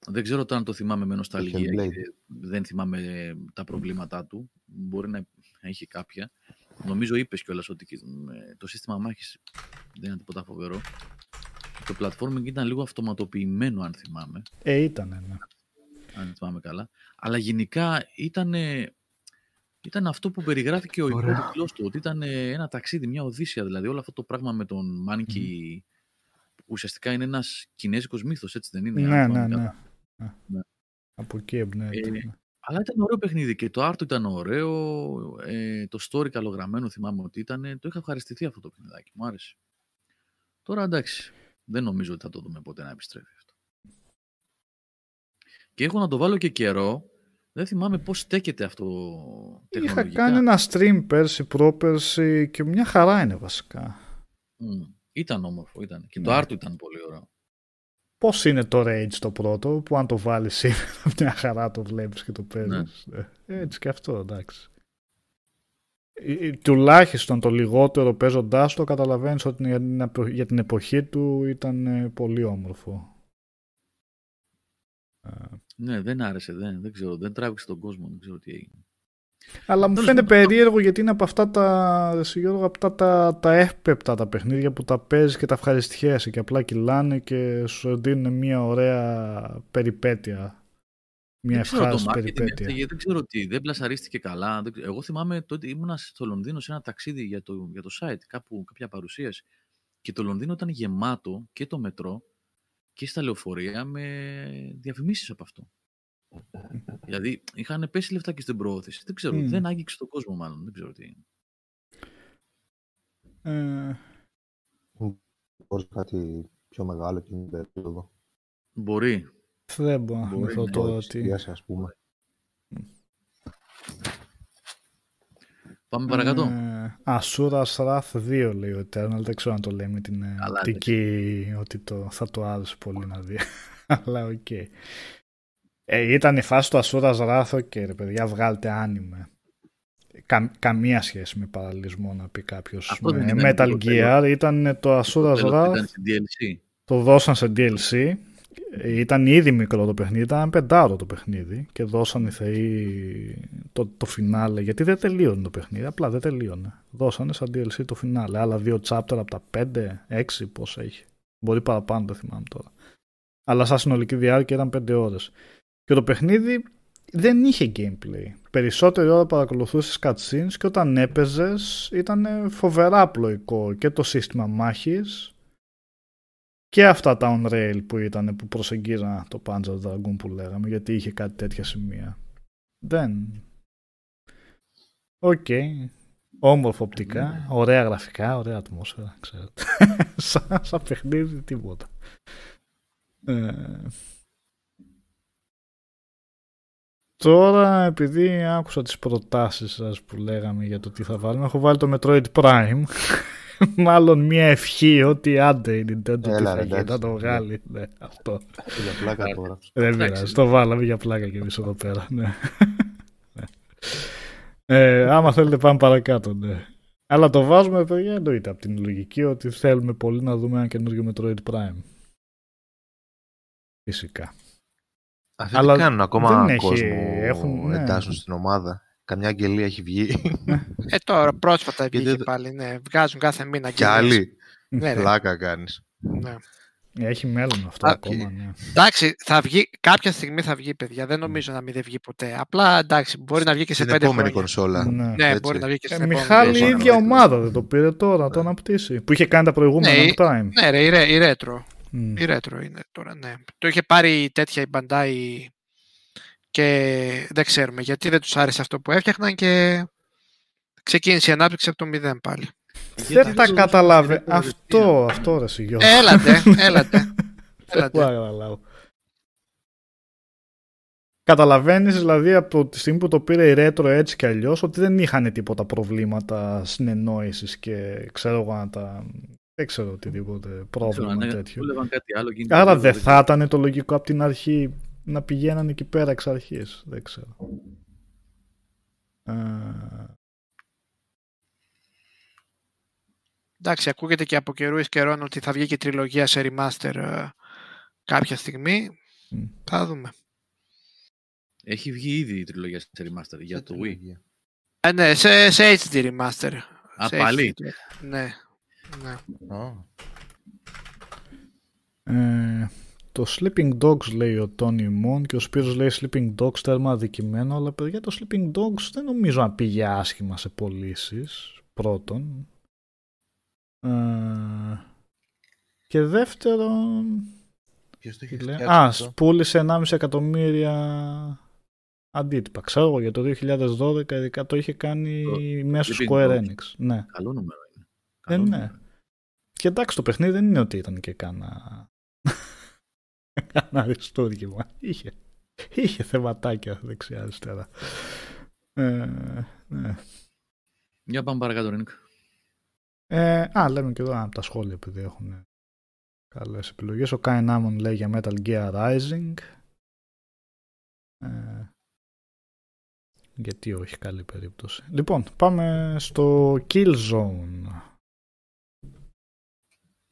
δεν ξέρω τώρα αν το θυμάμαι με νοσταλγία Hellblade. και δεν θυμάμαι τα προβλήματά του. Μπορεί να έχει κάποια. Νομίζω είπες κιόλας ότι και, ε, το σύστημα μάχης δεν είναι τίποτα φοβερό. Το platforming ήταν λίγο αυτοματοποιημένο αν θυμάμαι, Ε, ήτανε, ναι. αν θυμάμαι καλά. Αλλά γενικά ήταν, ήταν αυτό που περιγράφηκε ο Ωραία. υπότιτλος του, ότι ήταν ε, ένα ταξίδι, μια οδύσσια. Δηλαδή όλο αυτό το πράγμα με τον Μάνκι που ουσιαστικά είναι ένας κινέζικος μύθος, έτσι δεν είναι. αν Ναι, θυμάμαι ναι, καλά. Ναι. Ναι. Ναι. Από εκεί εμπνέεται. Ε, ναι. Αλλά ήταν ωραίο παιχνίδι και το art του ήταν ωραίο, ε, το story καλογραμμένο θυμάμαι ότι ήταν. Το είχα ευχαριστηθεί αυτό το παιχνιδάκι, μου άρεσε. Τώρα εντάξει, δεν νομίζω ότι θα το δούμε ποτέ να επιστρέφει αυτό. Και έχω να το βάλω και καιρό, δεν θυμάμαι πώς στέκεται αυτό Είχα τεχνολογικά. κάνει ένα stream πέρσι, πρόπερσι και μια χαρά είναι βασικά. Μμ, Ήταν όμορφο, ήταν. Και Ναι. το art του ήταν πολύ ωραίο. Πώς είναι το Rage το πρώτο, που αν το βάλεις σήμερα μια χαρά το βλέπεις και το Ναι. παίζεις. Ε, Έτσι και αυτό, εντάξει. Ε, ε, Τουλάχιστον το λιγότερο παίζοντάς το καταλαβαίνεις ότι για την επο- για την εποχή του ήταν ε, πολύ όμορφο. Ναι, δεν άρεσε, δεν, δεν ξέρω, δεν τράβηξε τον κόσμο, δεν ξέρω τι έγινε. Αλλά μου Τέλος φαίνεται πάντων. περίεργο γιατί είναι από αυτά τα, ρε εσύ, Γιώργο, από αυτά τα, τα εύπεπτα τα παιχνίδια που τα παίζεις και τα ευχαριστιέσαι και απλά κυλάνε και σου δίνουν μια ωραία περιπέτεια. Μια δεν ξέρω το ευχάριστη marketing περιπέτεια. έφταιγε, δεν ξέρω τι, δεν πλασαρίστηκε καλά. δεν ξέρω. Εγώ θυμάμαι τότε ήμουνα στο Λονδίνο σε ένα ταξίδι για το, για το site, κάπου κάποια παρουσίαση. Και το Λονδίνο ήταν γεμάτο και το μετρό και στα λεωφορεία με διαφημίσεις από αυτό. Δηλαδή είχαν πέσει λεφτά και στην προώθηση. Δεν ξέρω, Μμ. δεν άγγιξε τον κόσμο μάλλον. Δεν ξέρω τι. Ε, Μπορεί κάτι πιο μεγάλο εκείνη την περίοδο. Μπορεί. δεν μπορώ να Μπορεί, θυμηθώ ναι. τώρα Της τι. εστίαση, ας πούμε. Πάμε παρακάτω. Ε, Ασούρας Wrath 2 λέει ο Eternal. Δεν ξέρω αν το λέει με την ε, Καλά, οπτική ότι το, θα το άρεσε πολύ να δει. Αλλά οκ. Ε, ήταν η φάση του Asura's Wrath και ρε παιδιά βγάλτε anime. Κα, καμία σχέση με παραλληλισμό να πει κάποιος. Αυτό δεν Με ήταν Metal το Gear ήταν το Asura's Τέλος, Wrath. ήταν στην DLC. Το δώσαν σε DLC. Ε, Ήταν ήδη μικρό το παιχνίδι, ήταν πεντάρο το παιχνίδι και δώσαν οι θεοί το, το φινάλε. Γιατί δεν τελείωνε το παιχνίδι, απλά δεν τελείωνε. Δώσανε σαν DLC το φινάλε. Άλλα δύο chapter από τα 5, 6 πώς έχει. Μπορεί παραπάνω, δεν θυμάμαι τώρα. Αλλά σαν συνολική διάρκεια ήταν 5 ώρες. Και το παιχνίδι δεν είχε gameplay. Περισσότερη ώρα παρακολουθούσες cutscenes και όταν έπαιζες ήταν φοβερά απλοϊκό και το σύστημα μάχης και αυτά τα on rail που ήταν που προσεγγίζαν το Panzer Dragoon που λέγαμε γιατί είχε κάτι τέτοια σημεία. Δεν. Οκ. Όμορφο οπτικά, ωραία γραφικά, ωραία ατμόσφαιρα, ξέρετε. σαν, σαν παιχνίδι τίποτα. Ε, Τώρα, επειδή άκουσα τις προτάσεις σας που λέγαμε για το τι θα βάλουμε, έχω βάλει το Metroid Prime. Μάλλον μια ευχή ότι άντε η Nintendo τι Έλα, θα ρε, γίνει, να εντάξει. το βγάλει. Ναι, αυτό. Για πλάκα τώρα. Δεν Εντάξει. πειράζει, το βάλαμε για πλάκα και εμείς εδώ πέρα. Ναι. Ναι. ε, άμα θέλετε πάμε παρακάτω, ναι. Αλλά το βάζουμε, παιδιά, εννοείται από την λογική ότι θέλουμε πολύ να δούμε ένα καινούργιο Metroid Prime. Φυσικά. Αυτοί Αλλά τι κάνουν ακόμα δεν έχει- κόσμο έχουν- ναι. εντάσσουν στην ομάδα. Καμιά αγγελία έχει βγει. Ε, τώρα πρόσφατα Γιατί βγήκε δεν- πάλι. Ναι, βγάζουν κάθε μήνα Κι αγγελίες. άλλοι. Ναι, ρε. Πλάκα κάνεις. Ναι. Έχει μέλλον αυτό Α, ακόμα, ναι. Εντάξει, θα βγει, κάποια στιγμή θα βγει, παιδιά. Δεν νομίζω να μην δεν βγει ποτέ. Απλά εντάξει, μπορεί να βγει και σε Στην πέντε επόμενη χρόνια. κονσόλα. Ναι. Ναι, Έτσι. μπορεί να βγει και Ε, στην επόμενη. Μιχάλη, η Τέλος ίδια πάντων. ομάδα δεν το πήρε τώρα, το αναπτύσσει. Που είχε κάνει τα προηγούμενα Ναι, Prime. Ναι, ρε, η, ρε, η Retro. Μμ. Η Retro είναι τώρα, ναι. Το είχε πάρει τέτοια η Bandai και δεν ξέρουμε γιατί δεν τους άρεσε αυτό που έφτιαχναν και ξεκίνησε η ανάπτυξη από το μηδέν πάλι. Δεν τα το- καταλάβε. το- Αυτό, αυτό ρε Σιγιώ. Έλατε, έλατε. Δεν έλατε. μπορώ να καταλάβω. Καταλαβαίνεις δηλαδή από τη στιγμή που το πήρε η Retro έτσι κι αλλιώς ότι δεν είχαν τίποτα προβλήματα συνεννόησης και ξέρω εγώ να τα... Δεν ξέρω οτιδήποτε Ξέρω, πρόβλημα αν τέτοιο. δούλευαν κάτι άλλο. εκείνη την Άρα περίοδο, δεν θα ήταν το λογικό από την αρχή να πηγαίνανε εκεί πέρα εξ αρχής. Δεν ξέρω. Ε, Εντάξει, ακούγεται και από καιρούς εις καιρών ότι θα βγει και τριλογία σε remaster ε, κάποια στιγμή. μ. Θα δούμε. Έχει βγει ήδη η τριλογία σε remaster για το Wii. Ε, ναι, σε, σε HD remaster. Α, Σε πάλι; HD. Ναι. Ναι. Α, Ε, το Sleeping Dogs λέει ο Τόνι Μον και ο Σπύρος λέει Sleeping Dogs τέρμα αδικημένο αλλά παιδιά το Sleeping Dogs δεν νομίζω να πήγε άσχημα σε πωλήσεις πρώτον ε, και δεύτερον Ποιος το τι είχε λέει, φτιάξει α, αυτό; πούλησε 1,5 εκατομμύρια αντίτυπα ξέρω εγώ για το 2012 ειδικά το είχε κάνει Το μέσω Sleeping Square Dogs. Enix ναι. Καλό νούμερο είναι. Ε, Καλό ναι. νούμερο. Και εντάξει, το παιχνίδι δεν είναι ότι ήταν και κάνα. κάνα αριστούργημα. Είχε. Είχε θεματάκια δεξιά-αριστερά. Ε, ναι. Για πάμε παρακάτω, Ρίνικ. ε, α, λέμε και εδώ από τα σχόλια επειδή έχουν καλές επιλογές. Ο Κάιν Άμον λέει για Metal Gear Rising. Ε, γιατί όχι, καλή περίπτωση. Λοιπόν, πάμε στο Killzone.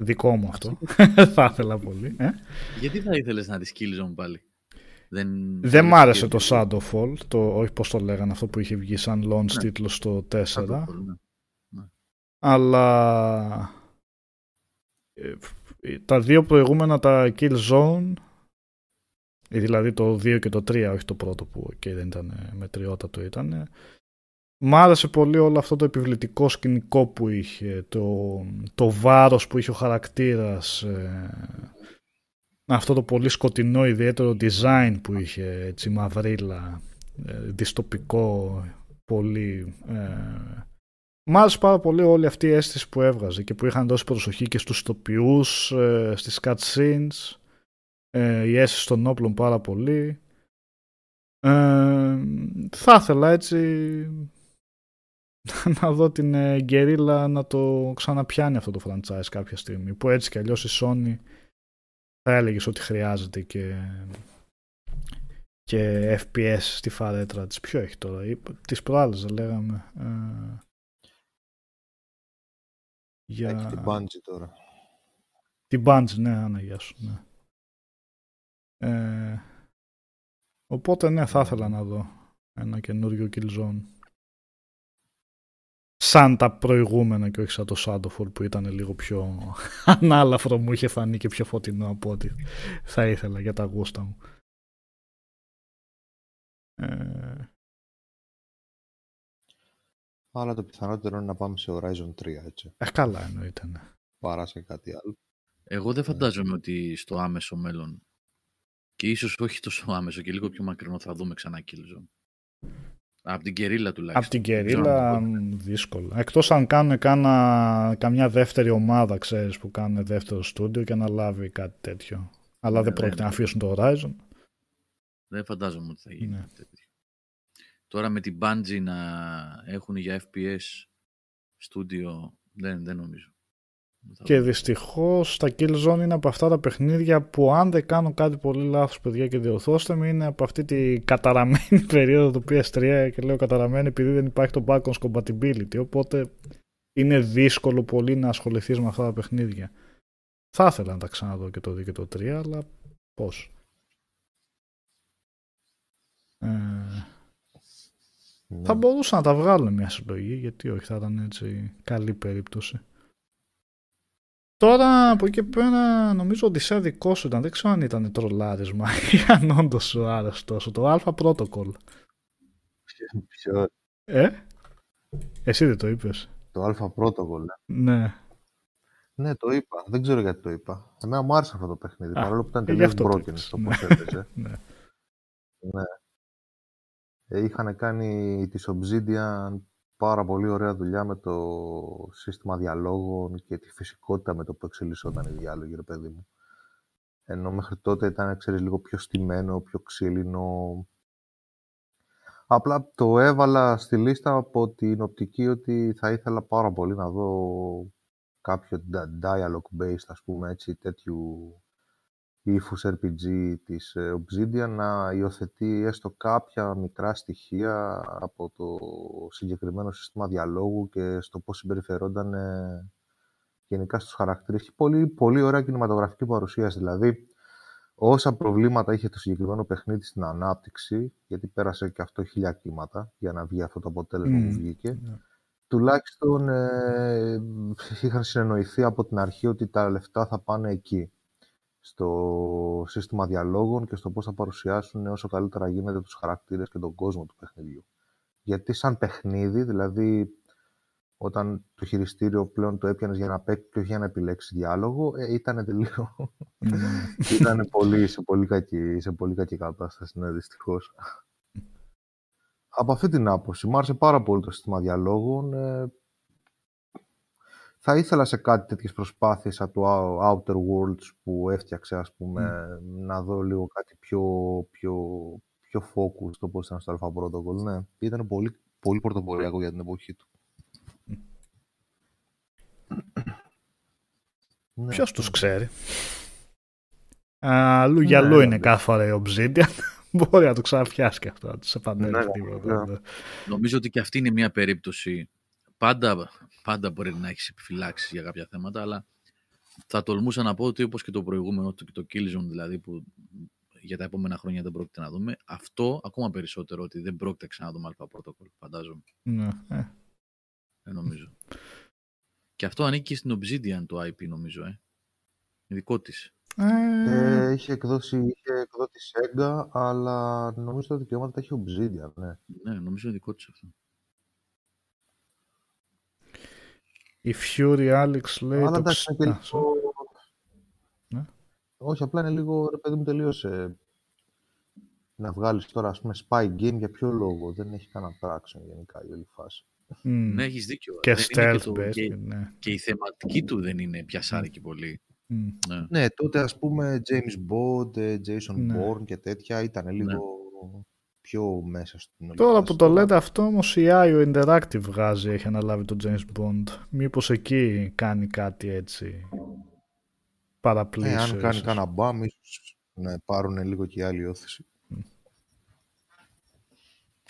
Δικό μου αυτό. Θα ήθελα πολύ. Ε; Γιατί θα ήθελες να τη Killzone πάλι; Δεν, Δεν μ' άρεσε το Shadowfall, το, όχι πώς το λέγανε, αυτό που είχε βγει σαν launch Ναι. τίτλος στο 4. Shadowfall, ναι. αλλά ε, τα δύο προηγούμενα τα Killzone ή δηλαδή το 2 και το 3 όχι το πρώτο που okay, δεν ήταν μετριότατο ήταν μ' άρεσε πολύ όλο αυτό το επιβλητικό σκηνικό που είχε το, το βάρος που είχε ο χαρακτήρας ε, αυτό το πολύ σκοτεινό ιδιαίτερο design που είχε έτσι μαυρίλα ε, δυστοπικό πολύ ε, Μ' άρεσε πάρα πολύ όλη αυτή η αίσθηση που έβγαζε και που είχαν δώσει προσοχή και στους τοπιούς, ε, στις cutscenes, ε, η αίσθηση των όπλων πάρα πολύ. Ε, θα ήθελα έτσι να δω την ε, Guerrilla να το ξαναπιάνει αυτό το franchise κάποια στιγμή που έτσι κι αλλιώς η Sony θα έλεγες ότι χρειάζεται και και FPS στη φαρέτρα της. Ποιο έχει τώρα, ή- τις προάλλες δεν λέγαμε. Ε, για... Έχει την Bungie τώρα. Την Bungie, ναι, Άννα, γεια σου. Ναι. Ε, οπότε, ναι, θα ήθελα να δω ένα καινούριο Killzone. Σαν τα προηγούμενα και όχι σαν το Shadowfall που ήταν λίγο πιο ανάλαφρο μου είχε φανεί και πιο φωτεινό από ό,τι θα ήθελα για τα γούστα μου. Ε, Αλλά το πιθανότερο είναι να πάμε σε Horizon 3, έτσι. ε, καλά εννοείται, ναι. Παρά σε κάτι άλλο. Εγώ δεν φαντάζομαι ότι στο άμεσο μέλλον και ίσως όχι τόσο άμεσο και λίγο πιο μακρινό θα δούμε ξανά Killzone. Από την κερίλα τουλάχιστον. Από την Δεν ξέρω κερίλα αν το πω. μ, δύσκολα. Εκτός αν κάνουν κάνα, καμιά δεύτερη ομάδα, ξέρεις, που κάνουν δεύτερο στούντιο και να λάβει κάτι τέτοιο. Αλλά Ναι, δεν πρόκειται δεν- να αφήσουν το Horizon. Δεν φαντάζομαι ότι θα γίνει Ναι. κάτι τέτοιο. Τώρα με την Bungie να έχουν για FPS στούντιο, δεν, δεν νομίζω. Δεν θα Και δούμε. δυστυχώς τα Killzone είναι από αυτά τα παιχνίδια που αν δεν κάνω κάτι πολύ λάθος παιδιά και διορθώστε με είναι από αυτή τη καταραμένη περίοδο του PS3 και λέω καταραμένη επειδή δεν υπάρχει το backwards compatibility οπότε είναι δύσκολο πολύ να ασχοληθείς με αυτά τα παιχνίδια. Θα ήθελα να τα ξαναδώ και το 2 και το 3 αλλά πώς. Ε, Ναι. θα μπορούσαν να τα βγάλουν μια συλλογή, γιατί όχι, θα ήταν έτσι καλή περίπτωση. Τώρα από εκεί πέρα νομίζω ότι σε δικό σου ήταν, δεν ξέρω αν ήταν τρολάρισμα ή αν όντως σου άρεσε τόσο. Το Alpha Protocol. Ποιο- Ε, εσύ δεν το είπες. Το Alpha Protocol. ε. Ναι. Ναι, το είπα. Δεν ξέρω γιατί το είπα. Εμένα μου άρεσε αυτό το παιχνίδι. Α, παρόλο που ήταν ε, γι' τελείως αυτό το broken είπες. στο Ναι. πώς έπαιζε. ναι. ναι. Ε, είχαν κάνει της Obsidian πάρα πολύ ωραία δουλειά με το σύστημα διαλόγων και τη φυσικότητα με το που εξελισσόταν οι διάλογοι, ρε παιδί μου. Ενώ μέχρι τότε ήταν, ξέρεις, λίγο πιο στημένο, πιο ξύλινο. Απλά το έβαλα στη λίστα από την οπτική ότι θα ήθελα πάρα πολύ να δω κάποιο di- dialogue based, ας πούμε, έτσι, τέτοιου ύφους RPG της ε, Obsidian να υιοθετεί έστω κάποια μικρά στοιχεία από το συγκεκριμένο σύστημα διαλόγου και στο πώς συμπεριφερόταν ε, γενικά στους χαρακτήρες. Έχει πολύ, πολύ ωραία κινηματογραφική παρουσίαση, δηλαδή όσα προβλήματα είχε το συγκεκριμένο παιχνίδι στην ανάπτυξη, γιατί πέρασε και αυτό χίλια κύματα για να βγει αυτό το αποτέλεσμα Μμμ. που βγήκε, Ναι. τουλάχιστον ε, είχαν συνεννοηθεί από την αρχή ότι τα λεφτά θα πάνε εκεί στο σύστημα διαλόγων και στο πώς θα παρουσιάσουν όσο καλύτερα γίνεται τους χαρακτήρες και τον κόσμο του παιχνιδιού. Γιατί σαν παιχνίδι, δηλαδή όταν το χειριστήριο πλέον το έπιανες για να παίξει και όχι για να επιλέξεις διάλογο, ε, ήταν τελείω. Ναι. ήταν πολύ, σε, πολύ κακή, σε πολύ κακή κατάσταση, ναι, δυστυχώς. Από αυτή την άποψη, μου άρεσε πάρα πολύ το σύστημα διαλόγων. Ε, θα ήθελα σε κάτι τέτοιες προσπάθειες από το Outer Worlds που έφτιαξε, ας πούμε, να δω λίγο κάτι πιο, πιο, πιο focus το πώς ήταν στο Alpha Protocol. Ναι, ήταν πολύ, πολύ πρωτοποριακό για την εποχή του. Ναι. Ποιος τους ξέρει; Αλλού για Ναι, αλλού ναι, είναι ναι. κάθε φορά η Obsidian. Μπορεί να το ξαναπιάσει και αυτό, να τους επανέλθει Ναι, ναι, τίποτα. ναι. Νομίζω ότι και αυτή είναι μια περίπτωση. Πάντα, πάντα μπορεί να έχεις επιφυλάξεις για κάποια θέματα, αλλά θα τολμούσα να πω ότι όπως και το προηγούμενο, το, το Killzone δηλαδή, που για τα επόμενα χρόνια δεν πρόκειται να δούμε. Αυτό ακόμα περισσότερο ότι δεν πρόκειται ξανά να δούμε Alpha Protocol, φαντάζομαι. Ναι, ε. Δεν νομίζω. Και αυτό ανήκει στην Obsidian το IP, νομίζω. Ε. Είναι δικό της. Ε, Ε, είχε εκδώσει, είχε εκδότη Sega, αλλά νομίζω τα δικαιώματα τα έχει Obsidian, ναι. Ναι, νομίζω είναι δικό της αυτό. Η Fury Alex λέει... αλλά το εντάξει, ξ- είναι και Α, λίγο... Ναι. Όχι, απλά είναι λίγο, ρε παιδί μου, τελείωσε να βγάλεις τώρα, ας πούμε, spy game για ποιο λόγο. Δεν έχει κανένα traction γενικά η όλη φάση. μ, Ναι, έχεις δίκιο. και Δεν είναι stealth το- based, και, ναι. και η θεματική του δεν είναι πιασάρικη πολύ. Μ. Ναι. Ναι, τότε ας πούμε James Bond, ε, Jason Ναι. Bourne και τέτοια ήταν λίγο πιο μέσα στην όλη Τώρα φάση. που το λέτε αυτό όμως η IO Interactive βγάζει, έχει αναλάβει το James Bond. Μήπως εκεί κάνει κάτι έτσι παραπλήσιο. Ε, αν κάνει ίσως. κανένα μπαμ, ίσως να πάρουν λίγο και η άλλη όθηση.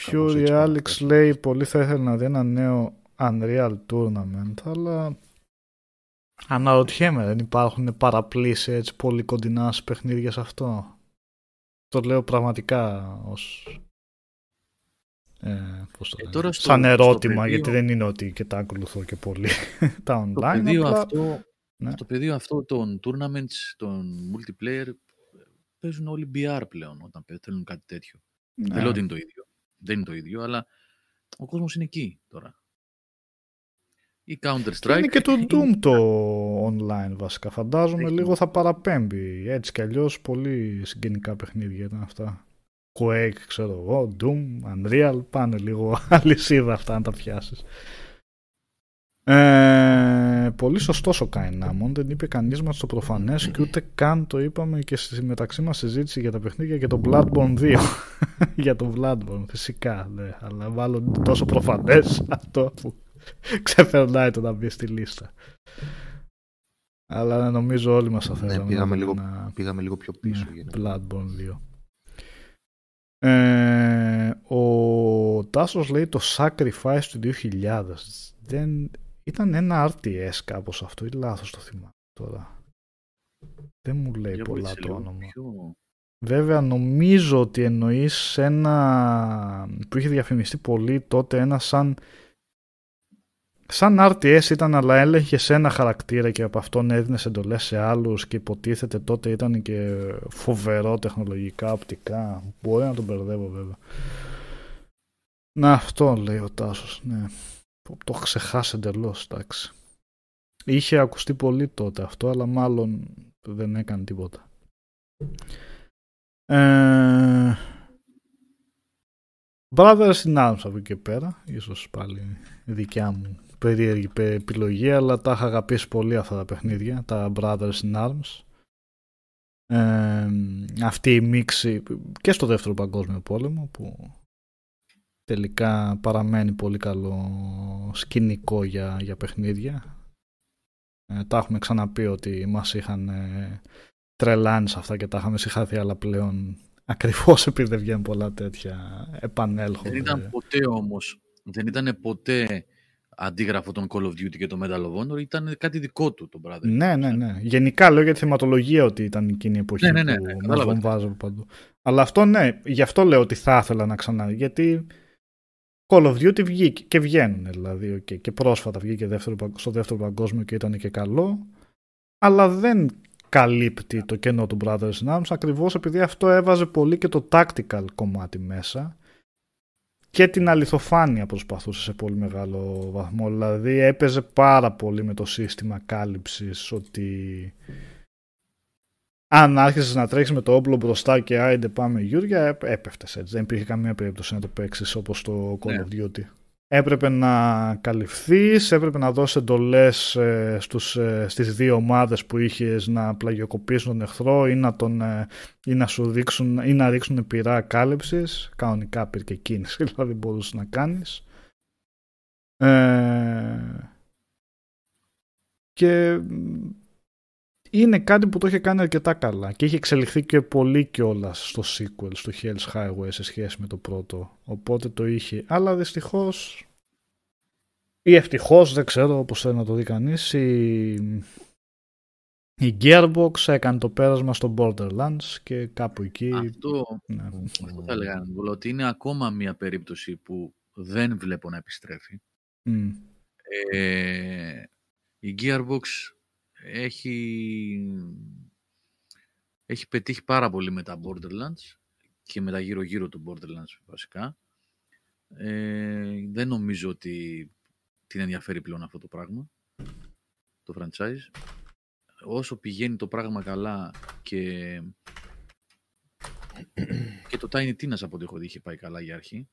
Κάπως Fury έτσι Alex παρακολουθεί. λέει πολύ θα ήθελε να δει ένα νέο Unreal Tournament, αλλά αναρωτιέμαι, δεν υπάρχουν παραπλήσια έτσι πολύ κοντινά σε παιχνίδια σε αυτό. Το λέω πραγματικά ως ε, πώς το Ε, λένε, τώρα στο- σαν στο ερώτημα, πεδίο- γιατί δεν είναι ότι και τα ακολουθώ και πολύ τα Το online. πεδίο, απλά- αυτό, Ναι. το πεδίο αυτό των tournaments, των multiplayer, παίζουν όλοι BR πλέον όταν παι- θέλουν κάτι τέτοιο. Ναι. Δεν λέω ότι είναι το ίδιο. Δεν είναι το ίδιο, αλλά ο κόσμος είναι εκεί τώρα. Η Counter Και είναι Strike. και το Doom το online βασικά. Φαντάζομαι Έχει. λίγο θα παραπέμπει. Έτσι κι αλλιώς πολύ συγγενικά παιχνίδια ήταν αυτά. Quake, ξέρω εγώ, Doom, Unreal, πάνε λίγο αλυσίδα αυτά να τα πιάσεις. Ε, πολύ σωστός ο Κάινάμον, δεν είπε κανείς μας το προφανές και ούτε καν το είπαμε και στη μεταξύ μας συζήτηση για τα παιχνίδια και το Bloodborne 2. για το Bloodborne, φυσικά, ναι, αλλά μάλλον τόσο προφανές αυτό που ξεπερνάει το να μπει στη λίστα. Αλλά νομίζω όλοι μας θα Ναι, θέλαμε να πήγαμε δούμε λίγο, ένα πήγαμε λίγο πιο πίσω. ναι, γενικά. Bloodborne 2. Ε, ο Τάσος λέει το Sacrifice του 2000 δεν, ήταν ένα RTS κάπως αυτό ή λάθος το θυμάμαι τώρα δεν μου λέει Για πολλά βοήθησε το λίγο όνομα πιο- βέβαια νομίζω ότι εννοείς ένα που είχε διαφημιστεί πολύ τότε ένα σαν σαν RTS ήταν αλλά έλεγχε σε ένα χαρακτήρα και από αυτόν έδινες εντολές σε άλλους και υποτίθεται τότε ήταν και φοβερό τεχνολογικά, οπτικά. Μπορεί να τον μπερδεύω βέβαια. Να αυτό λέει ο Τάσος, ναι. Το έχω ξεχάσει εντελώς, εντάξει. Είχε ακουστεί πολύ τότε αυτό, αλλά μάλλον δεν έκανε τίποτα. Ε, Brothers in Arms από εκεί και πέρα, ίσως πάλι η δικιά μου περίεργη πε- επιλογή, αλλά τα είχα αγαπήσει πολύ αυτά τα παιχνίδια, τα Brothers in Arms. Ε, αυτή η μίξη και στο δεύτερο παγκόσμιο πόλεμο που τελικά παραμένει πολύ καλό σκηνικό για, για παιχνίδια. Ε, τα έχουμε ξαναπεί ότι μας είχαν ε, τρελάνει σε αυτά και τα είχαμε συγχάθει αλλά πλέον ακριβώς επειδή δεν βγαίνουν πολλά τέτοια επανέλχονται. Δεν ήταν ποτέ όμως, δεν ήταν ποτέ αντίγραφο των Call of Duty και το Medal of Honor, ήταν κάτι δικό του το Brother. Ναι, ναι, ναι. Γενικά λέω για τη θεματολογία ότι ήταν εκείνη η εποχή Ναι, ναι, ναι, που ναι, μας κατάλαβα. βομβάζω από παντού. Αλλά αυτό ναι, γι' αυτό λέω ότι θα ήθελα να ξανά, γιατί Call of Duty βγήκε και βγαίνουν δηλαδή okay, και πρόσφατα βγήκε δεύτερο, παγκ- στο δεύτερο παγκόσμιο και ήταν και καλό αλλά δεν καλύπτει το κενό του Brothers in Arms ακριβώς επειδή αυτό έβαζε πολύ και το tactical κομμάτι μέσα και την αληθοφάνεια προσπαθούσε σε πολύ μεγάλο βαθμό. Δηλαδή έπαιζε πάρα πολύ με το σύστημα κάλυψης ότι αν άρχισες να τρέχεις με το όπλο μπροστά και άιντε πάμε Γιούρια, έπ- έπεφτες έτσι. Δεν υπήρχε καμία περίπτωση να το παίξεις όπως το Call Ναι. of Duty. Έπρεπε να καλυφθείς, έπρεπε να δώσεις εντολές ε, στους, ε, στις δύο ομάδες που είχες να πλαγιοκοπήσουν τον εχθρό ή να, τον, ε, ή να σου ρίξουν, ή να ρίξουν πυρά κάλυψης. Κανονικά πυρ και κίνηση, δηλαδή μπορούσες να κάνεις. Ε, και μ, είναι κάτι που το είχε κάνει αρκετά καλά και είχε εξελιχθεί και πολύ κιόλας στο sequel, στο Hell's Highway σε σχέση με το πρώτο. Οπότε το είχε. Αλλά δυστυχώς ή ευτυχώς, δεν ξέρω όπως θέλει να το δει κανείς, η, η Gearbox έκανε το πέρασμα στο Borderlands και κάπου εκεί... Αυτό, ναι. αυτό θα έλεγα, ότι είναι ακόμα μια περίπτωση που δεν βλέπω να επιστρέφει. Μμ. Ε, η Gearbox έχει, έχει πετύχει πάρα πολύ με τα Borderlands και με τα γύρω-γύρω του Borderlands βασικά. Ε, δεν νομίζω ότι την ενδιαφέρει πλέον αυτό το πράγμα, το franchise. Όσο πηγαίνει το πράγμα καλά και, και το Tiny Tinas από ό,τι έχω δει είχε πάει καλά για αρχή,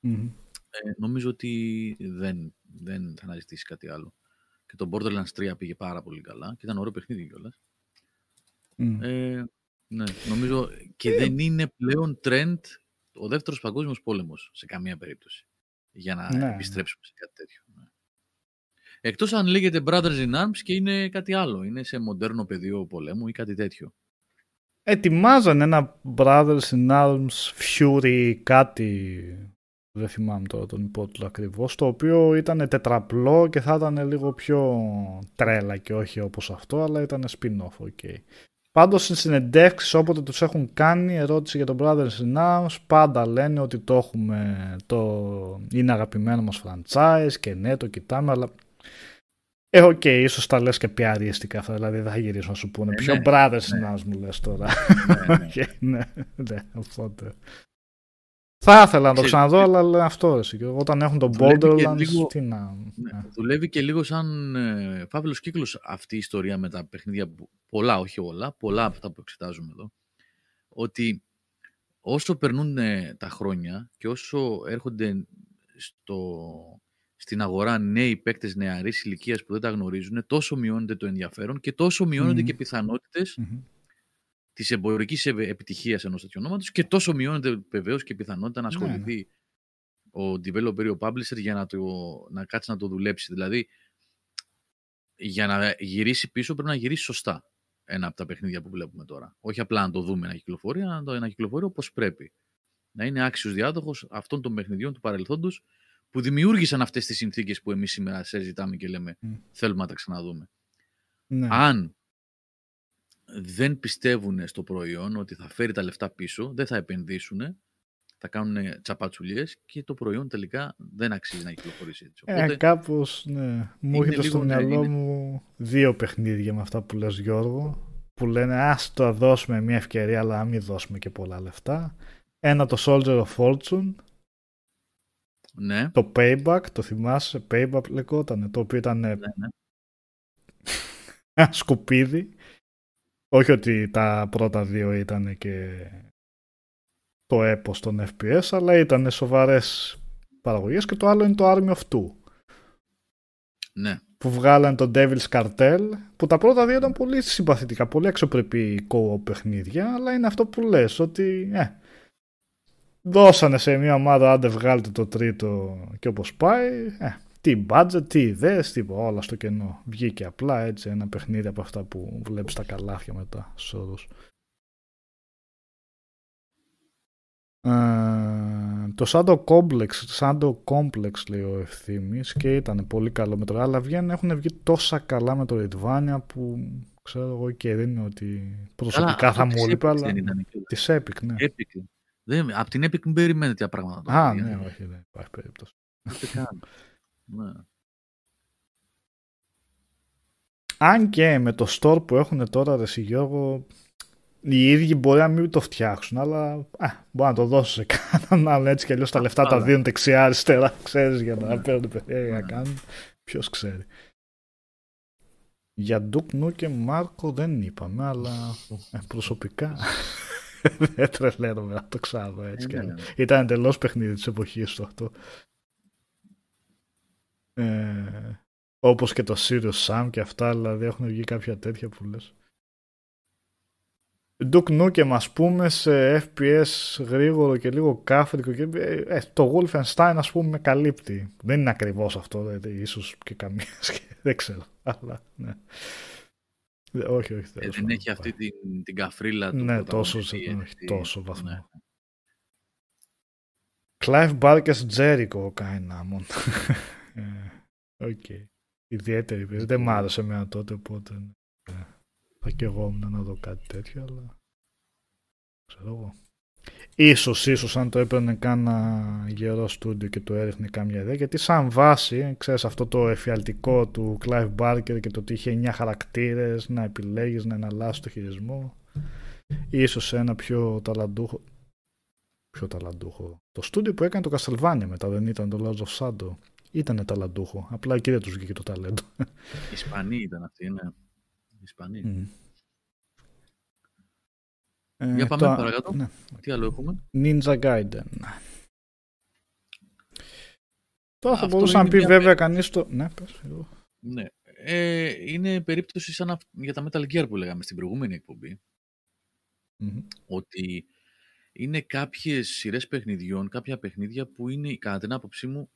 Μμμ. ε, νομίζω ότι δεν, δεν θα αναζητήσει κάτι άλλο. Και το Borderlands 3 πήγε πάρα πολύ καλά και ήταν ωραίο παιχνίδι κιόλας. Μμ. Ε, ναι, νομίζω και δεν είναι πλέον trend ο δεύτερος παγκόσμιος πόλεμος σε καμία περίπτωση για να Ναι. επιστρέψουμε σε κάτι τέτοιο. ναι. Εκτός αν λέγεται Brothers in Arms και είναι κάτι άλλο, είναι σε μοντέρνο πεδίο πολέμου ή κάτι τέτοιο. Ετοιμάζαν ένα Brothers in Arms Fury κάτι δεν θυμάμαι τώρα τον υπότιτλο ακριβώς το οποίο ήταν τετραπλό και θα ήταν λίγο πιο τρέλα και όχι όπως αυτό αλλά ήταν spin-off ok. Πάντως στις συνεντεύξεις όποτε τους έχουν κάνει ερώτηση για τον Brothers in Arms πάντα λένε ότι το έχουμε το είναι αγαπημένο μας franchise και ναι το κοιτάμε αλλά ε, οκ, ίσως τα λες και πιαριστικά αυτά, δηλαδή δεν θα γυρίσουν να σου πούνε. Ε, Ποιο ναι, Brothers in ναι. Arms μου λες τώρα. ναι, ναι. Και, ναι, ναι, οπότε. Θα ήθελα να το Ξέρεις, ξαναδώ, αλλά λέω αυτό εσύ. Και Όταν έχουν τον Δουλεύει και Borderlands, λίγο- τι να... Ναι, ναι. δουλεύει και λίγο σαν ε, φαύλος κύκλος αυτή η ιστορία με τα παιχνίδια, που- πολλά, όχι όλα, πολλά από αυτά που εξετάζουμε εδώ, ότι όσο περνούν ε, τα χρόνια και όσο έρχονται στο, στην αγορά νέοι παίκτες νεαρής ηλικίας που δεν τα γνωρίζουν, τόσο μειώνεται το ενδιαφέρον και τόσο μειώνονται Μμμ. και πιθανότητες Μμμ. Της εμπορικής ευ- επιτυχίας ενός τέτοιου ονόματος και τόσο μειώνεται βεβαίως και η πιθανότητα να Ναι, ασχοληθεί ο developer ή ο publisher για να, το, να κάτσει να το δουλέψει. Δηλαδή, για να γυρίσει πίσω πρέπει να γυρίσει σωστά ένα από τα παιχνίδια που βλέπουμε τώρα. Όχι απλά να το δούμε να κυκλοφορεί, αλλά να το να κυκλοφορεί όπως πρέπει. Να είναι άξιος διάδοχος αυτών των παιχνιδιών του παρελθόντος που δημιούργησαν αυτές τις συνθήκες που εμείς σήμερα συζητάμε και λέμε Μμ. θέλουμε να τα ξαναδούμε. Ναι. Αν δεν πιστεύουν στο προϊόν ότι θα φέρει τα λεφτά πίσω, δεν θα επενδύσουν, θα κάνουν τσαπατσουλιές και το προϊόν τελικά δεν αξίζει να κυκλοφορήσει έτσι. Ε, Οπότε, κάπως, ναι. Μου είναι έρχεται στο λίγο, ναι, μυαλό είναι- μου δύο παιχνίδια με αυτά που λες Γιώργο, που λένε ας το δώσουμε μια ευκαιρία, αλλά να μην δώσουμε και πολλά λεφτά. Ένα το Soldier of Fortune, ναι, το Payback, το θυμάσαι, Payback λεγόταν, το οποίο ήταν ναι, ναι. ένα σκουπίδι. Όχι ότι τα πρώτα δύο ήταν και το έπος των FPS, αλλά ήταν σοβαρές παραγωγές και το άλλο είναι το Army of Two. ναι. που βγάλαν το Devil's Cartel, που τα πρώτα δύο ήταν πολύ συμπαθητικά, πολύ αξιοπρεπή co παιχνίδια, αλλά είναι αυτό που λες, ότι ε, δώσανε σε μια ομάδα, άντε βγάλετε το τρίτο και όπως πάει, ε, τι budget, τι ιδέες, τι όλα στο κενό. Βγήκε απλά έτσι ένα παιχνίδι από αυτά που βλέπεις τα καλάθια μετά στους όρους. Ε, το Shadow Complex, Shadow Complex λέει ο Ευθύμης και ήταν πολύ καλό με το αλλά βγαίνουν, έχουν βγει τόσα καλά με το Redvania που ξέρω εγώ και δεν είναι ότι προσωπικά Καλά, θα αυτό μου της λείπει Epic αλλά δεν ήταν κιόλας. της Epic ναι. Epic. Δεν, απ' την Epic μην περιμένετε τέτοια πράγματα. τώρα, Α, παιδιά. ναι, όχι, δεν υπάρχει περίπτωση. Ούτε καν. ναι. Αν και με το store που έχουν τώρα, ρε εσύ, Γιώργο, οι ίδιοι μπορεί να μην το φτιάξουν, αλλά α, μπορεί να το δώσουν σε κανέναν άλλο έτσι κι αλλιώς τα λεφτά τα Άρα. δίνουν δεξιά-αριστερά, ξέρεις, για να Ναι. παίρνουν παιχνίδια να Ναι. κάνουν. Ποιος ξέρει. Για Ντουκ Νου και Μάρκο δεν είπαμε, αλλά ε, προσωπικά δεν τρελαίνομαι να το ξαναδώ έτσι κι Ε, αλλιώς. ναι. Ήταν εντελώς παιχνίδι της εποχής του αυτό. Ε, όπως και το Sirius Sam και αυτά, δηλαδή έχουν βγει κάποια τέτοια που λες. Duke Nukem ας πούμε σε FPS γρήγορο και λίγο κάφρικο και ε, το Wolfenstein ας πούμε με καλύπτει. Δεν είναι ακριβώς αυτό, δηλαδή, ίσως και καμία σχέση, δεν ξέρω. Αλλά ναι. Ε, Όχι, όχι. Ε, τέλος δεν πάντων. έχει αυτή την, την καφρίλα του Ναι, τόσο, πρωταγωνιστή, σε- όχι, έτσι. τόσο βαθμό. Ναι. Clive Barker's Jericho κάνει να μον. Ε, Οκ. Ιδιαίτερη περίπτωση. Δεν μ' άρεσε εμένα τότε, οπότε... ναι. Θα και εγώ να δω κάτι τέτοιο, αλλά ξέρω εγώ. Ίσως, ίσως αν το έπαιρνε κάνα γερό στούντιο και το έριχνε κάμια ιδέα, γιατί σαν βάση, ξέρεις αυτό το εφιαλτικό του Clive Barker και το ότι είχε 9 χαρακτήρες, να επιλέγεις, να εναλλάσσεις το χειρισμό, ίσως ένα πιο ταλαντούχο, πιο ταλαντούχο. Το στούντιο που έκανε το Castlevania μετά δεν ήταν το Lords of Shadow. Ήταν ταλαντούχο. Απλά εκεί δεν τους βγήκε το ταλέντο. Ισπανοί ήταν αυτοί, ναι. Ισπανοί. Mm. Για πάμε το- παρακάτω. ναι. Τι άλλο έχουμε; Ninja Gaiden. Τώρα θα Αυτό μπορούσε να είναι πει μια βέβαια κανείς το... Ναι, πες. εγώ. Ναι. Ε, είναι περίπτωση σαν αυ- για τα Metal Gear που λέγαμε στην προηγούμενη εκπομπή. Μμμ. Ότι είναι κάποιες σειρές παιχνιδιών, κάποια παιχνίδια που είναι, κατά την άποψή μου,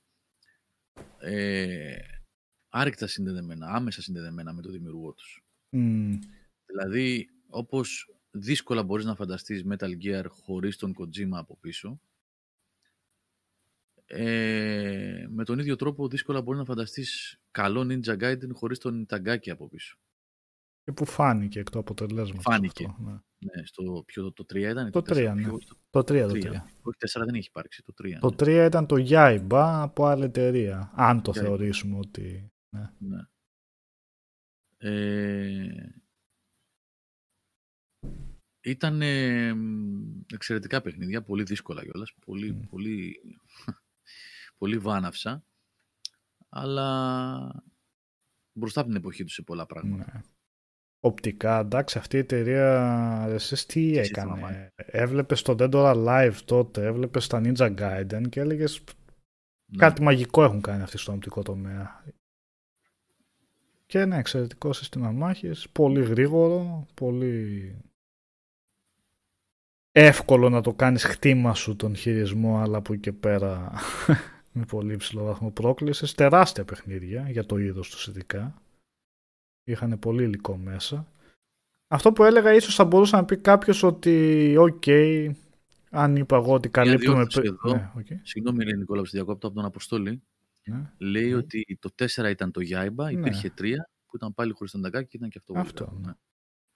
ε, άρρηκτα συνδεδεμένα, άμεσα συνδεδεμένα με το δημιουργό τους. Μμ. Δηλαδή, όπως δύσκολα μπορείς να φανταστείς Metal Gear χωρίς τον Kojima από πίσω, ε, με τον ίδιο τρόπο δύσκολα μπορείς να φανταστείς καλό Ninja Gaiden χωρίς τον Itagaki από πίσω. Και που φάνηκε εκ του αποτελέσματος. Φάνηκε. αυτό, ναι. Ναι, στο, ποιο, το 3 ήταν. ή Το 3, 4, ναι. ποιο- το Το 3, το 3. 3. Όχι, 4 δεν έχει υπάρξει, το 3. Το ναι. 3 ήταν το Yaiba από άλλη εταιρεία. Αν το Yaiba. θεωρήσουμε ότι... Ναι. Ε, ήταν ε, μ, εξαιρετικά παιχνίδια, πολύ δύσκολα κιόλας, πολύ, Μμ. πολύ, πολύ βάναυσα, αλλά μπροστά από την εποχή τους σε πολλά πράγματα. Ναι. Οπτικά, εντάξει, αυτή η εταιρεία, εσείς τι Εσύ έκανε; θυμάμαι. Έβλεπες το Dead or Alive τότε, έβλεπες τα Ninja Gaiden και έλεγες Ναι. κάτι μαγικό έχουν κάνει αυτοί στον οπτικό τομέα. Και ένα εξαιρετικό σύστημα μάχης, πολύ γρήγορο, πολύ εύκολο να το κάνεις χτήμα σου τον χειρισμό, αλλά που και πέρα με πολύ υψηλό βαθμό πρόκλησης. Τεράστια παιχνίδια για το είδος τους ειδικά. Είχαν πολύ υλικό μέσα. Αυτό που έλεγα ίσως θα μπορούσε να πει κάποιος ότι οκ, αν είπα εγώ ότι καλύπτουμε... διόρθωση πρι- εδώ. Ναι, οκ. Συγγνώμη, λέει Νικόλας, που σε διακόπτω από τον Αποστόλη. Ναι. Λέει Ναι. ότι το 4 ήταν το Yaiba, Ναι. υπήρχε 3 που ήταν πάλι χωρίς τον Ιταγκάκι και ήταν και αυτό. πολύ Αυτό, καλό. ναι.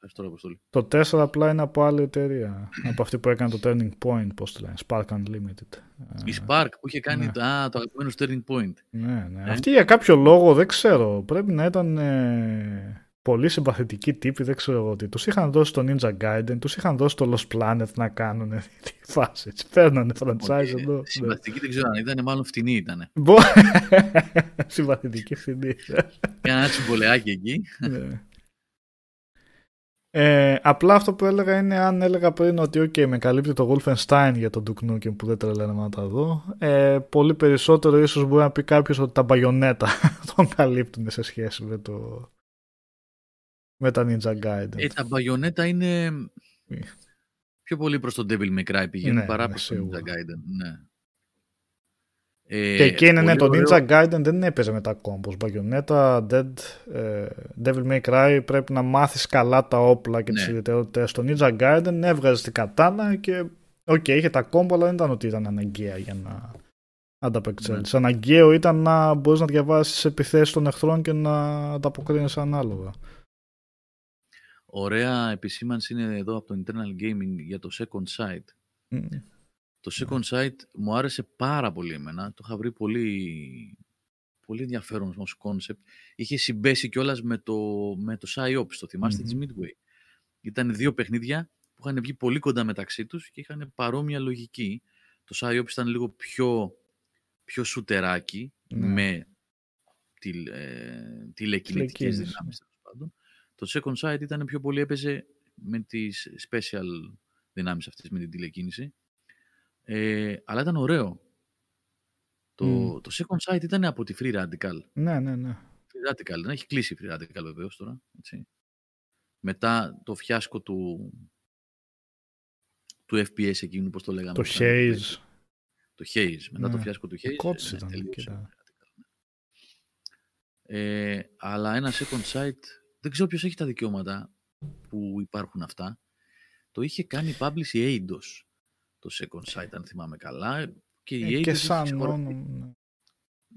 Ναι. Ευχαριστώ, ρε Αποστόλη. Το 4 απλά είναι από άλλη εταιρεία. από αυτή που έκανε το Turning Point, πώς το λένε, Spark Unlimited. Η Ε, Spark που είχε κάνει ναι. το, α, το αγαπημένο Turning Point. Ναι, ναι. Ε. Αυτή για κάποιο λόγο δεν ξέρω. Πρέπει να ήταν ε, πολύ συμπαθητικοί τύποι, δεν ξέρω εγώ τι. Τους είχαν δώσει το Ninja Gaiden, τους είχαν δώσει το Lost Planet να κάνουν τη φάση. Έτσι, παίρνανε franchise Όχι, εδώ. ναι. Συμπαθητική δεν ξέρω αν ήταν, μάλλον φτηνή ήταν. Μπο- Συμπαθητική φθηνή. Κάνα ένα τσιμπολεάκι εκεί. Ναι. Ε, απλά αυτό που έλεγα είναι αν έλεγα πριν ότι ok, με καλύπτει το Wolfenstein για τον Duke Nukem που δεν τρελαίνω να τα δω ε, πολύ περισσότερο ίσως μπορεί να πει κάποιος ότι τα μπαγιονέτα τον καλύπτουν σε σχέση με το με τα Ninja Gaiden Ε, τα Bayonetta είναι Ε. πιο πολύ προς τον Devil May Cry πηγαίνουν Ναι, παρά ναι, προς τον Ninja σίγουρα. Gaiden. Ναι. Ε, και εκεί είναι ναι, πολύ το ωραίο- Ninja Gaiden δεν έπαιζε με τα combos Bayonetta, Dead, ε, Devil May Cry πρέπει να μάθεις καλά τα όπλα και τις Ναι. ιδιαιτερότητες στο Ninja Gaiden έβγαζες την κατάνα και οκ, είχε τα combo αλλά δεν ήταν ότι ήταν αναγκαία για να ανταπεξέλθεις. Αναγκαίο ήταν να μπορείς να διαβάσεις επιθέσεις των εχθρών και να ανταποκρίνεις ανάλογα. Ωραία επισήμανση είναι εδώ από το Internal Gaming για το Second Sight. Μμ. Το Second Sight μου άρεσε πάρα πολύ εμένα. Το είχα βρει πολύ, πολύ ενδιαφέρον ως concept. Είχε συμπέσει κιόλας με το, με το PsyOps, το θυμάστε Μμμ. της Midway. Ήταν δύο παιχνίδια που είχαν βγει πολύ κοντά μεταξύ τους και είχαν παρόμοια λογική. Το PsyOps ήταν λίγο πιο, πιο σουτεράκι Ναι. με τη, ε, τηλεκινητικές Τηλεκίνηση. δυνάμεις τέλος πάντων. Το Second Sight ήταν πιο πολύ έπαιζε με τις special δυνάμεις αυτές, με την τηλεκίνηση. Ε, αλλά ήταν ωραίο. Το, Μμ. το Second Sight ήταν από τη Free Radical. Ναι, ναι, ναι. Free Radical, δεν έχει κλείσει η Free Radical βεβαίως τώρα. Έτσι. Μετά το φιάσκο του, του FPS εκείνου, πώς το λέγαμε. Το που ήταν Haze. Το Haze. Μετά το Ναι. φιάσκο του Haze. Κότσι ναι, ήταν, τελείωσε κοίτα. η Free Radical, ναι. Ε, αλλά ένα Second Sight, δεν ξέρω ποιος έχει τα δικαιώματα που υπάρχουν αυτά. Το είχε κάνει publish η Eidos το Second Sight, αν θυμάμαι καλά. Και η Ε, Eidos και είχε σαν αγοράσει- όνομα. ναι.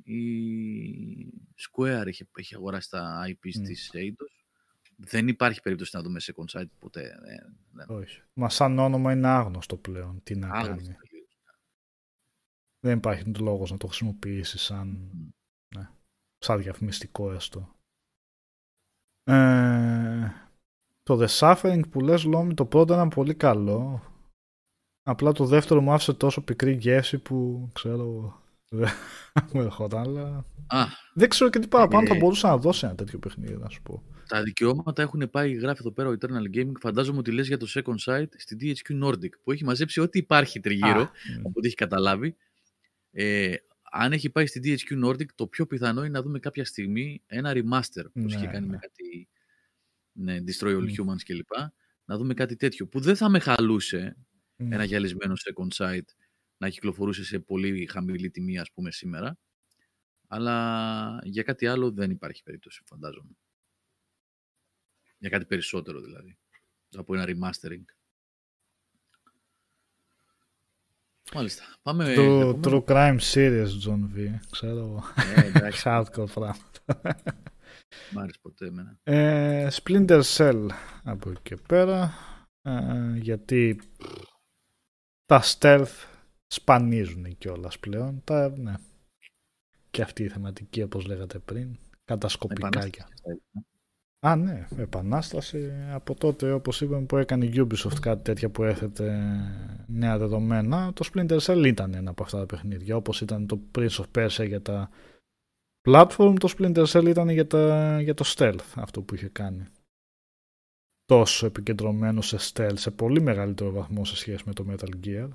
η Square είχε, είχε αγοράσει τα IPs Μμ. της Eidos. δεν υπάρχει περίπτωση να δούμε second site ποτέ. Ε, δεν- Όχι. Μα σαν όνομα είναι άγνωστο πλέον. Τι να Άγνωστο κάνει. τελείως. Δεν υπάρχει λόγος να το χρησιμοποιήσει σαν, Μμ. ναι, σαν διαφημιστικό έστω. Ε, το The Suffering που λες Λόμι το πρώτο ήταν πολύ καλό. Απλά το δεύτερο μου άφησε τόσο πικρή γεύση που ξέρω δεν μου ερχόταν. Αλλά Α, δεν ξέρω και τι παραπάνω θα Ε. μπορούσε να δώσει ένα τέτοιο παιχνίδι να σου πω. τα δικαιώματα έχουν πάει, γράφει εδώ πέρα ο Eternal Gaming. Φαντάζομαι ότι λες για το second site στην THQ Nordic που έχει μαζέψει ό,τι υπάρχει τριγύρω. Α, μ. από ό,τι έχει καταλάβει. Ε, αν έχει πάει στην THQ Nordic, το πιο πιθανό είναι να δούμε κάποια στιγμή ένα remaster, όπως Ναι, είχε κάνει ναι. με κάτι ναι, Destroy All Μμ. Humans κλπ. Να δούμε κάτι τέτοιο, που δεν θα με χαλούσε Μ. ένα γυαλισμένο second site να κυκλοφορούσε σε πολύ χαμηλή τιμή, ας πούμε, σήμερα. Αλλά για κάτι άλλο δεν υπάρχει περίπτωση, φαντάζομαι. Για κάτι περισσότερο, δηλαδή. Από ένα remastering. Μάλιστα. Πάμε... Το επόμενο. True Crime Series, John V. Ξέρω εγώ. Ε, εντάξει, Hardcore πράγματα. μ' άρεσε ποτέ εμένα. Ε, Splinter Cell από εκεί και πέρα. Ε, γιατί τα stealth σπανίζουν κιόλας πλέον. Τα, ναι. Και αυτή η θεματική, όπως λέγατε πριν, κατασκοπικά. Επανάσταση κι- θα έλεγα. Α, ναι, επανάσταση. Από τότε, όπως είπαμε, που έκανε η Ubisoft κάτι τέτοια που έθετε νέα δεδομένα, το Splinter Cell ήταν ένα από αυτά τα παιχνίδια. Όπως ήταν το Prince of Persia για τα platform, το Splinter Cell ήταν για, τα, για το stealth, αυτό που είχε κάνει. Τόσο επικεντρωμένο σε stealth, σε πολύ μεγαλύτερο βαθμό σε σχέση με το Metal Gear.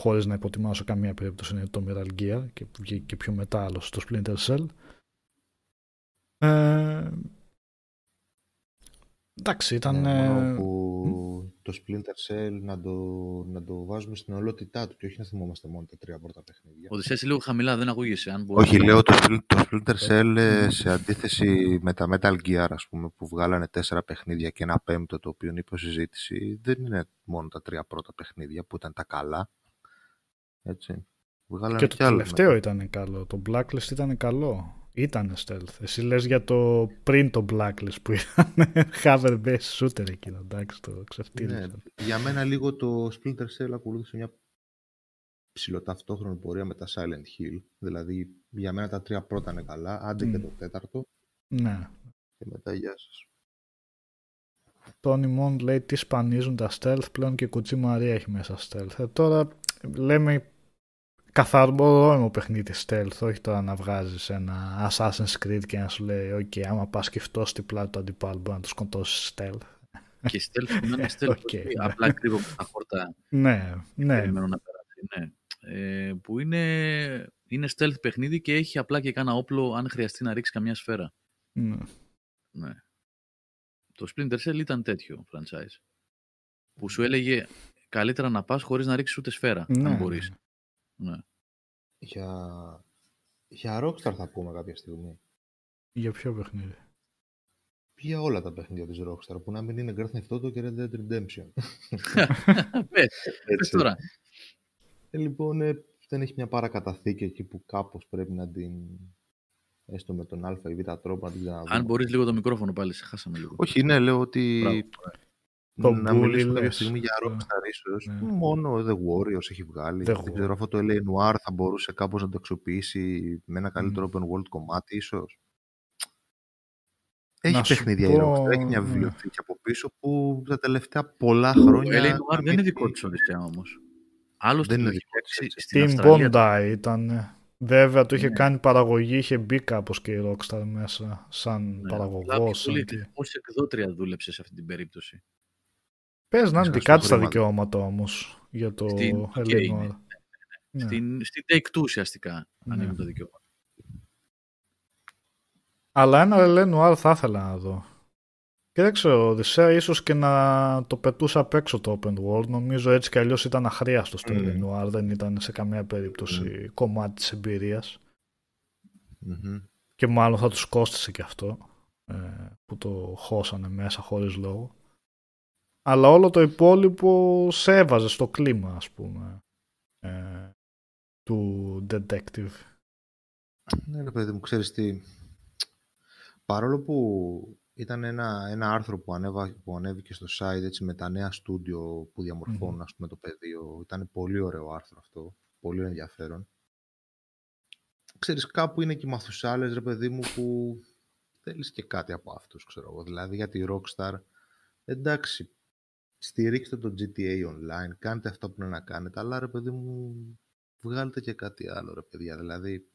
Χωρίς να υποτιμάσω καμία περίπτωση είναι το Metal Gear και, και, και πιο μετά άλλο στο Splinter Cell. Ε, εντάξει, ήταν... Ναι, μόνο ε, που το Splinter Cell να το, να το βάζουμε στην ολότητά του και όχι να θυμόμαστε μόνο τα τρία πρώτα παιχνίδια. Οδυσσέα είσαι λίγο χαμηλά, δεν ακούγεσαι. Αν μπορείς. Όχι, λέω το, Spl- το Splinter Cell ε, σε αντίθεση με τα Metal Gear, ας πούμε, που βγάλανε τέσσερα παιχνίδια και ένα πέμπτο το οποίο είναι υποσυζήτηση, δεν είναι μόνο τα τρία πρώτα παιχνίδια που ήταν τα καλά. Έτσι. Βγάλανε Και το κι άλλα τελευταίο μετά. ήταν καλό. Το Blacklist ήταν καλό. Ήταν stealth. Εσύ λες για το πριν το Blacklist που ήταν hover based shooter εκείνο. Εντάξει, το ξεφτύλισα. Ναι, για μένα λίγο το Splinter Cell ακολούθησε μια ψηλοταυτόχρονη πορεία με τα Silent Hill. Δηλαδή, για μένα τα τρία πρώτα είναι καλά, άντε και Μμ. το τέταρτο ναι. και μετά γεια σας. Τόνι Μον λέει τι σπανίζουν τα stealth πλέον και η Κουτσί Μαρία έχει μέσα stealth. Ε, τώρα λέμε καθαρό παιχνίδι stealth, όχι τώρα να βγάζεις ένα Assassin's Creed και να σου λέει «ΟΚ, άμα πας και φτώσεις την πλάτη του αντιπάλου μπορεί να το σκοτώσεις stealth». Και stealth που να είναι stealth, Οκ, όχι ναι. απλά κρύβω με τα χόρτα Ναι, ναι. περιμένω να περάσει. Ναι. Ε, που είναι, είναι stealth παιχνίδι και έχει απλά και κάνα όπλο αν χρειαστεί να ρίξει καμιά σφαίρα. ναι. Ναι. Το Splinter Cell ήταν τέτοιο franchise. Που σου έλεγε καλύτερα να πας χωρίς να ρίξεις ούτε σφαίρα, Ναι, αν ναι, μπορείς. Ναι. Ναι. Για, για Rockstar θα πούμε κάποια στιγμή. Για ποιο παιχνίδι; Για όλα τα παιχνίδια της Rockstar, που να μην είναι Grand Theft Auto και Red Dead Redemption. Πες, πες τώρα. Ε, λοιπόν, ε, δεν έχει μια παρακαταθήκη εκεί που κάπως πρέπει να την, έστω με τον α ή β τρόπο, να την ξαναδούμε. Αν μπορείς λίγο το μικρόφωνο πάλι, σε χάσαμε λίγο. Όχι, ναι, λέω ότι Μπράβο. Το να Bully μιλήσουμε κάποια λες. στιγμή για Ναι. Rockstar ίσως. Ναι. Μόνο The Warriors έχει βγάλει. The δεν ξέρω, αυτό το LA Noir θα μπορούσε κάπως να το αξιοποιήσει με ένα καλύτερο Μμ. open world κομμάτι ίσως. Να Έχει σου παιχνίδια η πω, Rockstar, έχει μια ναι. βιβλιοθήκη από πίσω που τα τελευταία πολλά Το χρόνια... LA Noir δεν είναι έχει- δικό της Οδυσσέα όμως. Άλλος Δεν το είναι έχει δικό της, παίξει έτσι. στην Team Αυστραλία. Bondi ήταν. Βέβαια το είχε Ναι. κάνει παραγωγή, είχε μπει κάπως και η Rockstar μέσα σαν Ναι, απλά παραγωγός. πιο πολύ σαν τι- Ως εκδότρια δούλεψε σε αυτή την περίπτωση. Πες να είναι Σας δικά το της τα χρήμα. δικαιώματα όμως για το Στην- LA Noir, οκ. ναι, Ναι. Στην, στην Take Two ουσιαστικά Ναι. ανοίγουν τα δικαιώματα. Αλλά ένα LA Noir θα ήθελα να δω. Και δεν ξέρω, Οδυσσέα ίσως και να το πετούσα απ' έξω το open world. Νομίζω έτσι κι αλλιώς ήταν αχρίαστος στο Μμμ. LA Noir. Δεν ήταν σε καμία περίπτωση κομμάτι της εμπειρίας. Μμμ. Και μάλλον θα τους κόστησε και αυτό ε, που το χώσανε μέσα χωρίς λόγο. Αλλά όλο το υπόλοιπο σε έβαζε στο κλίμα ας πούμε ε, του detective. Ναι, ρε παιδί μου, ξέρεις τι. Παρόλο που ήταν ένα, ένα άρθρο που, ανέβα, που ανέβηκε στο site έτσι, με τα νέα στούντιο που διαμορφώνουν ας πούμε, το πεδίο. Ήταν πολύ ωραίο άρθρο αυτό, πολύ ενδιαφέρον. Ξέρεις, κάπου είναι και οι μαθουσάλες, ρε παιδί μου, που θέλεις και κάτι από αυτούς, ξέρω εγώ. Δηλαδή, για τη Rockstar, εντάξει, στηρίξτε το GTA Online, κάντε αυτό που είναι να κάνετε, αλλά ρε παιδί μου, βγάλετε και κάτι άλλο, ρε παιδιά. Δηλαδή,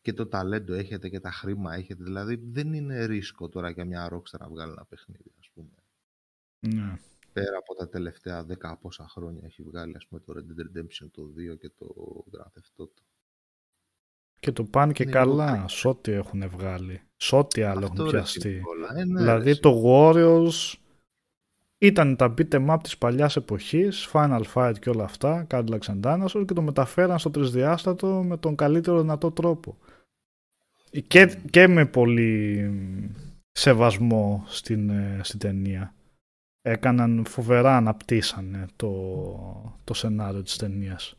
και το ταλέντο έχετε και τα χρήμα έχετε. Δηλαδή, δεν είναι ρίσκο τώρα για μια Rockstar να βγάλει ένα παιχνίδι, ας πούμε. Ναι. Πέρα από τα τελευταία δέκα πόσα χρόνια έχει βγάλει, ας πούμε, το Red Dead Redemption το 2 και το Grand Theft Auto. Και το πάνε και Είναι καλά λίγο σε ό,τι έχουν βγάλει. Σε ό,τι άλλο Αυτό, έχουν ρε, πιαστεί. Νικόλα. Ε, ναι, δηλαδή ρε, το Warriors ήταν τα beat em up της παλιάς εποχής, Final Fight και όλα αυτά, Cadillacs and Dinosaurs και το μεταφέραν στο τρισδιάστατο με τον καλύτερο δυνατό τρόπο. Και, και με πολύ σεβασμό στην, ε, στην ταινία. Έκαναν φοβερά, αναπτύσσανε το, το σενάριο της ταινίας.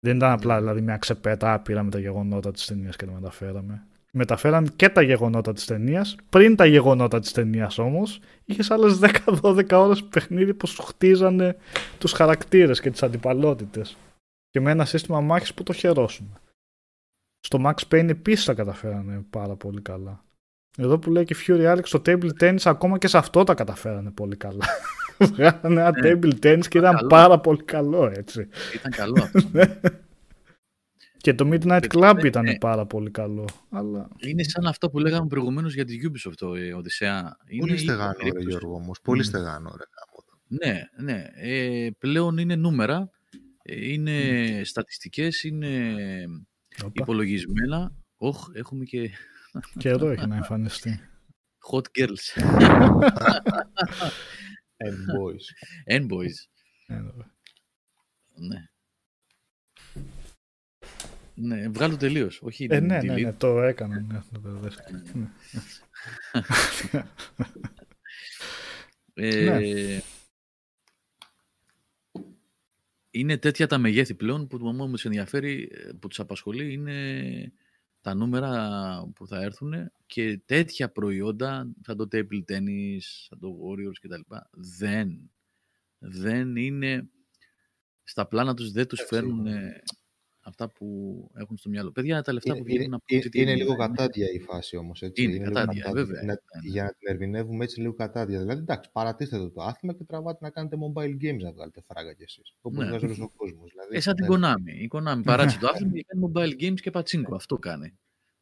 Δεν ήταν απλά δηλαδή μια ξεπέτα, πήραμε τα γεγονότα της ταινίας και τα μεταφέραμε. Μεταφέραν και τα γεγονότα της ταινίας. Πριν τα γεγονότα της ταινίας όμως, είχες άλλες 10-12 ώρες παιχνίδι που σου χτίζανε τους χαρακτήρες και τις αντιπαλότητες. Και με ένα σύστημα μάχης που το χαιρόσουν. Στο Max Payne επίσης τα καταφέρανε πάρα πολύ καλά. Εδώ που λέει και Fury Alex, το table tennis ακόμα και σε αυτό τα καταφέρανε πολύ καλά. Βγάλανε ένα Ναι. table tennis και ήταν Καλό. πάρα πολύ καλό έτσι. Ήταν καλό αυτό. Και το Midnight Και- Club ήταν ναι. πάρα πολύ καλό. Αλλά Είναι σαν αυτό που λέγαμε προηγουμένως για τη Ubisoft, το ε, Οδυσσέα. Είναι Πολύ η στεγανό, ρε περίπτωση. Γιώργο, όμως. Πολύ Μμ. στεγανό, ρε. γάμο το. Ναι, ναι. Ε, πλέον είναι νούμερα, ε, είναι στατιστικές, είναι όπα, υπολογισμένα. Όχ, έχουμε και καιρό έχει να εμφανιστεί. hot girls And boys. and boys. Ε, βέβαια. Ναι. Ναι, βγάλω τελείως. Όχι Ε, ναι, ναι, delete. ναι, το έκανα. Ναι, το μπερδεύτηκα. Ναι. Ε, Είναι τέτοια τα μεγέθη πλέον που το μόνο που τους ενδιαφέρει, ε, που τους απασχολεί είναι τα νούμερα που θα έρθουν και τέτοια προϊόντα σαν το table tennis, σαν το Warriors κτλ. Δεν, δεν είναι στα πλάνα τους, δεν τους Εντάξει, φέρνουν ε, αυτά που έχουν στο μυαλό. Παιδιά, τα λεφτά Είναι, που είναι, βγαίνουν από είναι, το GTA είναι λίγο είναι- κατάδια η φάση όμως. Είναι κατάδια, βέβαια. Να, Ναι, ναι. Για να την ερμηνεύουμε έτσι λίγο κατάδια. Δηλαδή, εντάξει, παρατήστε το, το άθλημα και τραβάτε να κάνετε mobile games να βγάλετε φράγκα κι εσείς. Όπω Ναι. βγάζει όλο ο κόσμος. Δηλαδή, Ε, σαν την ναι, Konami. Η Konami παράτησε το άθλημα και κάνει mobile games και πατσίνκο. Αυτό κάνει.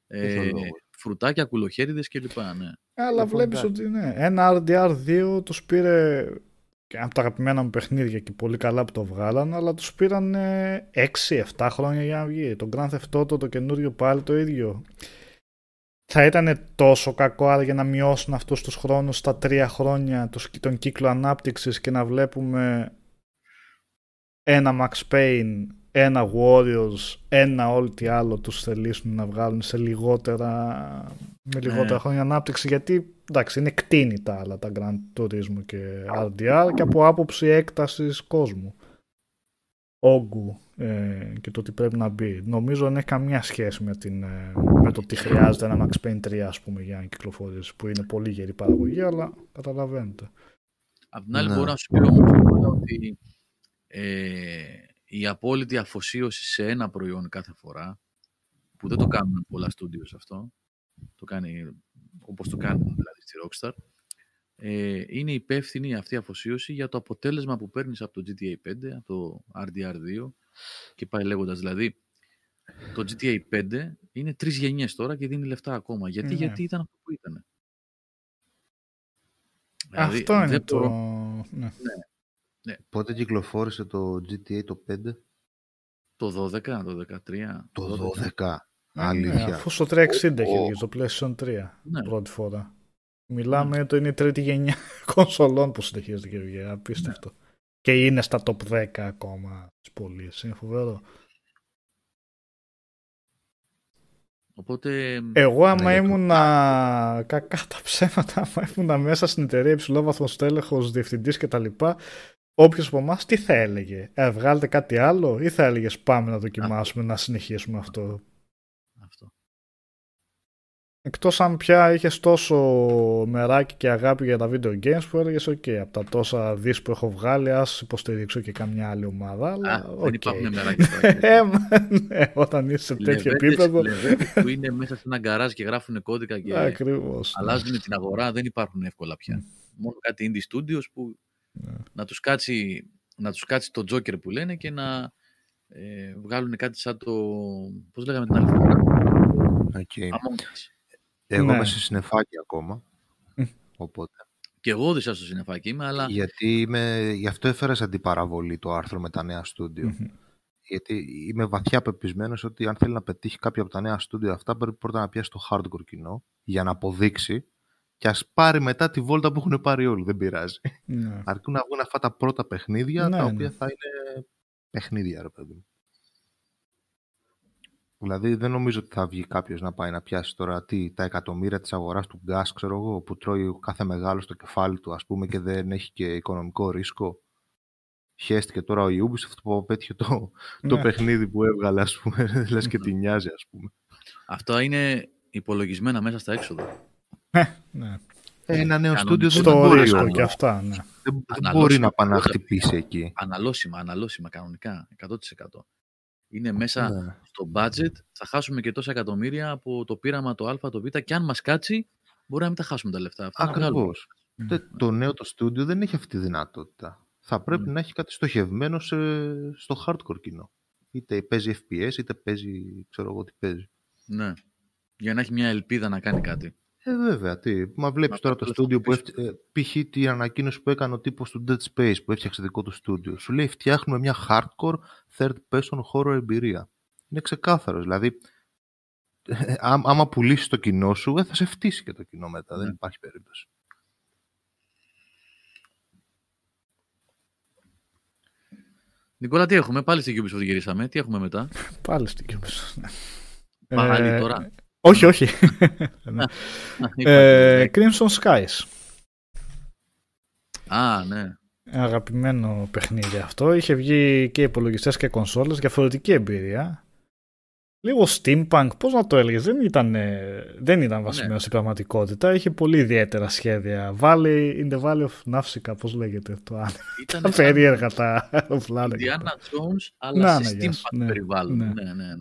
Ποιος ο Ε, λόγος; φρουτάκια, κουλοχέριδες κλπ. Ναι. Αλλά Λοιπόν, βλέπεις εντάξει. ότι ναι, ένα RDR2 τους πήρε και από τα αγαπημένα μου παιχνίδια και πολύ καλά που το βγάλαν, αλλά τους πήραν 6-7 χρόνια για να βγει. Το Grand Theft Auto το καινούριο πάλι το ίδιο. Θα ήταν τόσο κακό άρα για να μειώσουν αυτούς τους χρόνους στα τρία χρόνια τους, τον κύκλο ανάπτυξης και να βλέπουμε ένα Max Payne, ένα Warriors, ένα όλο τι άλλο τους θελήσουν να βγάλουν σε λιγότερα, με λιγότερα Ναι. χρόνια ανάπτυξη γιατί εντάξει είναι κτίνη τα άλλα τα Grand Turismo και RDR και από άποψη έκτασης κόσμου όγκου ε, και το τι πρέπει να μπει. Νομίζω δεν έχει καμία σχέση με, την, ε, με το τι χρειάζεται ένα Max Payne 3 ας πούμε για να κυκλοφορήσει που είναι πολύ γερή παραγωγή αλλά καταλαβαίνετε. Απ' την άλλη Ναι. μπορώ να σου πει όμως Νικόλα, ότι ε, η απόλυτη αφοσίωση σε ένα προϊόν κάθε φορά, που δεν το κάνουν πολλά studios αυτό, το κάνει όπως το κάνουν δηλαδή στη Rockstar, ε, είναι υπεύθυνη αυτή η αφοσίωση για το αποτέλεσμα που παίρνεις από το GTA 5, από το RDR2 και πάει λέγοντας. Δηλαδή, το GTA 5 είναι τρεις γενιές τώρα και δίνει λεφτά ακόμα. Γιατί, Ναι. γιατί ήταν αυτό που ήταν. Δηλαδή, Αυτό είναι δεν το... μπορώ- Ναι. Πότε κυκλοφόρησε το GTA το 5, Το 12, το 13. το 12. Ναι, Αλήθεια. αφού στο 360 είχε Ω. βγει, στο PlayStation 3 Ναι. πρώτη φορά. Μιλάμε το είναι η τρίτη γενιά κονσολών που συνεχίζεται και βγει. Απίστευτο. Και είναι στα top 10 ακόμα τη πωλήσεις. Είναι φοβερό. Οπότε, Εγώ άμα Ναι, ήμουν κακά τα ψέματα, άμα ήμουν μέσα στην εταιρεία υψηλόβαθμο στέλεχος, διευθυντής κτλ. Όποιος από εμάς τι θα έλεγε, ε, βγάλετε κάτι άλλο ή θα έλεγες πάμε να δοκιμάσουμε να συνεχίσουμε αυτό. αυτό. Εκτός αν πια είχες τόσο μεράκι και αγάπη για τα video games που έλεγες ok, από τα τόσα δις που έχω βγάλει ας υποστηρίξω και καμιά άλλη ομάδα. Αλλά, Α, okay. δεν υπάρχουν μεράκια τώρα. Ε, ναι, όταν είσαι σε τέτοιο Λεβέντες- επίπεδο. λεβέντες που είναι μέσα σε ένα γκαράζ και γράφουν κώδικα και Ακριβώς. ναι. αλλάζουν την αγορά, δεν υπάρχουν εύκολα πια. Μόνο κάτι indie studios που Ναι. να τους κάτσει, να τους κάτσει το Joker που λένε και να ε, βγάλουν κάτι σαν το... Πώς λέγαμε την άλλη φορά; Οκ. Among Us. Εγώ Ναι. είμαι σε συνεφάκι ακόμα. Μμ. Οπότε. Και εγώ όδησα στο συνεφάκι είμαι, αλλά Γιατί είμαι, γι' αυτό έφερα σαν αντιπαραβολή το άρθρο με τα νέα στούντιο. Μμμ. Γιατί είμαι βαθιά πεπεισμένος ότι αν θέλει να πετύχει κάποιο από τα νέα στούντιο αυτά, πρέπει πρώτα να πιάσει το hardcore κοινό για να αποδείξει και ας πάρει μετά τη βόλτα που έχουν πάρει όλοι. Δεν πειράζει. Ναι. Αρκούν να βγουν αυτά τα πρώτα παιχνίδια, Ναι, τα ναι. οποία θα είναι παιχνίδια, ρε παιδί μου. Δηλαδή δεν νομίζω ότι θα βγει κάποιος να πάει να πιάσει τώρα τι, τα εκατομμύρια της αγοράς του γκάς, ξέρω εγώ, που τρώει ο κάθε μεγάλος στο κεφάλι του, ας πούμε, και δεν έχει και οικονομικό ρίσκο. Χαίστηκε τώρα ο Ubisoft που απέτυχε το, το Ναι. παιχνίδι που έβγαλε, ας πούμε, λες και τη νοιάζει, ας πούμε. αυτά είναι υπολογισμένα μέσα στα έξοδα. Ναι. Ε, ένα νέο Κανονικό. στούντιο δεν Στο μπορεί, ρίσκο όμως. και αυτά, ναι. δεν, δεν Αναλώσιμα μπορεί να πάει να πρώτα. χτυπήσει εκεί. Αναλώσιμα, αναλώσιμα κανονικά, 100%. Είναι μέσα Ναι. στο budget, θα χάσουμε και τόσα εκατομμύρια από το πείραμα το Α, το Β και αν μας κάτσει μπορεί να μην τα χάσουμε τα λεφτά. αυτά. να βγάλουμε. Ακριβώς. Τε- Το νέο το στούντιο δεν έχει αυτή τη δυνατότητα. Θα πρέπει Μμ. να έχει κάτι στοχευμένο σε, στο hardcore κοινό. Είτε παίζει FPS, είτε παίζει, ξέρω εγώ τι παίζει. Ναι. Για να έχει μια ελπίδα να κάνει κάτι. Ε, βέβαια, τι. Μα βλέπεις Να τώρα πάρει το το στούντιο που λεφτά έφτιαξε. π.χ. την ανακοίνωση που έκανε ο τύπος του Dead Space που έφτιαξε δικό του στούντιο. Σου λέει φτιάχνουμε μια hardcore third person horror εμπειρία. Είναι ξεκάθαρος. Δηλαδή, ε, ά- άμα πουλήσεις το κοινό σου, ε, θα σε φτύσει και το κοινό μετά. Δεν Ναι. υπάρχει περίπτωση. Νικόλα, τι έχουμε, πάλι στην Ubisoft γυρίσαμε, τι έχουμε μετά; Πάλι στην Ubisoft. ναι. Πάλι Ε, τώρα. Όχι, όχι. Ναι. Ε, ε, Crimson Skies. Α, ναι. Αγαπημένο παιχνίδι αυτό. Είχε βγει και υπολογιστές και κονσόλες. Διαφορετική εμπειρία. Λίγο steampunk, πώς να το έλεγες, δεν ήταν, ε, δεν ήταν βασισμένο Ναι. στην πραγματικότητα. Είχε πολύ ιδιαίτερα σχέδια. Valley in the Valley of Navsika, πώς λέγεται το άλλο. Ήταν Τα περίεργα τα αεροπλάνα. Indiana Jones, αλλά Να, σε ναι, γεια σου. steampunk Ναι, περιβάλλον. ναι. Ναι, ναι, ναι.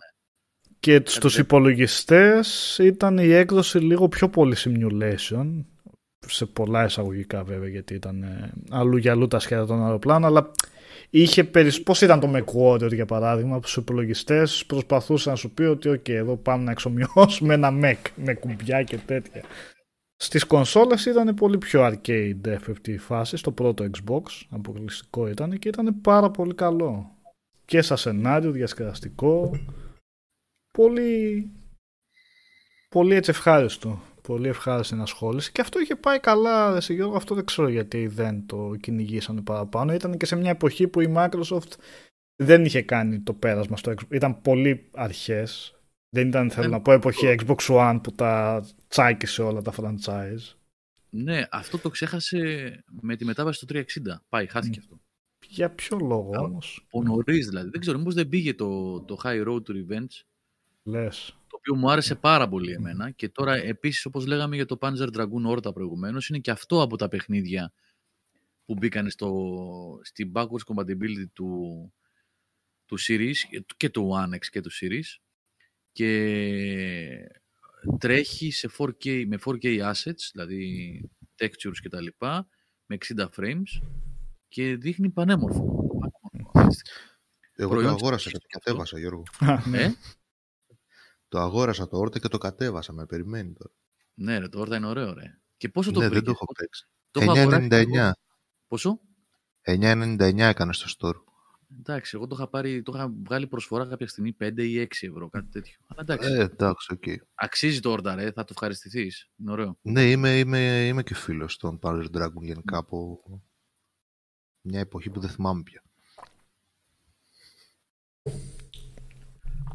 Και στους τέτοιο. υπολογιστές ήταν η έκδοση λίγο πιο πολύ simulation. Σε πολλά εισαγωγικά βέβαια γιατί ήταν ε, αλλού για αλλού τα σχέδια των αεροπλάνων. Αλλά είχε περισ... Πώς ήταν το MechWarrior για παράδειγμα που στους υπολογιστές προσπαθούσε να σου πει ότι ok εδώ πάμε να εξομοιώσουμε ένα Mech με κουμπιά και τέτοια. Στις κονσόλες ήταν πολύ πιο arcade FFT η φάση, στο πρώτο Xbox αποκλειστικό ήταν και ήταν πάρα πολύ καλό. Και σαν σενάριο διασκεδαστικό, πολύ, πολύ έτσι ευχάριστο. Πολύ ευχάριστη ενασχόληση. Και αυτό είχε πάει καλά, ρε Γιώργο, αυτό δεν ξέρω γιατί δεν το κυνηγήσανε παραπάνω. Ήταν και σε μια εποχή που η Microsoft δεν είχε κάνει το πέρασμα στο Xbox. Ήταν πολύ αρχές. Δεν ήταν, θέλω Δεν- να πω, εποχή Xbox One που τα τσάκισε όλα τα franchise. Ναι, αυτό το ξέχασε με τη μετάβαση στο 360. Πάει, χάθηκε αυτό. Για ποιο λόγο Α, όμως, Από νωρί δηλαδή. Δεν ξέρω, μήπως δεν πήγε το, το High Road to Revenge, λες. το οποίο μου άρεσε πάρα πολύ εμένα. Και τώρα επίσης, όπως λέγαμε για το Panzer Dragoon Orta προηγουμένως, είναι και αυτό από τα παιχνίδια που μπήκαν στο, στην backwards compatibility του, του Series και του One X και του Series και τρέχει σε 4K, με 4K assets, δηλαδή textures και τα λοιπά, με 60 frames και δείχνει πανέμορφο. πανέμορφο. Εγώ Προϊόν το της αγόρασα και εποχής το αυτό. κατέβασα, Γιώργο. Ε, Το αγόρασα το όρτα και το κατέβασα. Με περιμένει τώρα. ναι ρε, το Orta είναι ωραίο ρε. Και πόσο το ναι, δεν βρήκες, το έχω πόσο- παίξει. το έχω αγοράσει 9,99. εγώ. Πόσο; 9,99 έκανε στο store. Εντάξει, εγώ το είχα, πάρει, το είχα βγάλει προσφορά κάποια στιγμή 5 ή 6 ευρώ, κάτι τέτοιο. Αλλά εντάξει, Ε, εντάξει, οκ. αξίζει το Orta ρε, θα το ευχαριστηθείς. Είναι ωραίο. Ναι, είμαι, είμαι, είμαι και φίλος των Panzer Dragoon γενικά από μια εποχή που δεν θυμάμαι πια.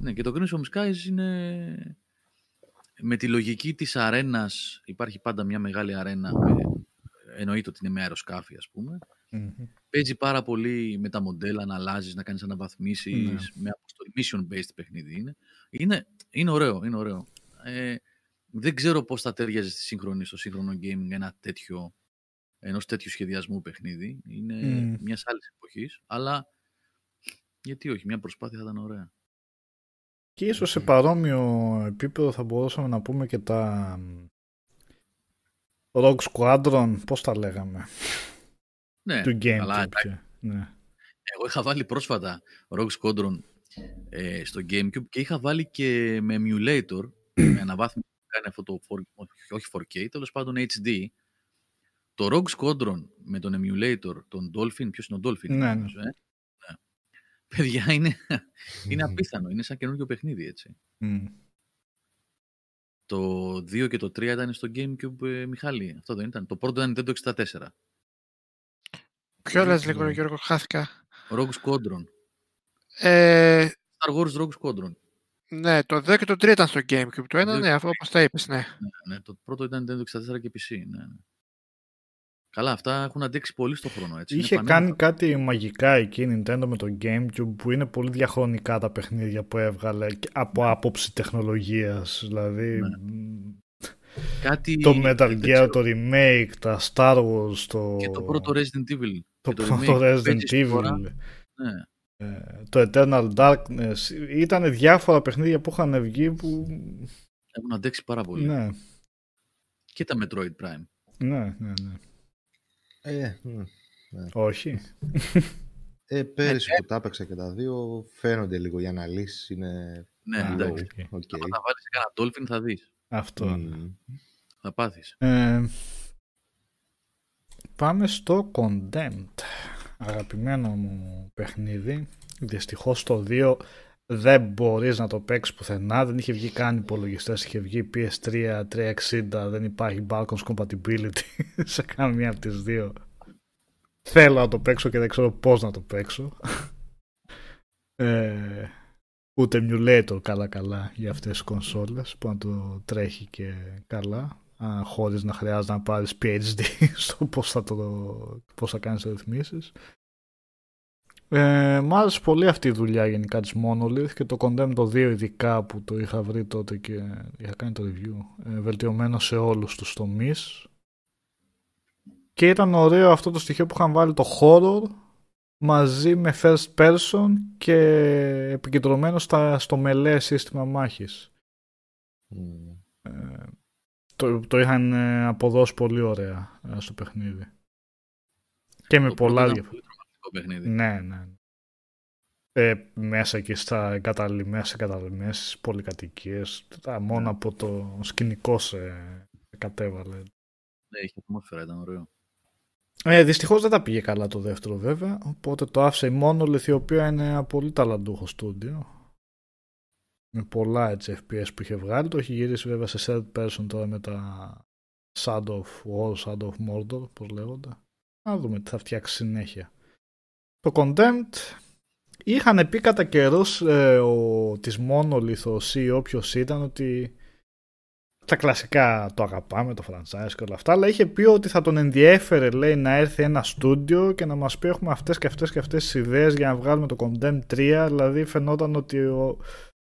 Ναι, και το Crimson Skies είναι... Με τη λογική της αρένας, υπάρχει πάντα μια μεγάλη αρένα, με... εννοείται ότι είναι με αεροσκάφη ας πούμε. Μμμ. Παίζει πάρα πολύ με τα μοντέλα, να αλλάζεις, να κάνεις αναβαθμίσεις, Ναι. με αποστολή mission-based παιχνίδι είναι. είναι. Είναι ωραίο, είναι ωραίο. Ε, δεν ξέρω πώς θα ταιριάζει στη σύγχρονη, στο σύγχρονο gaming ένα τέτοιο, ενός τέτοιου σχεδιασμού παιχνίδι. Είναι Μμ. μιας άλλης εποχής, αλλά γιατί όχι, μια προσπάθεια θα ήταν ωραία. Και ίσως σε παρόμοιο επίπεδο θα μπορούσαμε να πούμε και τα Rogue Squadron, πώς τα λέγαμε, Ναι, του αλλά GameCube. και- Ναι. Εγώ είχα βάλει πρόσφατα Rogue Squadron ε, στο GameCube και είχα βάλει και με emulator, με αναβάθμιση που κάνει αυτό το 4, όχι 4K, τέλος πάντων HD. Το Rogue Squadron με τον emulator, τον Dolphin, ποιος είναι ο Dolphin, Ναι, ναι. νομίζω, ε; Ναι. Παιδιά, είναι, είναι απίθανο, είναι σαν καινούργιο παιχνίδι, έτσι. Μμ. Το 2 και το 3 ήταν στο GameCube, ε, Μιχάλη, αυτό δεν ήταν; Το πρώτο ήταν Nintendo 64. Ποιο λες λίγο, Ναι. Γιώργο, χάθηκα. Rogue Squadron. Ε, Star Wars Rogue Squadron. ναι, το 2 και το 3 ήταν στο Gamecube. Το ένα, Δύο- ναι, αυτό όπως τα είπες, ναι. Ναι, ναι, το πρώτο ήταν Nintendo 64 και PC. Ναι, ναι. Καλά, αυτά έχουν αντέξει πολύ στο χρόνο. Έτσι. Είναι Είχε πανέμορφα. κάνει κάτι μαγικά εκεί η Nintendo με το GameCube που είναι πολύ διαχρονικά τα παιχνίδια που έβγαλε και από άποψη τεχνολογίας. Δηλαδή Ναι. μ, Κάτι, το Metal δεν Gear, ξέρω, το remake, τα Star Wars, το, Και το πρώτο Resident Evil. το και το πρώτο remake, Resident παίζεις Evil, τώρα. Ναι. ε, το Eternal Darkness. Ήταν διάφορα παιχνίδια που είχαν βγει που... Έχουν αντέξει πάρα πολύ. Ναι, Και τα Metroid Prime. ναι, ναι, ναι. Ε, ναι. Όχι. ε, πέρυσι που τα έπαιξα και τα δύο φαίνονται λίγο οι αναλύσεις είναι Ναι, Α, εντάξει. οκ. οκ. Αν τα βάλεις κανένα Dolphin θα δεις. Αυτό. Μμμ. Θα πάθεις. Ε, πάμε στο Condemned. Αγαπημένο μου παιχνίδι. Δυστυχώς το 2 δεν μπορείς να το παίξεις πουθενά. Δεν είχε βγει καν υπολογιστές. Είχε βγει PS3 360. Δεν υπάρχει backwards compatibility σε καμία από τις δύο. Θέλω να το παίξω και δεν ξέρω πώς να το παίξω. Ε, ούτε emulator καλά καλά για αυτές τις κονσόλες που να το τρέχει και καλά α, χωρίς να χρειάζεται να πάρεις PhD στο πώς θα, το, πώς θα κάνεις ρυθμίσεις. Ε, μ' άρεσε πολύ αυτή η δουλειά γενικά της Monolith και το Condemn το 2 ειδικά που το είχα βρει τότε και είχα κάνει το review ε, βελτιωμένο σε όλους τους τομείς και ήταν ωραίο αυτό το στοιχείο που είχαν βάλει το horror μαζί με first person και επικεντρωμένο στα, στο μελέ σύστημα μάχης. Μμ. Ε, το, το είχαν ε, αποδώσει πολύ ωραία ε, στο παιχνίδι. Και με Το πρώτο πολλά ήταν διαφορετικά. Πολύ τρομακτικό παιχνίδι. Ναι, ναι. Ε, μέσα εκεί στα εγκαταλειμμές, εγκαταλειμμές, στις πολυκατοικίες, τα μόνο Ναι. από το σκηνικό σε κατέβαλε. Ναι, είχε ατμόσφαιρα, ήταν ωραίο. Ε, δυστυχώς δεν τα πήγε καλά το δεύτερο βέβαια, οπότε το άφησε η Monolith η οποία είναι ένα πολύ ταλαντούχο στούντιο. Με πολλά έτσι FPS που είχε βγάλει, το έχει γυρίσει βέβαια σε third person τώρα με τα Shadow of War, Shadow of Mordor, πώς λέγονται. Να δούμε τι θα φτιάξει συνέχεια. Το Condemned είχαν πει κατά καιρούς ε, ο, της Monolith, ο CEO όποιος ήταν, ότι τα κλασικά το αγαπάμε, το franchise και όλα αυτά, αλλά είχε πει ότι θα τον ενδιέφερε, λέει, να έρθει ένα στούντιο και να μας πει έχουμε αυτές και αυτές και αυτές τις ιδέες για να βγάλουμε το Condemn 3, δηλαδή φαινόταν ότι ο,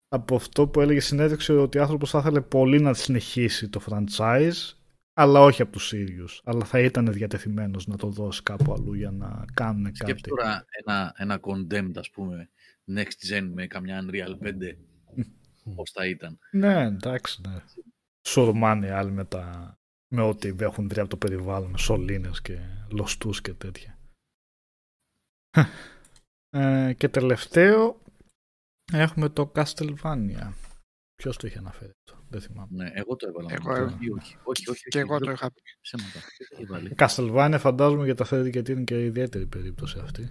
από αυτό που έλεγε συνέντευξη ότι ο άνθρωπος θα ήθελε πολύ να συνεχίσει το franchise, αλλά όχι από τους ίδιους, αλλά θα ήταν διατεθειμένος να το δώσει κάπου αλλού για να κάνουν κάτι. Σκέψτε τώρα ένα, ένα condemned, ας πούμε, next gen με καμιά Unreal 5, πώς θα ήταν. Ναι, εντάξει, ναι. Σουρμάνε οι άλλοι με, τα... με ό,τι έχουν βρει από το περιβάλλον, με σωλήνες και λοστούς και τέτοια. Ε, και τελευταίο έχουμε το Castlevania. Ποιος το είχε αναφέρει αυτό, δεν θυμάμαι. Ναι, εγώ το έβαλα. Εγώ μόνο. έβαλα. Ή όχι, όχι, όχι, Και όχι, εγώ δεν- το είχα πει. Ψέματα. Ποιος το είχε βάλει. Castlevania φαντάζομαι για τα θέλετε γιατί είναι και ιδιαίτερη περίπτωση αυτή.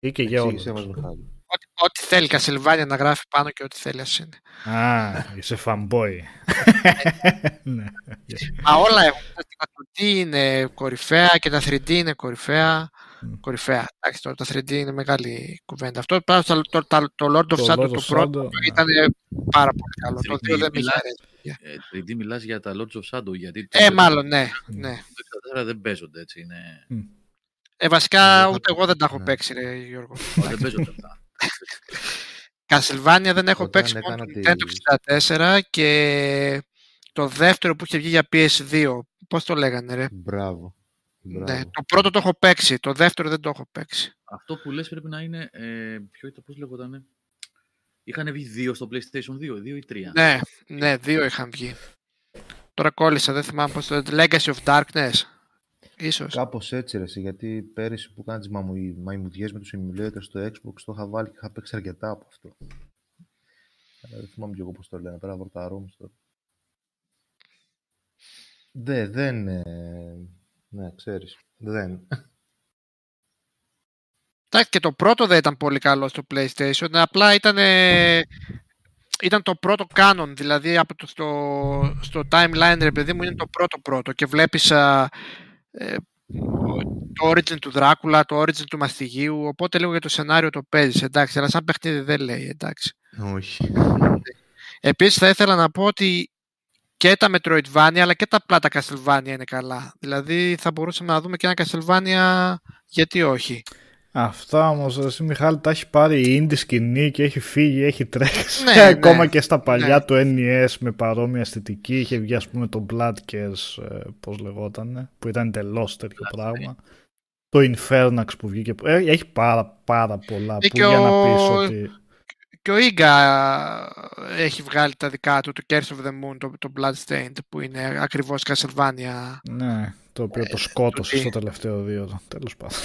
Ή και για Εξήγησέ όλους. μας, Μιχάλη. Ό,τι, ό,τι θέλει η Κασιλβάνια να γράφει πάνω και ό,τι θέλει ας είναι. Α, είσαι fanboy. ναι. Μα όλα έχουν. Τα 2D είναι κορυφαία και τα 3D είναι κορυφαία. Μμ. Κορυφαία. Εντάξει, τώρα τα 3D είναι μεγάλη κουβέντα. Αυτό πράγμα το, το, το, το Lord of Το Shadow Lord το of πρώτο Shadow, ναι. ήταν πάρα πολύ καλό. Το 3D 2 δεν με είχε μιλάς. αρέσει. Ε, 3D μιλάς για τα Lords of Shadow, γιατί το Ε, το- μάλλον, ναι. ναι. το 64 δεν παίζονται έτσι, είναι... Ε, βασικά Εγώ ούτε θα- εγώ δεν τα έχω ναι. παίξει, ρε Γιώργο. Ω, δεν παίζονται αυτά. Castlevania δεν έχω Όταν παίξει μόνο έκανα το τη- Nintendo 64 και το δεύτερο που είχε βγει για PS2. Πώς το λέγανε ρε; Μπράβο. Μπράβο. Ναι, το πρώτο το έχω παίξει, το δεύτερο δεν το έχω παίξει. Αυτό που λες πρέπει να είναι. Ε, ποιο ήταν, πώς λεγότανε; Είχαν βγει δύο στο PlayStation 2, δύο ή τρία; Ναι, ναι, δύο είχαν βγει. Τώρα κόλλησα, δεν θυμάμαι πώς το λέτε. Legacy of Darkness. Ίσως. Κάπως έτσι ρε, εσύ, γιατί πέρυσι που κάνεις μαμου- μαϊμουδιές με τους emulators στο Xbox το είχα βάλει και είχα παίξει αρκετά από αυτό. Αλλά δεν θυμάμαι και εγώ πώς το λένε, πέρα από τα rooms τώρα. Δε, δεν... ε, Ναι, ξέρεις. Δεν. Εντάξει, και το πρώτο δεν ήταν πολύ καλό στο PlayStation. Απλά ήταν, ε, ήταν το πρώτο canon, δηλαδή από το, στο, στο timeline, ρε παιδί μου, είναι το πρώτο πρώτο. Και βλέπεις α, ε, το origin του Δράκουλα, το origin του Μαστιγίου, οπότε λίγο για το σενάριο το παίζεις, εντάξει, αλλά σαν παιχνίδι δεν λέει, εντάξει. Όχι. Επίσης θα ήθελα να πω ότι και τα Metroidvania αλλά και τα πλάτα Castlevania είναι καλά. Δηλαδή θα μπορούσαμε να δούμε και ένα Castlevania γιατί όχι. Αυτά όμως, εσύ Μιχάλη τα έχει πάρει η indie σκηνή και έχει φύγει, έχει τρέξει. Ναι, Ακόμα ναι. και στα παλιά Ναι. του NES με παρόμοια αισθητική είχε βγει, ας πούμε, το Bloodcares, ε, πώς λεγόταν, που ήταν εντελώς τέτοιο πράγμα. Το Infernax που βγήκε. ε, έχει πάρα, πάρα πολλά Ε, που και για να ο- πεις ότι. Και ο Ίγκα έχει βγάλει τα δικά του, το Curse of the Moon, το, το Bloodstained, που είναι ακριβώς Castlevania. Ναι, το οποίο Ε, το σκότωσε τι. στο τελευταίο δύο. Τέλος πάντων.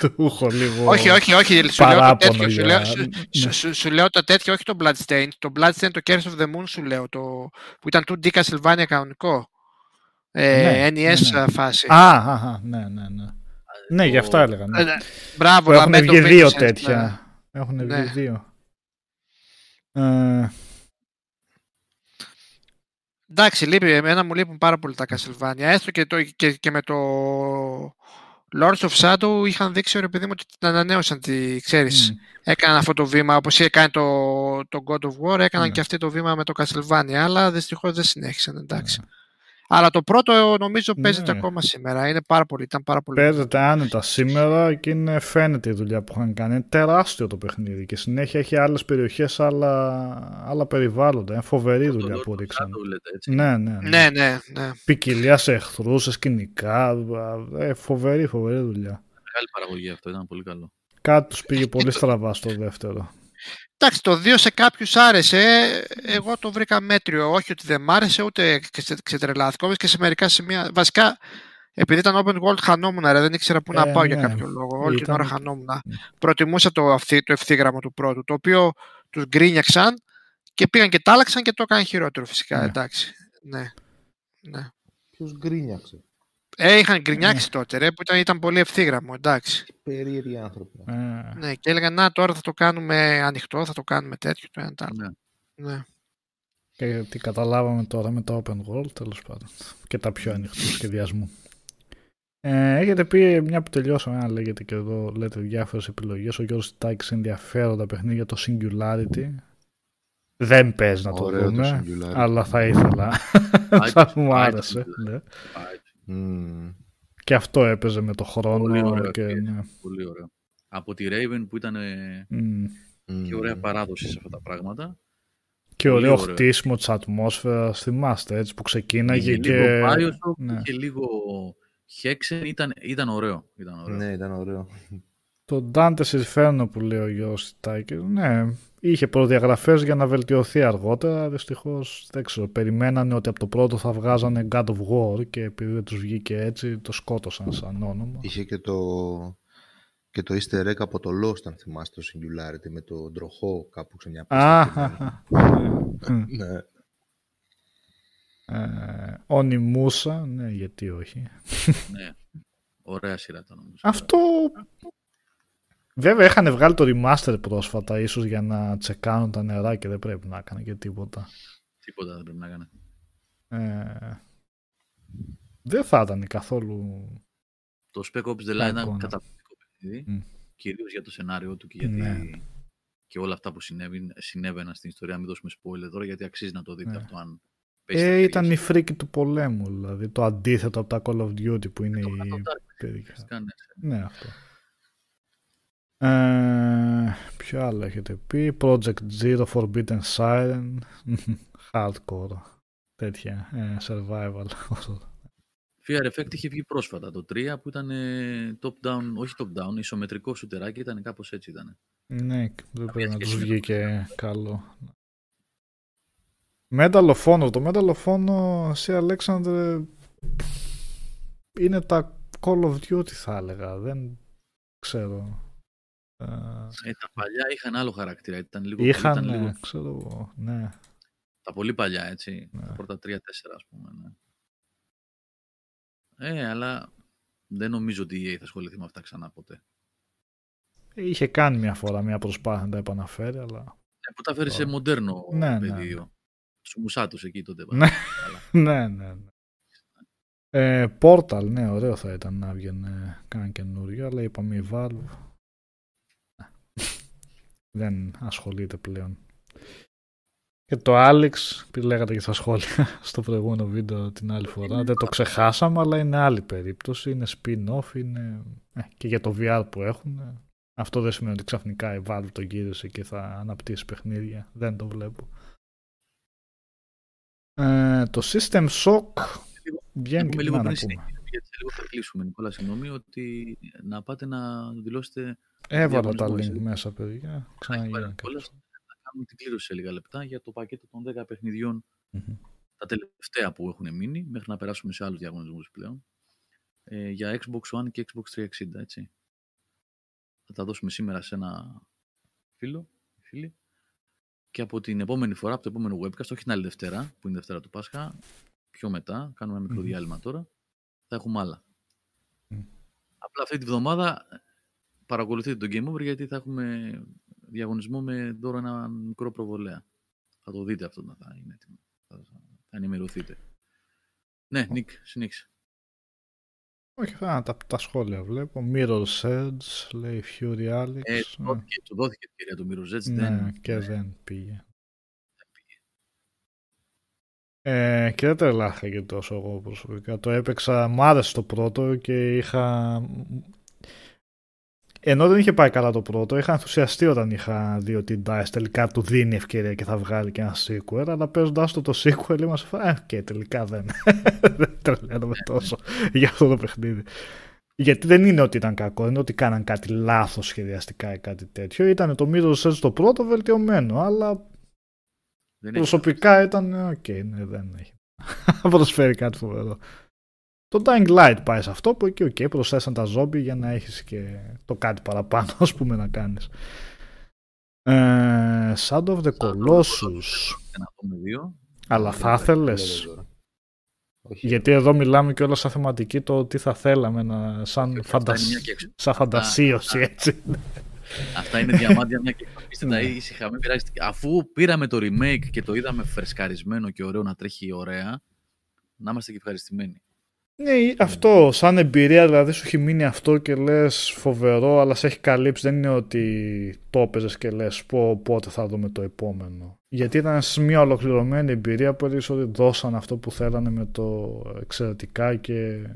Του έχω λίγο. όχι, όχι, όχι, σου λέω το παράπονο τέτοιο, σου για- λέω, σου, ναι. σου- σου- σου λέω τα τέτοια, όχι το Bloodstained. Το Bloodstained, το Curse of the Moon σου λέω, το, που ήταν 2D Castlevania κανονικό. Ε, Ναι, NES ναι, ναι. φάση. Α, α, α, ναι, ναι, ναι. Ναι, γι' αυτό έλεγα. Ναι. Ε, ναι. Μπράβο, Που έχουν Lament βγει of δύο Innocence, τέτοια. Έχουν βγει Ναι. δύο. Ε, Εντάξει, λείπει. Εμένα μου λείπουν πάρα πολύ τα Castlevania. Έστω και, το, και, και με το Lords of Shadow είχαν δείξει ρε παιδί μου ότι την ανανέωσαν. Τη, ξέρεις, μ. έκαναν αυτό το βήμα. Όπως είχε κάνει το, το God of War, έκαναν Ναι. και αυτοί το βήμα με το Castlevania. Αλλά δυστυχώς δεν συνέχισαν. Εντάξει. Αλλά το πρώτο νομίζω παίζεται Ναι. ακόμα σήμερα. Είναι πάρα πολύ, ήταν πάρα πολύ. Παίζεται άνετα σήμερα και είναι, φαίνεται η δουλειά που είχαν κάνει. Είναι τεράστιο το παιχνίδι και συνέχεια έχει άλλες περιοχές, άλλα, άλλα περιβάλλοντα. Είναι φοβερή η Το δουλειά Lord που of ρίξαν. Shadow, λέτε, έτσι. Ναι, ναι, ναι. Ναι, ναι, ναι. Ποικιλία σε εχθρούς, σε σκηνικά. Ε, φοβερή, φοβερή δουλειά. Μεγάλη παραγωγή αυτό, ήταν πολύ καλό. Κάτι τους πήγε πολύ στραβά στο δεύτερο. Εντάξει, το 2 σε κάποιους άρεσε. Εγώ το βρήκα μέτριο. Όχι ότι δεν μ' άρεσε, ούτε ξε- ξετρελάθηκα. Όμως και σε μερικά σημεία. Βασικά, επειδή ήταν open world, χανόμουν. Ρε, δεν ήξερα πού να Ε, πάω για ναι. κάποιο λόγο. Όλη την Ήταν- ώρα χανόμουν. Προτιμούσα το, αυθύ- το ευθύγραμμο του πρώτου. Το οποίο τους γκρίνιαξαν και πήγαν και τα άλλαξαν και το έκαναν χειρότερο φυσικά. Ναι. Εντάξει. Ναι. ναι. Ποιος γκρίνιαξε; Ε, είχαν γκρινιάξει τότε, ρε, που ήταν, ήταν πολύ ευθύγραμμο. Εντάξει. Περίεργοι άνθρωποι. Ε, Ναι, και έλεγαν να τώρα θα το κάνουμε ανοιχτό, θα το κάνουμε τέτοιο, το ένα το άλλο. Ναι. Ναι. και τι καταλάβαμε τώρα με τα open world, τέλος πάντων. Και τα πιο ανοιχτού σχεδιασμού. Ε, έχετε πει μια που τελειώσαμε, αν λέγεται και εδώ, λέτε διάφορες επιλογές. Ο Γιώργος Τάκης ενδιαφέροντα παιχνίδια, το Singularity. Δεν παίζει να το Ωραίο το δούμε, Singularity. αλλά θα ήθελα. Πάει θα το- μου πάει το άρεσε. Singularity. ναι. Πάει, Μμμ. Και αυτό έπαιζε με το χρόνο. Πολύ ωραίο και, και- ναι. Πολύ ωραίο. Από τη Raven που ήταν ε, Μμ. και Μμμ. ωραία παράδοση σε αυτά τα πράγματα. Και Πολύ ωραίο ωραίο. χτίσιμο της ατμόσφαιρας, θυμάστε έτσι που ξεκίναγε Είχε και... λίγο Bioshock, ναι. είχε λίγο Hexen, ήταν, ήταν ωραίο. Ήταν ωραίο. Ναι, ήταν ωραίο. Το Dante's Inferno που λέει ο Γιώργος Τάκης, ναι, είχε προδιαγραφές για να βελτιωθεί αργότερα. Δυστυχώς, δεν ξέρω, περιμένανε ότι από το πρώτο θα βγάζανε God of War και επειδή δεν τους βγήκε έτσι, το σκότωσαν σαν όνομα. Είχε και το, και το easter egg από το Lost, αν θυμάστε, το Singularity, με τον τροχό κάπου σε μια Α, πίστα. χα, χα. Ναι. Ναι. Ε, Onimusa, ναι, γιατί όχι. Ναι. Ωραία σειρά ήταν όμως. Αυτό. Βέβαια είχαν βγάλει το remaster πρόσφατα, ίσως για να τσεκάνουν τα νερά και δεν πρέπει να έκανε και τίποτα. Τίποτα δεν πρέπει να έκανε. Ε, δεν θα ήταν καθόλου. Το Spec Ops The Line Κακό, ήταν ναι. καταπληκτικό παιχνίδι. Μμ. Κυρίως για το σενάριο του και, γιατί... Ναι. και όλα αυτά που συνέβη- συνέβαιναν στην ιστορία. Μην δώσουμε spoiler τώρα γιατί αξίζει να το δείτε Ναι. αυτό αν πέσει στα Ε, χέρια ήταν σας. η φρίκη του πολέμου, δηλαδή. Το αντίθετο από τα Call of Duty που είναι Το η. Black Ops Dark, περί- ουσιαστικά, ναι. Ναι, αυτό. Ε, ποιο άλλο έχετε πει; Project Zero Forbidden Siren. Hardcore. τέτοια ε, survival. Fear Effect είχε βγει πρόσφατα το 3 που ήταν ε, top down, όχι top down, ισομετρικό σουτεράκι, ήταν κάπως έτσι ήταν. ναι, δεν πρέπει να σχέση τους με το βγήκε καλό. Medal of Honor. Το Medal of Honor, εσύ Αλέξανδρε, είναι τα Call of Duty θα έλεγα. Δεν ξέρω. Ε, Ε, τα παλιά είχαν άλλο χαρακτήρα, ήταν λίγο, είχαν, ήταν λίγο ε, ξέρω εγώ, ναι. τα πολύ παλιά έτσι, Ναι. τα πρώτα 3-4 ας πούμε. Ναι. Ε, αλλά δεν νομίζω ότι η EA θα ασχοληθεί με αυτά ξανά ποτέ. Είχε κάνει μια φορά μια προσπάθεια να τα επαναφέρει, αλλά... Ε, που τα φέρει σε Τώρα. μοντέρνο Ναι, ναι, πεδίο. Σου μουσάτους εκεί τότε. Ναι. Αλλά ναι, ναι, ναι. Ε, Portal, ναι, ωραίο θα ήταν να βγαινε καν καινούριο, αλλά είπαμε η Valve ναι. Δεν ασχολείται πλέον. Και το Alex, που λέγατε και στα σχόλια στο προηγούμενο βίντεο την άλλη φορά, δεν το ξεχάσαμε, αλλά είναι άλλη περίπτωση, είναι spin-off, είναι ε, και για το VR που έχουν. ε, Αυτό δεν σημαίνει ότι ξαφνικά η Valve το γύρισε και θα αναπτύσσει παιχνίδια. Δεν το βλέπω. Ε, το System Shock βγαίνει και πούμε τι λίγο να, να πριν πούμε. συνεχίσουμε, γιατί σε λίγο θα κλείσουμε, Νικόλα, συγγνώμη, ότι να πάτε να δηλώσετε Έβαλα τα διαγωνισμό, link έτσι. μέσα, παιδιά. να έχει πάρει Ξαναγίνει ο Νικόλας, να κάνουμε την κλήρωση σε λίγα λεπτά για το πακέτο των 10 παιχνιδιών Μμμ. τα τελευταία που έχουν μείνει, μέχρι να περάσουμε σε άλλους διαγωνισμούς πλέον, ε, για Xbox One και Xbox 360, έτσι. Θα τα δώσουμε σήμερα σε ένα φίλο, φίλη, και από την επόμενη φορά, από το επόμενο webcast, όχι την άλλη Δευτέρα, που είναι η Δευτέρα του Πάσχα, πιο μετά, κάνουμε ένα μικρό Μμμ. διάλειμμα τώρα, θα έχουμε άλλα. Μμ. Απλά αυτή τη βδομάδα παρακολουθείτε το Game Over γιατί θα έχουμε διαγωνισμό με δώρο ένα μικρό προβολέα. Θα το δείτε αυτό να θα είναι έτοιμο. Θα, θα ενημερωθείτε. Ναι, Νίκ, συνέχισε. Όχι, α, τα, τα σχόλια βλέπω. Mirror's Edge, λέει Fury Alex. Ε, του δόθηκε, του δόθηκε ευκαιρία του Mirror's Edge, ναι, δεν, και ναι, δεν πήγε. Ε, και δεν τρελάθηκα και τόσο εγώ προσωπικά. Το έπαιξα, μου άρεσε το πρώτο και είχα... Ενώ δεν είχε πάει καλά το πρώτο, είχα ενθουσιαστεί όταν είχα δει ότι η DICE τελικά του δίνει ευκαιρία και θα βγάλει και ένα sequel, αλλά παίζοντας το το sequel είμαστε φα... ε, και τελικά δεν. δεν τρελαίνομαι τόσο για αυτό το παιχνίδι. Γιατί δεν είναι ότι ήταν κακό, είναι ότι κάναν κάτι λάθος σχεδιαστικά ή κάτι τέτοιο. Ήταν το Mirror's Edge το πρώτο βελτιωμένο, αλλά δεν έχει προσωπικά ήταν οκ, ναι, δεν έχει. Προσφέρει κάτι φοβερό. Το Dying Light πάει σε αυτό που εκεί οκ, προσθέσαν τα ζόμπι για να έχεις και το κάτι παραπάνω ας πούμε να κάνεις. Ε, Shadow of the Colossus. να δούμε δύο. Αλλά θα ήθελες. Λέω τώρα. Όχι. Γιατί εδώ μιλάμε και όλα σαν θεματική το τι θα θέλαμε να, σαν, Αυτά είναι φαντασ... μια και έξω. σαν φαντασίωση έτσι. Αυτά είναι διαμάντια μια και αφήστε τα Ναι. ήσυχα. Μην πειράζει. Αφού πήραμε το remake και το είδαμε φρεσκαρισμένο και ωραίο να τρέχει ωραία, να είμαστε και ευχαριστημένοι. Ναι, αυτό, σαν εμπειρία δηλαδή σου έχει μείνει αυτό και λες φοβερό, αλλά σε έχει καλύψει. Δεν είναι ότι το έπαιζες και λες πω, πότε θα δούμε το επόμενο. Γιατί ήταν σε μια ολοκληρωμένη εμπειρία που έλεγες ότι δώσαν αυτό που θέλανε με το εξαιρετικά και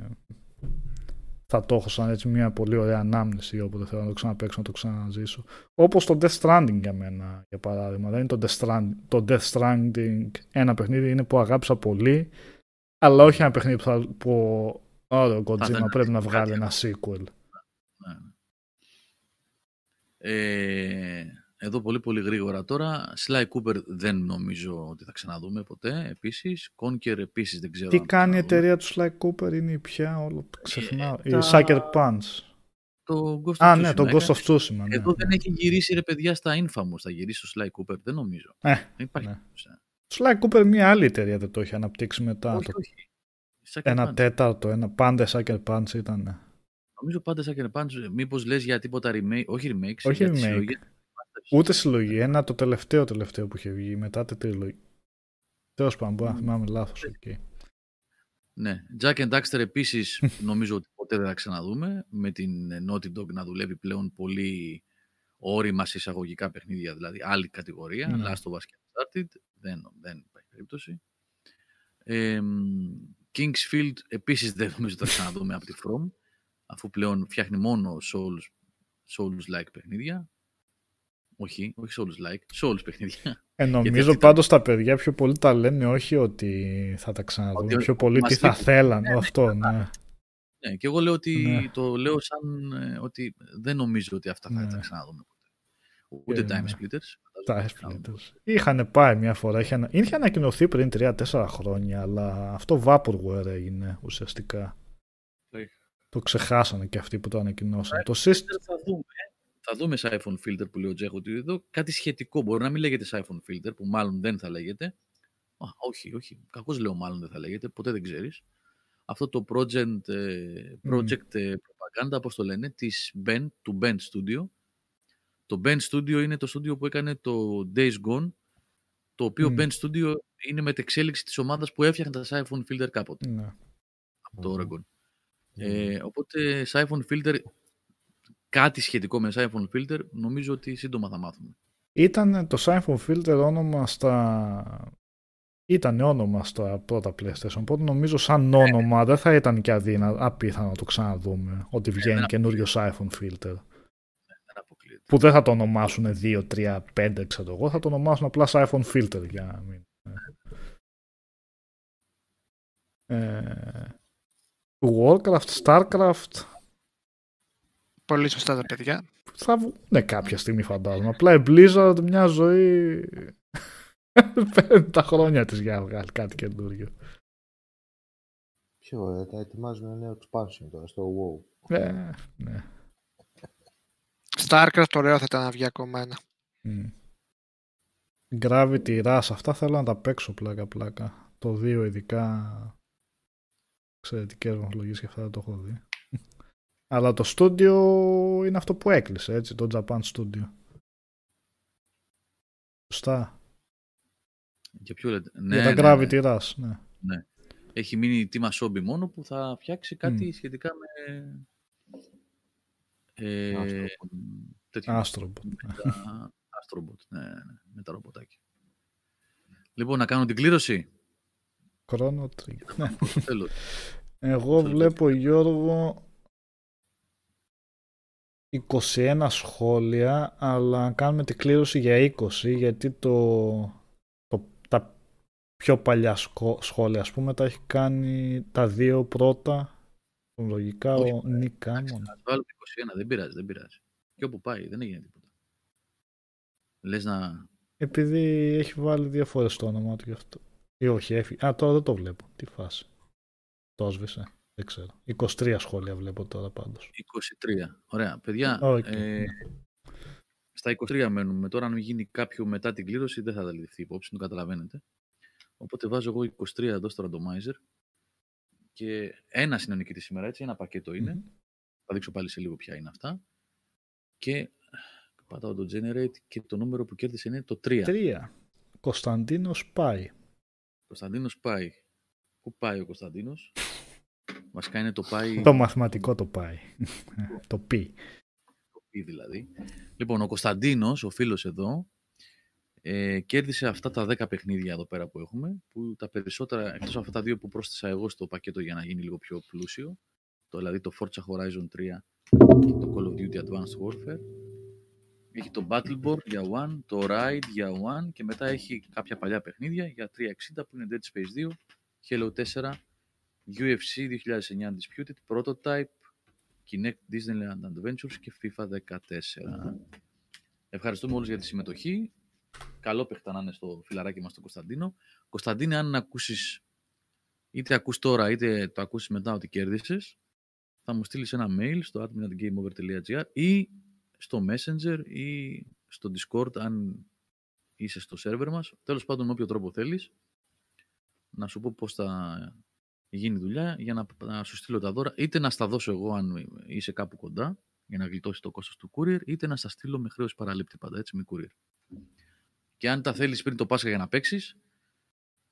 θα το έχω σαν έτσι μια πολύ ωραία ανάμνηση όποτε θέλω να το ξαναπαίξω, να το ξαναζήσω. Όπως το Death Stranding για μένα, για παράδειγμα. Δεν είναι το Death Stranding, το Death Stranding ένα παιχνίδι είναι που αγάπησα πολύ, αλλά όχι ένα παιχνίδι που, θα, που ωραία, ο Kojima ήταν πρέπει να κάτι βγάλει άλλο. ένα sequel. Ναι, ναι. Ε, εδώ πολύ πολύ γρήγορα τώρα. Sly Cooper δεν νομίζω ότι θα ξαναδούμε ποτέ. Επίσης. Conker επίσης δεν ξέρω. Τι αν θα κάνει η ξαναδούμε. εταιρεία του Sly Cooper είναι η πια, όλο ξεχνάω. η τα- Sucker Punch. Το Ghost Α, of ναι, Tsushima το Ghost έκανε. of Tsushima. Ναι, Εδώ δεν ναι. έχει γυρίσει ρε παιδιά στα Infamous. Θα γυρίσει ο Sly Cooper. Δεν νομίζω. Ε, δεν υπάρχει. ναι. Περίπτωση. Sly Cooper μια άλλη εταιρεία δεν το έχει αναπτύξει μετά. όχι, το... όχι. Sucker Ένα Punch. τέταρτο, ένα πάντα Sucker Punch ήταν. Νομίζω πάντα Sucker Punch. Μήπως λες για τίποτα remake. Όχι remakes. Όχι για τη remake. συλλογή. Ούτε συλλογή. Ένα το τελευταίο τελευταίο που είχε βγει μετά τη τριλογή. Τέλος πάντων, μπορεί να Μμ. θυμάμαι λάθος εκεί. Ναι. Jack and Daxter επίσης νομίζω ότι ποτέ δεν θα ξαναδούμε. Με την Naughty Dog να δουλεύει πλέον πολύ όρημα σε εισαγωγικά παιχνίδια, δηλαδή άλλη κατηγορία. Ναι. Last of Us και Uncharted. Δεν, δεν υπάρχει περίπτωση. Ε, Kingsfield επίσης δεν νομίζω ότι θα ξαναδούμε από τη From αφού πλέον φτιάχνει μόνο Souls, Souls-like παιχνίδια. Όχι, όχι σε όλους like, σε όλους παιχνίδια. Ε, νομίζω Γιατί αυτή πάντως τα παιδιά πιο πολύ τα λένε όχι ότι θα τα ξαναδούν. Ότι πιο πολύ μας τι θα λείπουν. θέλανε Ναι, ναι, αυτό. Ναι. Ναι, και εγώ λέω ότι Ναι. το λέω σαν ε, ότι δεν νομίζω ότι αυτά θα Ναι. τα ξαναδούμε ποτέ. Ούτε Και, Time ναι. Splitters. Τα φαντάζομαι. Splitters. Είχαν πάει μια φορά. Είχε, ανα- είχε ανακοινωθεί πριν 3-4 χρόνια, αλλά αυτό Vaporware έγινε ουσιαστικά. Ναι. Το ξεχάσανε και αυτοί που το ανακοινώσαν. Το Filter system. θα δούμε. Θα δούμε siphon filter που λέει ο Τζέχο ότι εδώ κάτι σχετικό. Μπορεί να μην λέγεται siphon filter που μάλλον δεν θα λέγεται. Α, όχι, όχι. Κακώς λέω μάλλον δεν θα λέγεται. Ποτέ δεν ξέρεις. Αυτό το project, ε, Μμμ. project ε, propaganda, όπως το λένε, της Ben, του Ben Studio. Το Ben Studio είναι το studio που έκανε το Days Gone, το οποίο Μμ. Ben Studio είναι μετεξέλιξη της ομάδας που έφτιαχνε τα siphon filter κάποτε, Ναι. από το Μμμ. Oregon. Ε, οπότε siphon filter, κάτι σχετικό με siphon filter, νομίζω ότι σύντομα θα μάθουμε. Ήταν το Siphon Filter όνομα στα... Ήταν όνομα στα πρώτα PlayStation, οπότε νομίζω σαν όνομα δεν θα ήταν και αδύνα, απίθανο να το ξαναδούμε, ότι βγαίνει δεν καινούριο Siphon Filter. Δεν αποκλείεται. Που δεν θα το ονομάσουν 2, 3, 5, ξέρω εγώ, θα το ονομάσουν απλά Siphon Filter για να μην... Ε, Warcraft, Starcraft, Πολύ σωστά τα παιδιά. θα βγουν κάποια στιγμή φαντάζομαι. Απλά η Blizzard μια ζωή παίρνει τα χρόνια της για να βγάλει κάτι καινούριο. Ποιο, ε, τα ετοιμάζουν ένα νέο expansion τώρα στο WoW. Ε, ναι. Starcraft ωραίο θα ήταν να βγει ακόμα ένα. Μμ. Gravity Rush, αυτά θέλω να τα παίξω πλάκα πλάκα. Το 2 ειδικά εξαιρετικές βαθμολογίες και αυτά δεν το έχω δει. Αλλά το στούντιο είναι αυτό που έκλεισε, έτσι, το Japan Studio. Σωστά. Για ποιο λέτε; Για τα Gravity Rush, ναι. Έχει μείνει τίμα Σόμπι μόνο που θα φτιάξει κάτι Μμ. σχετικά με... Ε, Astrobot. τέτοιο. Άστρομπο. με τα Astrobot, ναι, ναι, ναι, με τα ρομποτάκια. Λοιπόν, να κάνω την κλήρωση. Chrono Trigger. Ναι. Θέλω. Εγώ Αυτό βλέπω Γιώργο 21 σχόλια, αλλά κάνουμε την κλήρωση για 20, γιατί το, το, τα πιο παλιά σκο- σχόλια, ας πούμε, τα έχει κάνει τα δύο πρώτα, λογικά Όχι, ο Νίκ Κάμον. Να βάλουμε 21, δεν πειράζει, δεν πειράζει. Και όπου πάει, δεν έγινε τίποτα. Λες να... Επειδή έχει βάλει δύο φορές το όνομα του γι' αυτό. Ή όχι, έφυγε. Α, τώρα δεν το βλέπω. Τι φάση. Το έσβησε. Δεν ξέρω. 23 σχόλια βλέπω τώρα πάντως. 23. Ωραία. Παιδιά, Οκ. ε, στα 23 μένουμε. Τώρα αν γίνει κάποιο μετά την κλήρωση δεν θα τα ληφθεί υπόψη, το καταλαβαίνετε. Οπότε βάζω εγώ 23 εδώ στο randomizer και ένα είναι ο νικητής σήμερα, έτσι, ένα πακέτο είναι. Μμμ. Θα δείξω πάλι σε λίγο ποια είναι αυτά. Και πατάω το generate και το νούμερο που κέρδισε είναι το 3. Τρία. Κωνσταντίνος πάει. Κωνσταντίνος πάει. Πού πάει ο Κωνσταντίνος; Βασικά είναι το πάει, Το μαθηματικό το πάει. το πει. το πι δηλαδή. Λοιπόν, ο Κωνσταντίνος, ο φίλος εδώ, ε, κέρδισε αυτά τα 10 παιχνίδια εδώ πέρα που έχουμε, που τα περισσότερα, εκτός από αυτά τα δύο που πρόσθεσα εγώ στο πακέτο για να γίνει λίγο πιο πλούσιο, το, δηλαδή το Forza Horizon 3 και το Call of Duty Advanced Warfare. Έχει το Battleborn για One, το Ride για One και μετά έχει κάποια παλιά παιχνίδια για 360 που είναι Dead Space 2, Halo 4, UFC 2009 Undisputed, Prototype, Kinect Disneyland Adventures και FIFA 14. Ευχαριστούμε όλους για τη συμμετοχή. Καλό παίχτα να είναι στο φιλαράκι μας τον Κωνσταντίνο. Κωνσταντίνε, αν ακούσεις, είτε ακούς τώρα είτε το ακούσεις μετά ότι κέρδισες, θα μου στείλεις ένα mail στο admin.gameover.gr ή στο Messenger ή στο Discord αν είσαι στο server μας. Τέλος πάντων, με όποιο τρόπο θέλεις, να σου πω πώς θα γίνει η δουλειά για να, να σου στείλω τα δώρα, είτε να στα δώσω εγώ αν είσαι κάπου κοντά, για να γλιτώσεις το κόστος του courier, είτε να στα στείλω με χρέος παραλήπτη πάντα, έτσι, με courier. Και αν τα θέλεις πριν το Πάσχα για να παίξεις,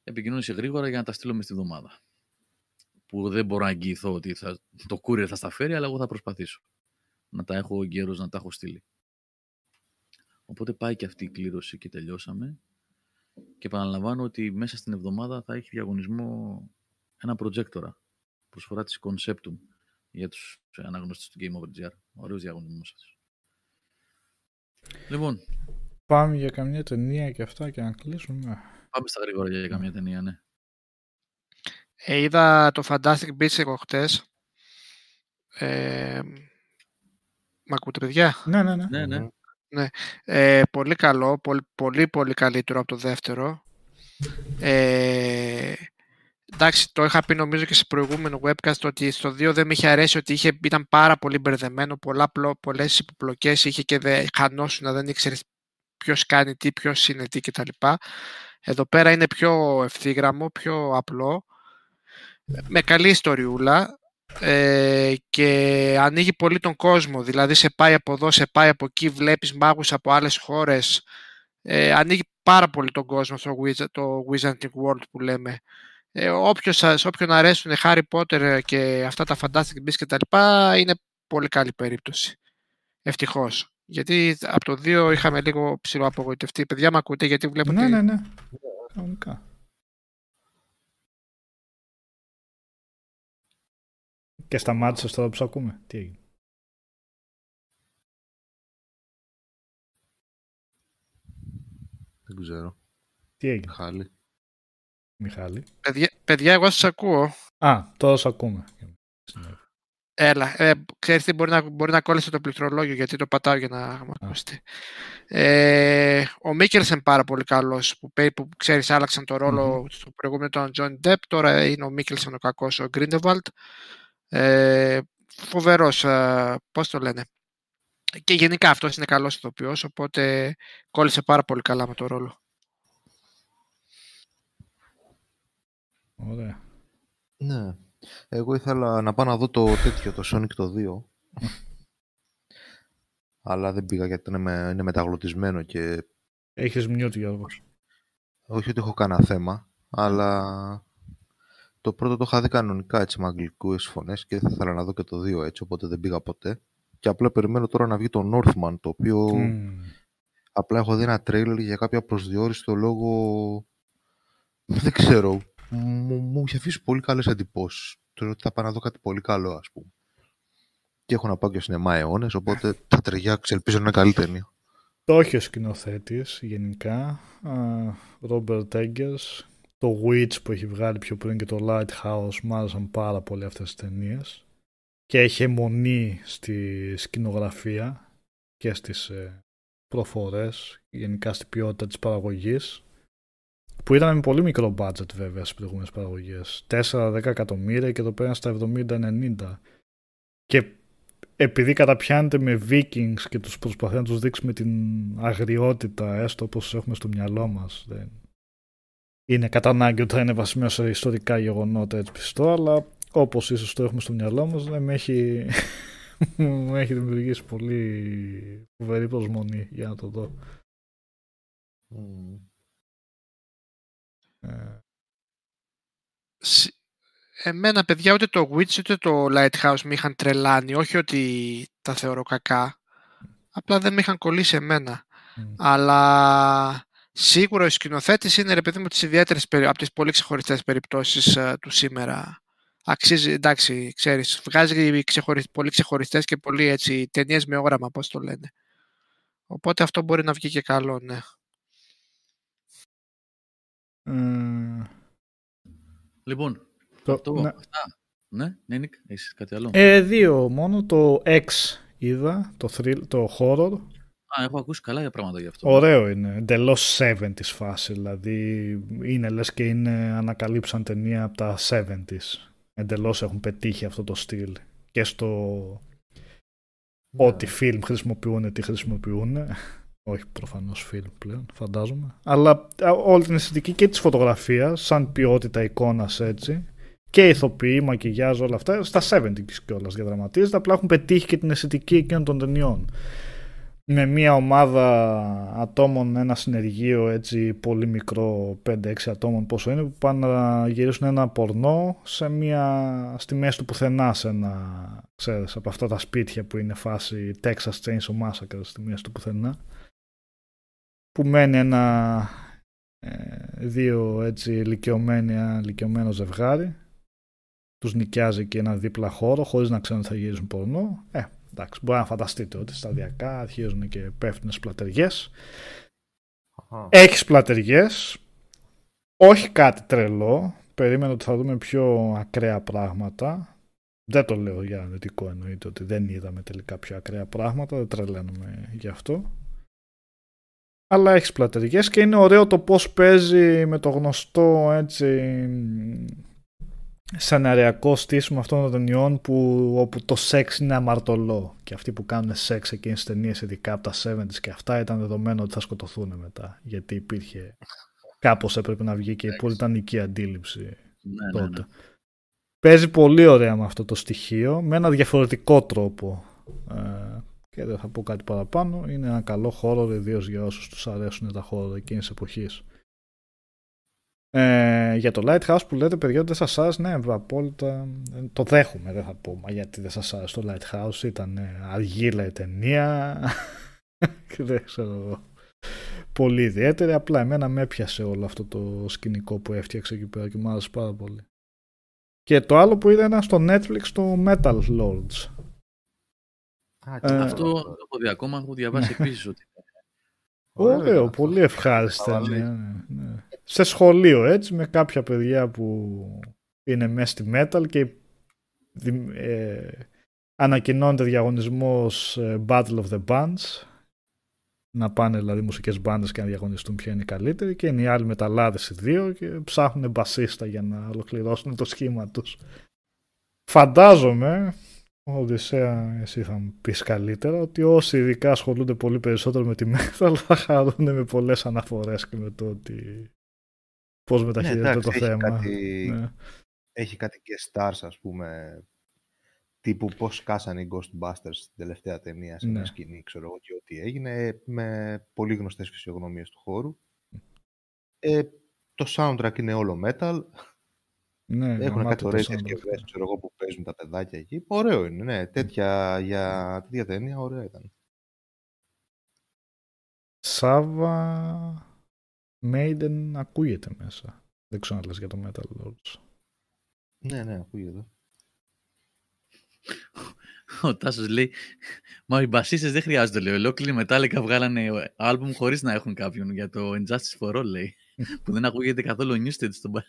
επικοινώνησε γρήγορα για να τα στείλω μες στη βδομάδα. Που δεν μπορώ να εγγυηθώ ότι θα, το courier θα στα φέρει, αλλά εγώ θα προσπαθήσω. Να τα έχω γέρος, να τα έχω στείλει. Οπότε πάει και αυτή η κλήρωση και τελειώσαμε. Και επαναλαμβάνω ότι μέσα στην εβδομάδα θα έχει διαγωνισμό ένα προτζέκτορα. Προσφορά της Conceptum για τους αναγνώστες του Game Over GR. Ωραίος διαγωνισμός σας. Λοιπόν, Πάμε για καμιά ταινία και αυτά και να κλείσουμε. Πάμε στα γρήγορα για καμία ταινία, ναι. Ε, είδα το Fantastic Beasts εγώ χτες. Ε, μ' ακούτε παιδιά; Ναι, ναι, ναι. Ναι, ναι. Ε, πολύ καλό, πολύ, πολύ, πολύ καλύτερο από το δεύτερο. Ε, εντάξει, το είχα πει νομίζω και σε προηγούμενο webcast ότι στο 2 δεν με είχε αρέσει ότι είχε, ήταν πάρα πολύ μπερδεμένο, πολλά, πλο- πολλές υποπλοκές είχε και δεν χανόσουν, δεν ήξερες ποιος κάνει τι, ποιος είναι τι κτλ. Εδώ πέρα είναι πιο ευθύγραμμο, πιο απλό, με καλή ιστοριούλα ε, και ανοίγει πολύ τον κόσμο. Δηλαδή σε πάει από εδώ, σε πάει από εκεί, βλέπεις μάγους από άλλες χώρες. Ε, ανοίγει πάρα πολύ τον κόσμο στο Wizard, το Wizarding World που λέμε. Ε, όποιος, σας- όποιον αρέσουν Harry Potter και αυτά τα Fantastic Beasts και τα λοιπά, είναι πολύ καλή περίπτωση. Ευτυχώς. Γιατί από το 2 είχαμε λίγο ψηλό απογοητευτεί. Παιδιά, με ακούτε γιατί βλέπω Ναι, ότι ναι, ναι. Κανονικά. Και σταμάτησε τώρα που σ' ακούμε. Τι έγινε. Δεν ξέρω. Τι έγινε, Χάλι. Μιχάλη. παιδιά, παιδιά, εγώ σας ακούω. Α, τώρα σ' ακούμε. Έλα, ε, ξέρεις τι, μπορεί να, μπορεί να κόλλησε το πληκτρολόγιο γιατί το πατάω για να με ακούσετε. Ε, ο Μίκελσεν πάρα πολύ καλός που, πέ- που ξέρεις άλλαξαν το ρόλο στο προηγούμενο τον Τζον Ντεπ, τώρα είναι ο Μίκελσεν ο κακός, ο Γκρίντελβαλντ. Ε, φοβερός, ε, πώς το λένε. Και γενικά αυτός είναι καλός ηθοποιός, οπότε κόλλησε πάρα πολύ καλά με το ρόλο. Ωραία. Ναι. Εγώ ήθελα να πάω να δω το τέτοιο, το Sonic το 2. Αλλά δεν πήγα γιατί είναι, με, είναι μεταγλωτισμένο και Έχεις μνιούτ Γιώργος. όχι ότι έχω κανένα θέμα, αλλά το πρώτο το είχα δει κανονικά έτσι με αγγλικές φωνές και δεν θα ήθελα να δω και το 2 έτσι, οπότε δεν πήγα ποτέ. Και απλά περιμένω τώρα να βγει το Northman, το οποίο Μμμ. απλά έχω δει ένα τρέιλερ για κάποια προσδιορίστο λόγο. Δεν ξέρω. Μου, μου είχε αφήσει πολύ καλές εντυπώσεις. Τώρα ότι θα πάω να δω κάτι πολύ καλό, ας πούμε. Και έχω να πάω και σινεμά αιώνες, οπότε θα ταιριάξει. Ελπίζω να είναι καλή ταινία. Το έχει ο σκηνοθέτης γενικά. Ρόμπερτ Eggers. Το Witch που έχει βγάλει πιο πριν και το Lighthouse μου άρεσαν πάρα πολύ αυτές τις ταινίες. Και έχει αιμονή στη σκηνογραφία και στις ε, προφορές, γενικά στην ποιότητα της παραγωγής. Που ήταν με πολύ μικρό budget βέβαια στις προηγούμενες παραγωγές. 4-10 εκατομμύρια και το πέραν στα 70-90. Και επειδή καταπιάνεται με Vikings και τους προσπαθεί να τους δείξει με την αγριότητα έστω όπως έχουμε στο μυαλό μας δεν... είναι κατά ανάγκη ότι θα είναι βασισμένο σε ιστορικά γεγονότα έτσι πιστό αλλά όπως ίσως το έχουμε στο μυαλό μας δεν με έχει, μου έχει δημιουργήσει πολύ φοβερή προσμονή για να το δω Ε, Σ- Εμένα, παιδιά, ούτε το Witch ούτε το Lighthouse με είχαν τρελάνει. Όχι ότι τα θεωρώ κακά. Απλά δεν με είχαν κολλήσει εμένα. μ. Αλλά σίγουρα ο σκηνοθέτης είναι ρε παιδί μου τις ιδιαίτερες, περι- από τις πολύ ξεχωριστές περιπτώσεις ε, του σήμερα. Αξίζει, εντάξει, ξέρεις, βγάζει ξεχωρι, πολύ ξεχωριστές και πολύ έτσι ταινίες με όραμα, πώς το λένε. Οπότε αυτό μπορεί να βγει και καλό, ναι. Ε, Λοιπόν, Το- αυτό, ναι. αυτά. Ναι, ναι, Νίκ, έχεις κάτι άλλο; ε, δύο μόνο το X είδα το, thrill, το horror Α, έχω ακούσει καλά για πράγματα γι' αυτό. Ωραίο είναι. Εντελώς 70s φάση. Δηλαδή είναι λες και είναι, ανακαλύψαν ταινία από τα 70s. Εντελώς έχουν πετύχει αυτό το στυλ. Και στο ό,τι φιλμ χρησιμοποιούν, τι χρησιμοποιούν. Όχι προφανώς φιλμ πλέον, φαντάζομαι. Αλλά α, όλη την αισθητική και της φωτογραφίας, σαν ποιότητα εικόνας έτσι. Και ηθοποιοί, μακιγιάζ, όλα αυτά. Στα 70s κιόλας διαδραματίζεται. Απλά έχουν πετύχει και την αισθητική εκείνων των ταινιών με μια ομάδα ατόμων, ένα συνεργείο έτσι πολύ μικρό, 5-6 ατόμων πόσο είναι, που πάνε να γυρίσουν ένα πορνό σε μια, στη μέση του πουθενά σε ένα, ξέρεις, από αυτά τα σπίτια που είναι φάση Texas Chainsaw Massacre στη μέση του πουθενά που μένει ένα ε, δύο έτσι ηλικιωμένοι, ένα ηλικιωμένο ζευγάρι τους νοικιάζει και ένα δίπλα χώρο χωρίς να ξέρουν ότι θα γυρίσουν πορνό ε, εντάξει, μπορεί να φανταστείτε ότι σταδιακά αρχίζουν και πέφτουν σπλατεριές Αχα. Έχεις πλατεριές, όχι κάτι τρελό, περίμενα ότι θα δούμε πιο ακραία πράγματα. Δεν το λέω για αρνητικό εννοείται ότι δεν είδαμε τελικά πιο ακραία πράγματα, δεν τρελαίνουμε γι' αυτό. Αλλά έχεις πλατεριές και είναι ωραίο το πώς παίζει με το γνωστό έτσι σεναριακό στήσιμο αυτών των ταινιών που, όπου το σεξ είναι αμαρτωλό και αυτοί που κάνουν σεξ εκείνες τις ταινίες ειδικά από τα 70's και αυτά ήταν δεδομένο ότι θα σκοτωθούν μετά γιατί υπήρχε κάπως έπρεπε να βγει και η πολιτανική αντίληψη Ναι, ναι, τότε. ναι. Παίζει πολύ ωραία με αυτό το στοιχείο, με ένα διαφορετικό τρόπο. Ε, και δεν θα πω κάτι παραπάνω. Είναι ένα καλό χώρο, ιδίω για όσους τους αρέσουν τα χώρο εκείνης της εποχής. Ε, για το Lighthouse που λέτε, παιδιά, δεν σας άρεσε, ναι, απόλυτα. ε, Το δέχομαι, δεν θα πω, μα γιατί δεν σας άρεσε το Lighthouse. Ήταν ε, αργίλα η ταινία. και δεν ξέρω εγώ. Πολύ ιδιαίτερη. Απλά εμένα με έπιασε όλο αυτό το σκηνικό που έφτιαξε εκεί πέρα και μου άρεσε πάρα πολύ. Και το άλλο που είδα ήταν στο Netflix το Metal Lords. Α, Ε, και Αυτό το έχω δει ακόμα, έχω διαβάσει επίσης ότι Ωραίο Ωραίο, ήταν πολύ αυτό. ευχάριστη Χαβαλέ. ταινία. ναι, ναι. Σε σχολείο έτσι, με κάποια παιδιά που είναι μέσα στη metal και δι- ε, ανακοινώνεται διαγωνισμός ε, Battle of the Bands να πάνε δηλαδή μουσικές μπάντες και να διαγωνιστούν ποια είναι η καλύτερη και είναι οι άλλοι μεταλλάδες οι δύο και ψάχνουν μπασίστα για να ολοκληρώσουν το σχήμα τους. Φαντάζομαι, Οδυσσέα, εσύ θα μου πεις καλύτερα, ότι όσοι ειδικά ασχολούνται πολύ περισσότερο με τη metal θα χαρούν με πολλές αναφορές και με το ότι πώς μεταχειρίζεται Ναι, εντάξει, το έχει θέμα. κάτι- Ναι. Έχει κάτι και stars, ας πούμε, τύπου πώς κάσανε οι Ghostbusters στην τελευταία ταινία σε Ναι. μια σκηνή, ξέρω εγώ, και ό,τι έγινε, με πολύ γνωστές φυσιογνωμίες του χώρου. Ε, το soundtrack είναι όλο metal. Ναι, Έχουν γαμάτο κάτι το ωραίες soundtrack. συσκευές, ξέρω εγώ, που παίζουν τα παιδάκια εκεί. Ωραίο είναι, ναι. Τέτοια, για τέτοια ταινία ωραία ήταν. Σάβα Maiden ακούγεται μέσα. Δεν ξέρω αν λες για το Metal Lords. Ναι, ναι, ακούγεται. ο Τάσος λέει Μα οι μπασίστες δεν χρειάζονται, λέει. Ολόκληρη Metallica βγάλανε άλμπουμ χωρίς να έχουν κάποιον για το Injustice for All, λέει. που δεν ακούγεται καθόλου ο Newsted στον μπα-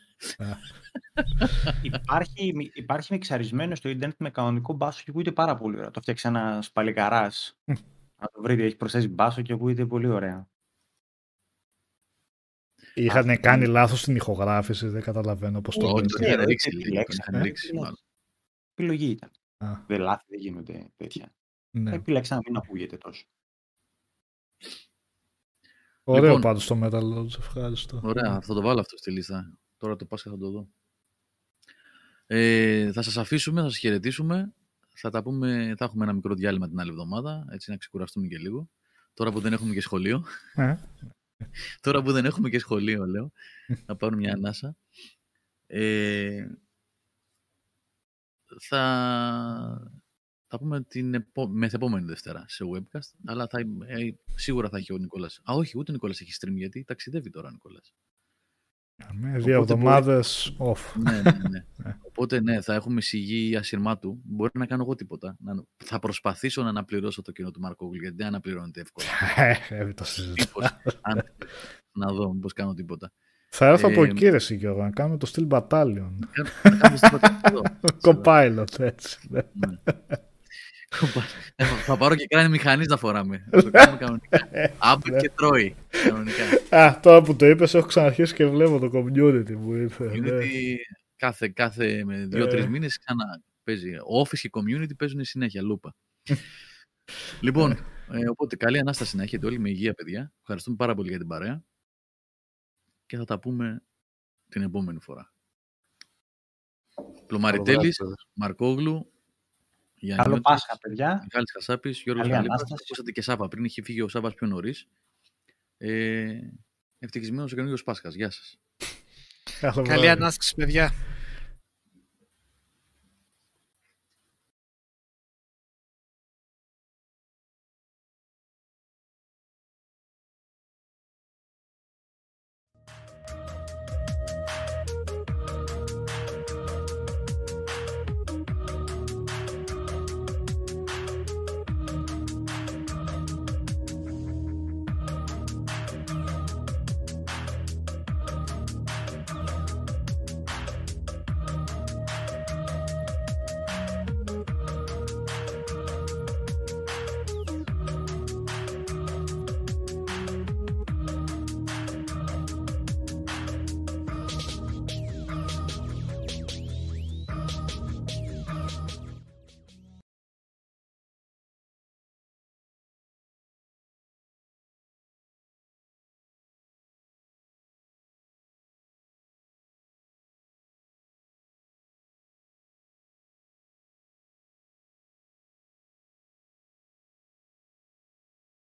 Υπάρχει, υπάρχει μιξαρισμένο στο ίντερνετ με κανονικό μπάσο και ακούγεται πάρα πολύ ωραία. Το φτιάξε ένα παλικαρά. Αν το βρείτε, έχει προσθέσει μπάσο και ακούγεται πολύ ωραία. Είχαν Αυτό κάνει είναι. λάθος στην ηχογράφηση, δεν καταλαβαίνω πώς το Όχι, λένε. τον ξέρω, είχαν δεν ρίξει, λέει. Τον επιλέξανε, είχαν ε, ρίξει, επιλέξανε. μάλλον. Επιλογή ήταν. Α, Δεν λάθη, δεν γίνονται τέτοια. ναι. Επιλέξα να μην ακούγεται τόσο. Ωραίο Λοιπόν. πάντως το Metal Lords, ευχαριστώ. Ωραία, θα το βάλω αυτό στη λίστα. Τώρα το Πάσχα θα το δω. Ε, θα σας αφήσουμε, θα σας χαιρετήσουμε. Θα, τα πούμε, θα έχουμε ένα μικρό διάλειμμα την άλλη εβδομάδα, έτσι να ξεκουραστούμε και λίγο. Τώρα που δεν έχουμε και σχολείο. Ε, Τώρα που δεν έχουμε και σχολείο, λέω. να πάρουμε μια ανάσα. Ε, θα θα πούμε την επό... μεθεπόμενη Δευτέρα σε webcast, αλλά θα... ε, σίγουρα θα έχει ο Νικόλας. Α, όχι, ούτε ο Νικόλας έχει stream, γιατί ταξιδεύει τώρα ο Νικόλας. με δύο Οπότε εβδομάδες off. ναι, ναι, ναι. Οπότε ναι, θα έχουμε σιγή ασυρμάτου. Μπορεί να κάνω εγώ τίποτα. Να... Θα προσπαθήσω να αναπληρώσω το κοινό του Μαρκόγλου, γιατί δεν αναπληρώνεται εύκολα. Ε, δεν το συζητώ. Μήπως, αν... να δω μήπως κάνω τίποτα. Θα έρθω από Ε, εκεί ρε εσύ, Γιώργο, να κάνουμε το Steel Battalion. Να κάνεις τίποτα εδώ. Copilot, έτσι. Ναι. Ναι. Ε, θα πάρω και κράνη μηχανής να φοράμε. Θα το κάνουμε κανονικά. Άμπερ και τρώει. Κανονικά. Α, τώρα που το είπες έχω ξαναρχίσει και βλέπω το community που ήρθε. ναι. Community κάθε, κάθε με δύο-τρει Ε. μήνες ξανά παίζει. Office και community παίζουν συνέχεια, λούπα. λοιπόν, ε, οπότε καλή ανάσταση να έχετε όλοι με υγεία, παιδιά. Ευχαριστούμε πάρα πολύ για την παρέα. Και θα τα πούμε την επόμενη φορά. Πλωμαριτέλης, Μαρκόγλου, Καλό Γιάννη Πάσχα, παιδιά. Μιχάλης Χασάπης, Γιώργος Καλή Χαλίπας. Ανάσταση. Ακούσατε και Σάβα πριν, είχε φύγει ο Σάβας πιο νωρίς. Ε, ευτυχισμένος ο καινούργιος Πάσχας. Γεια σας. Καλό Καλή βράδυ. ανάσταση, παιδιά.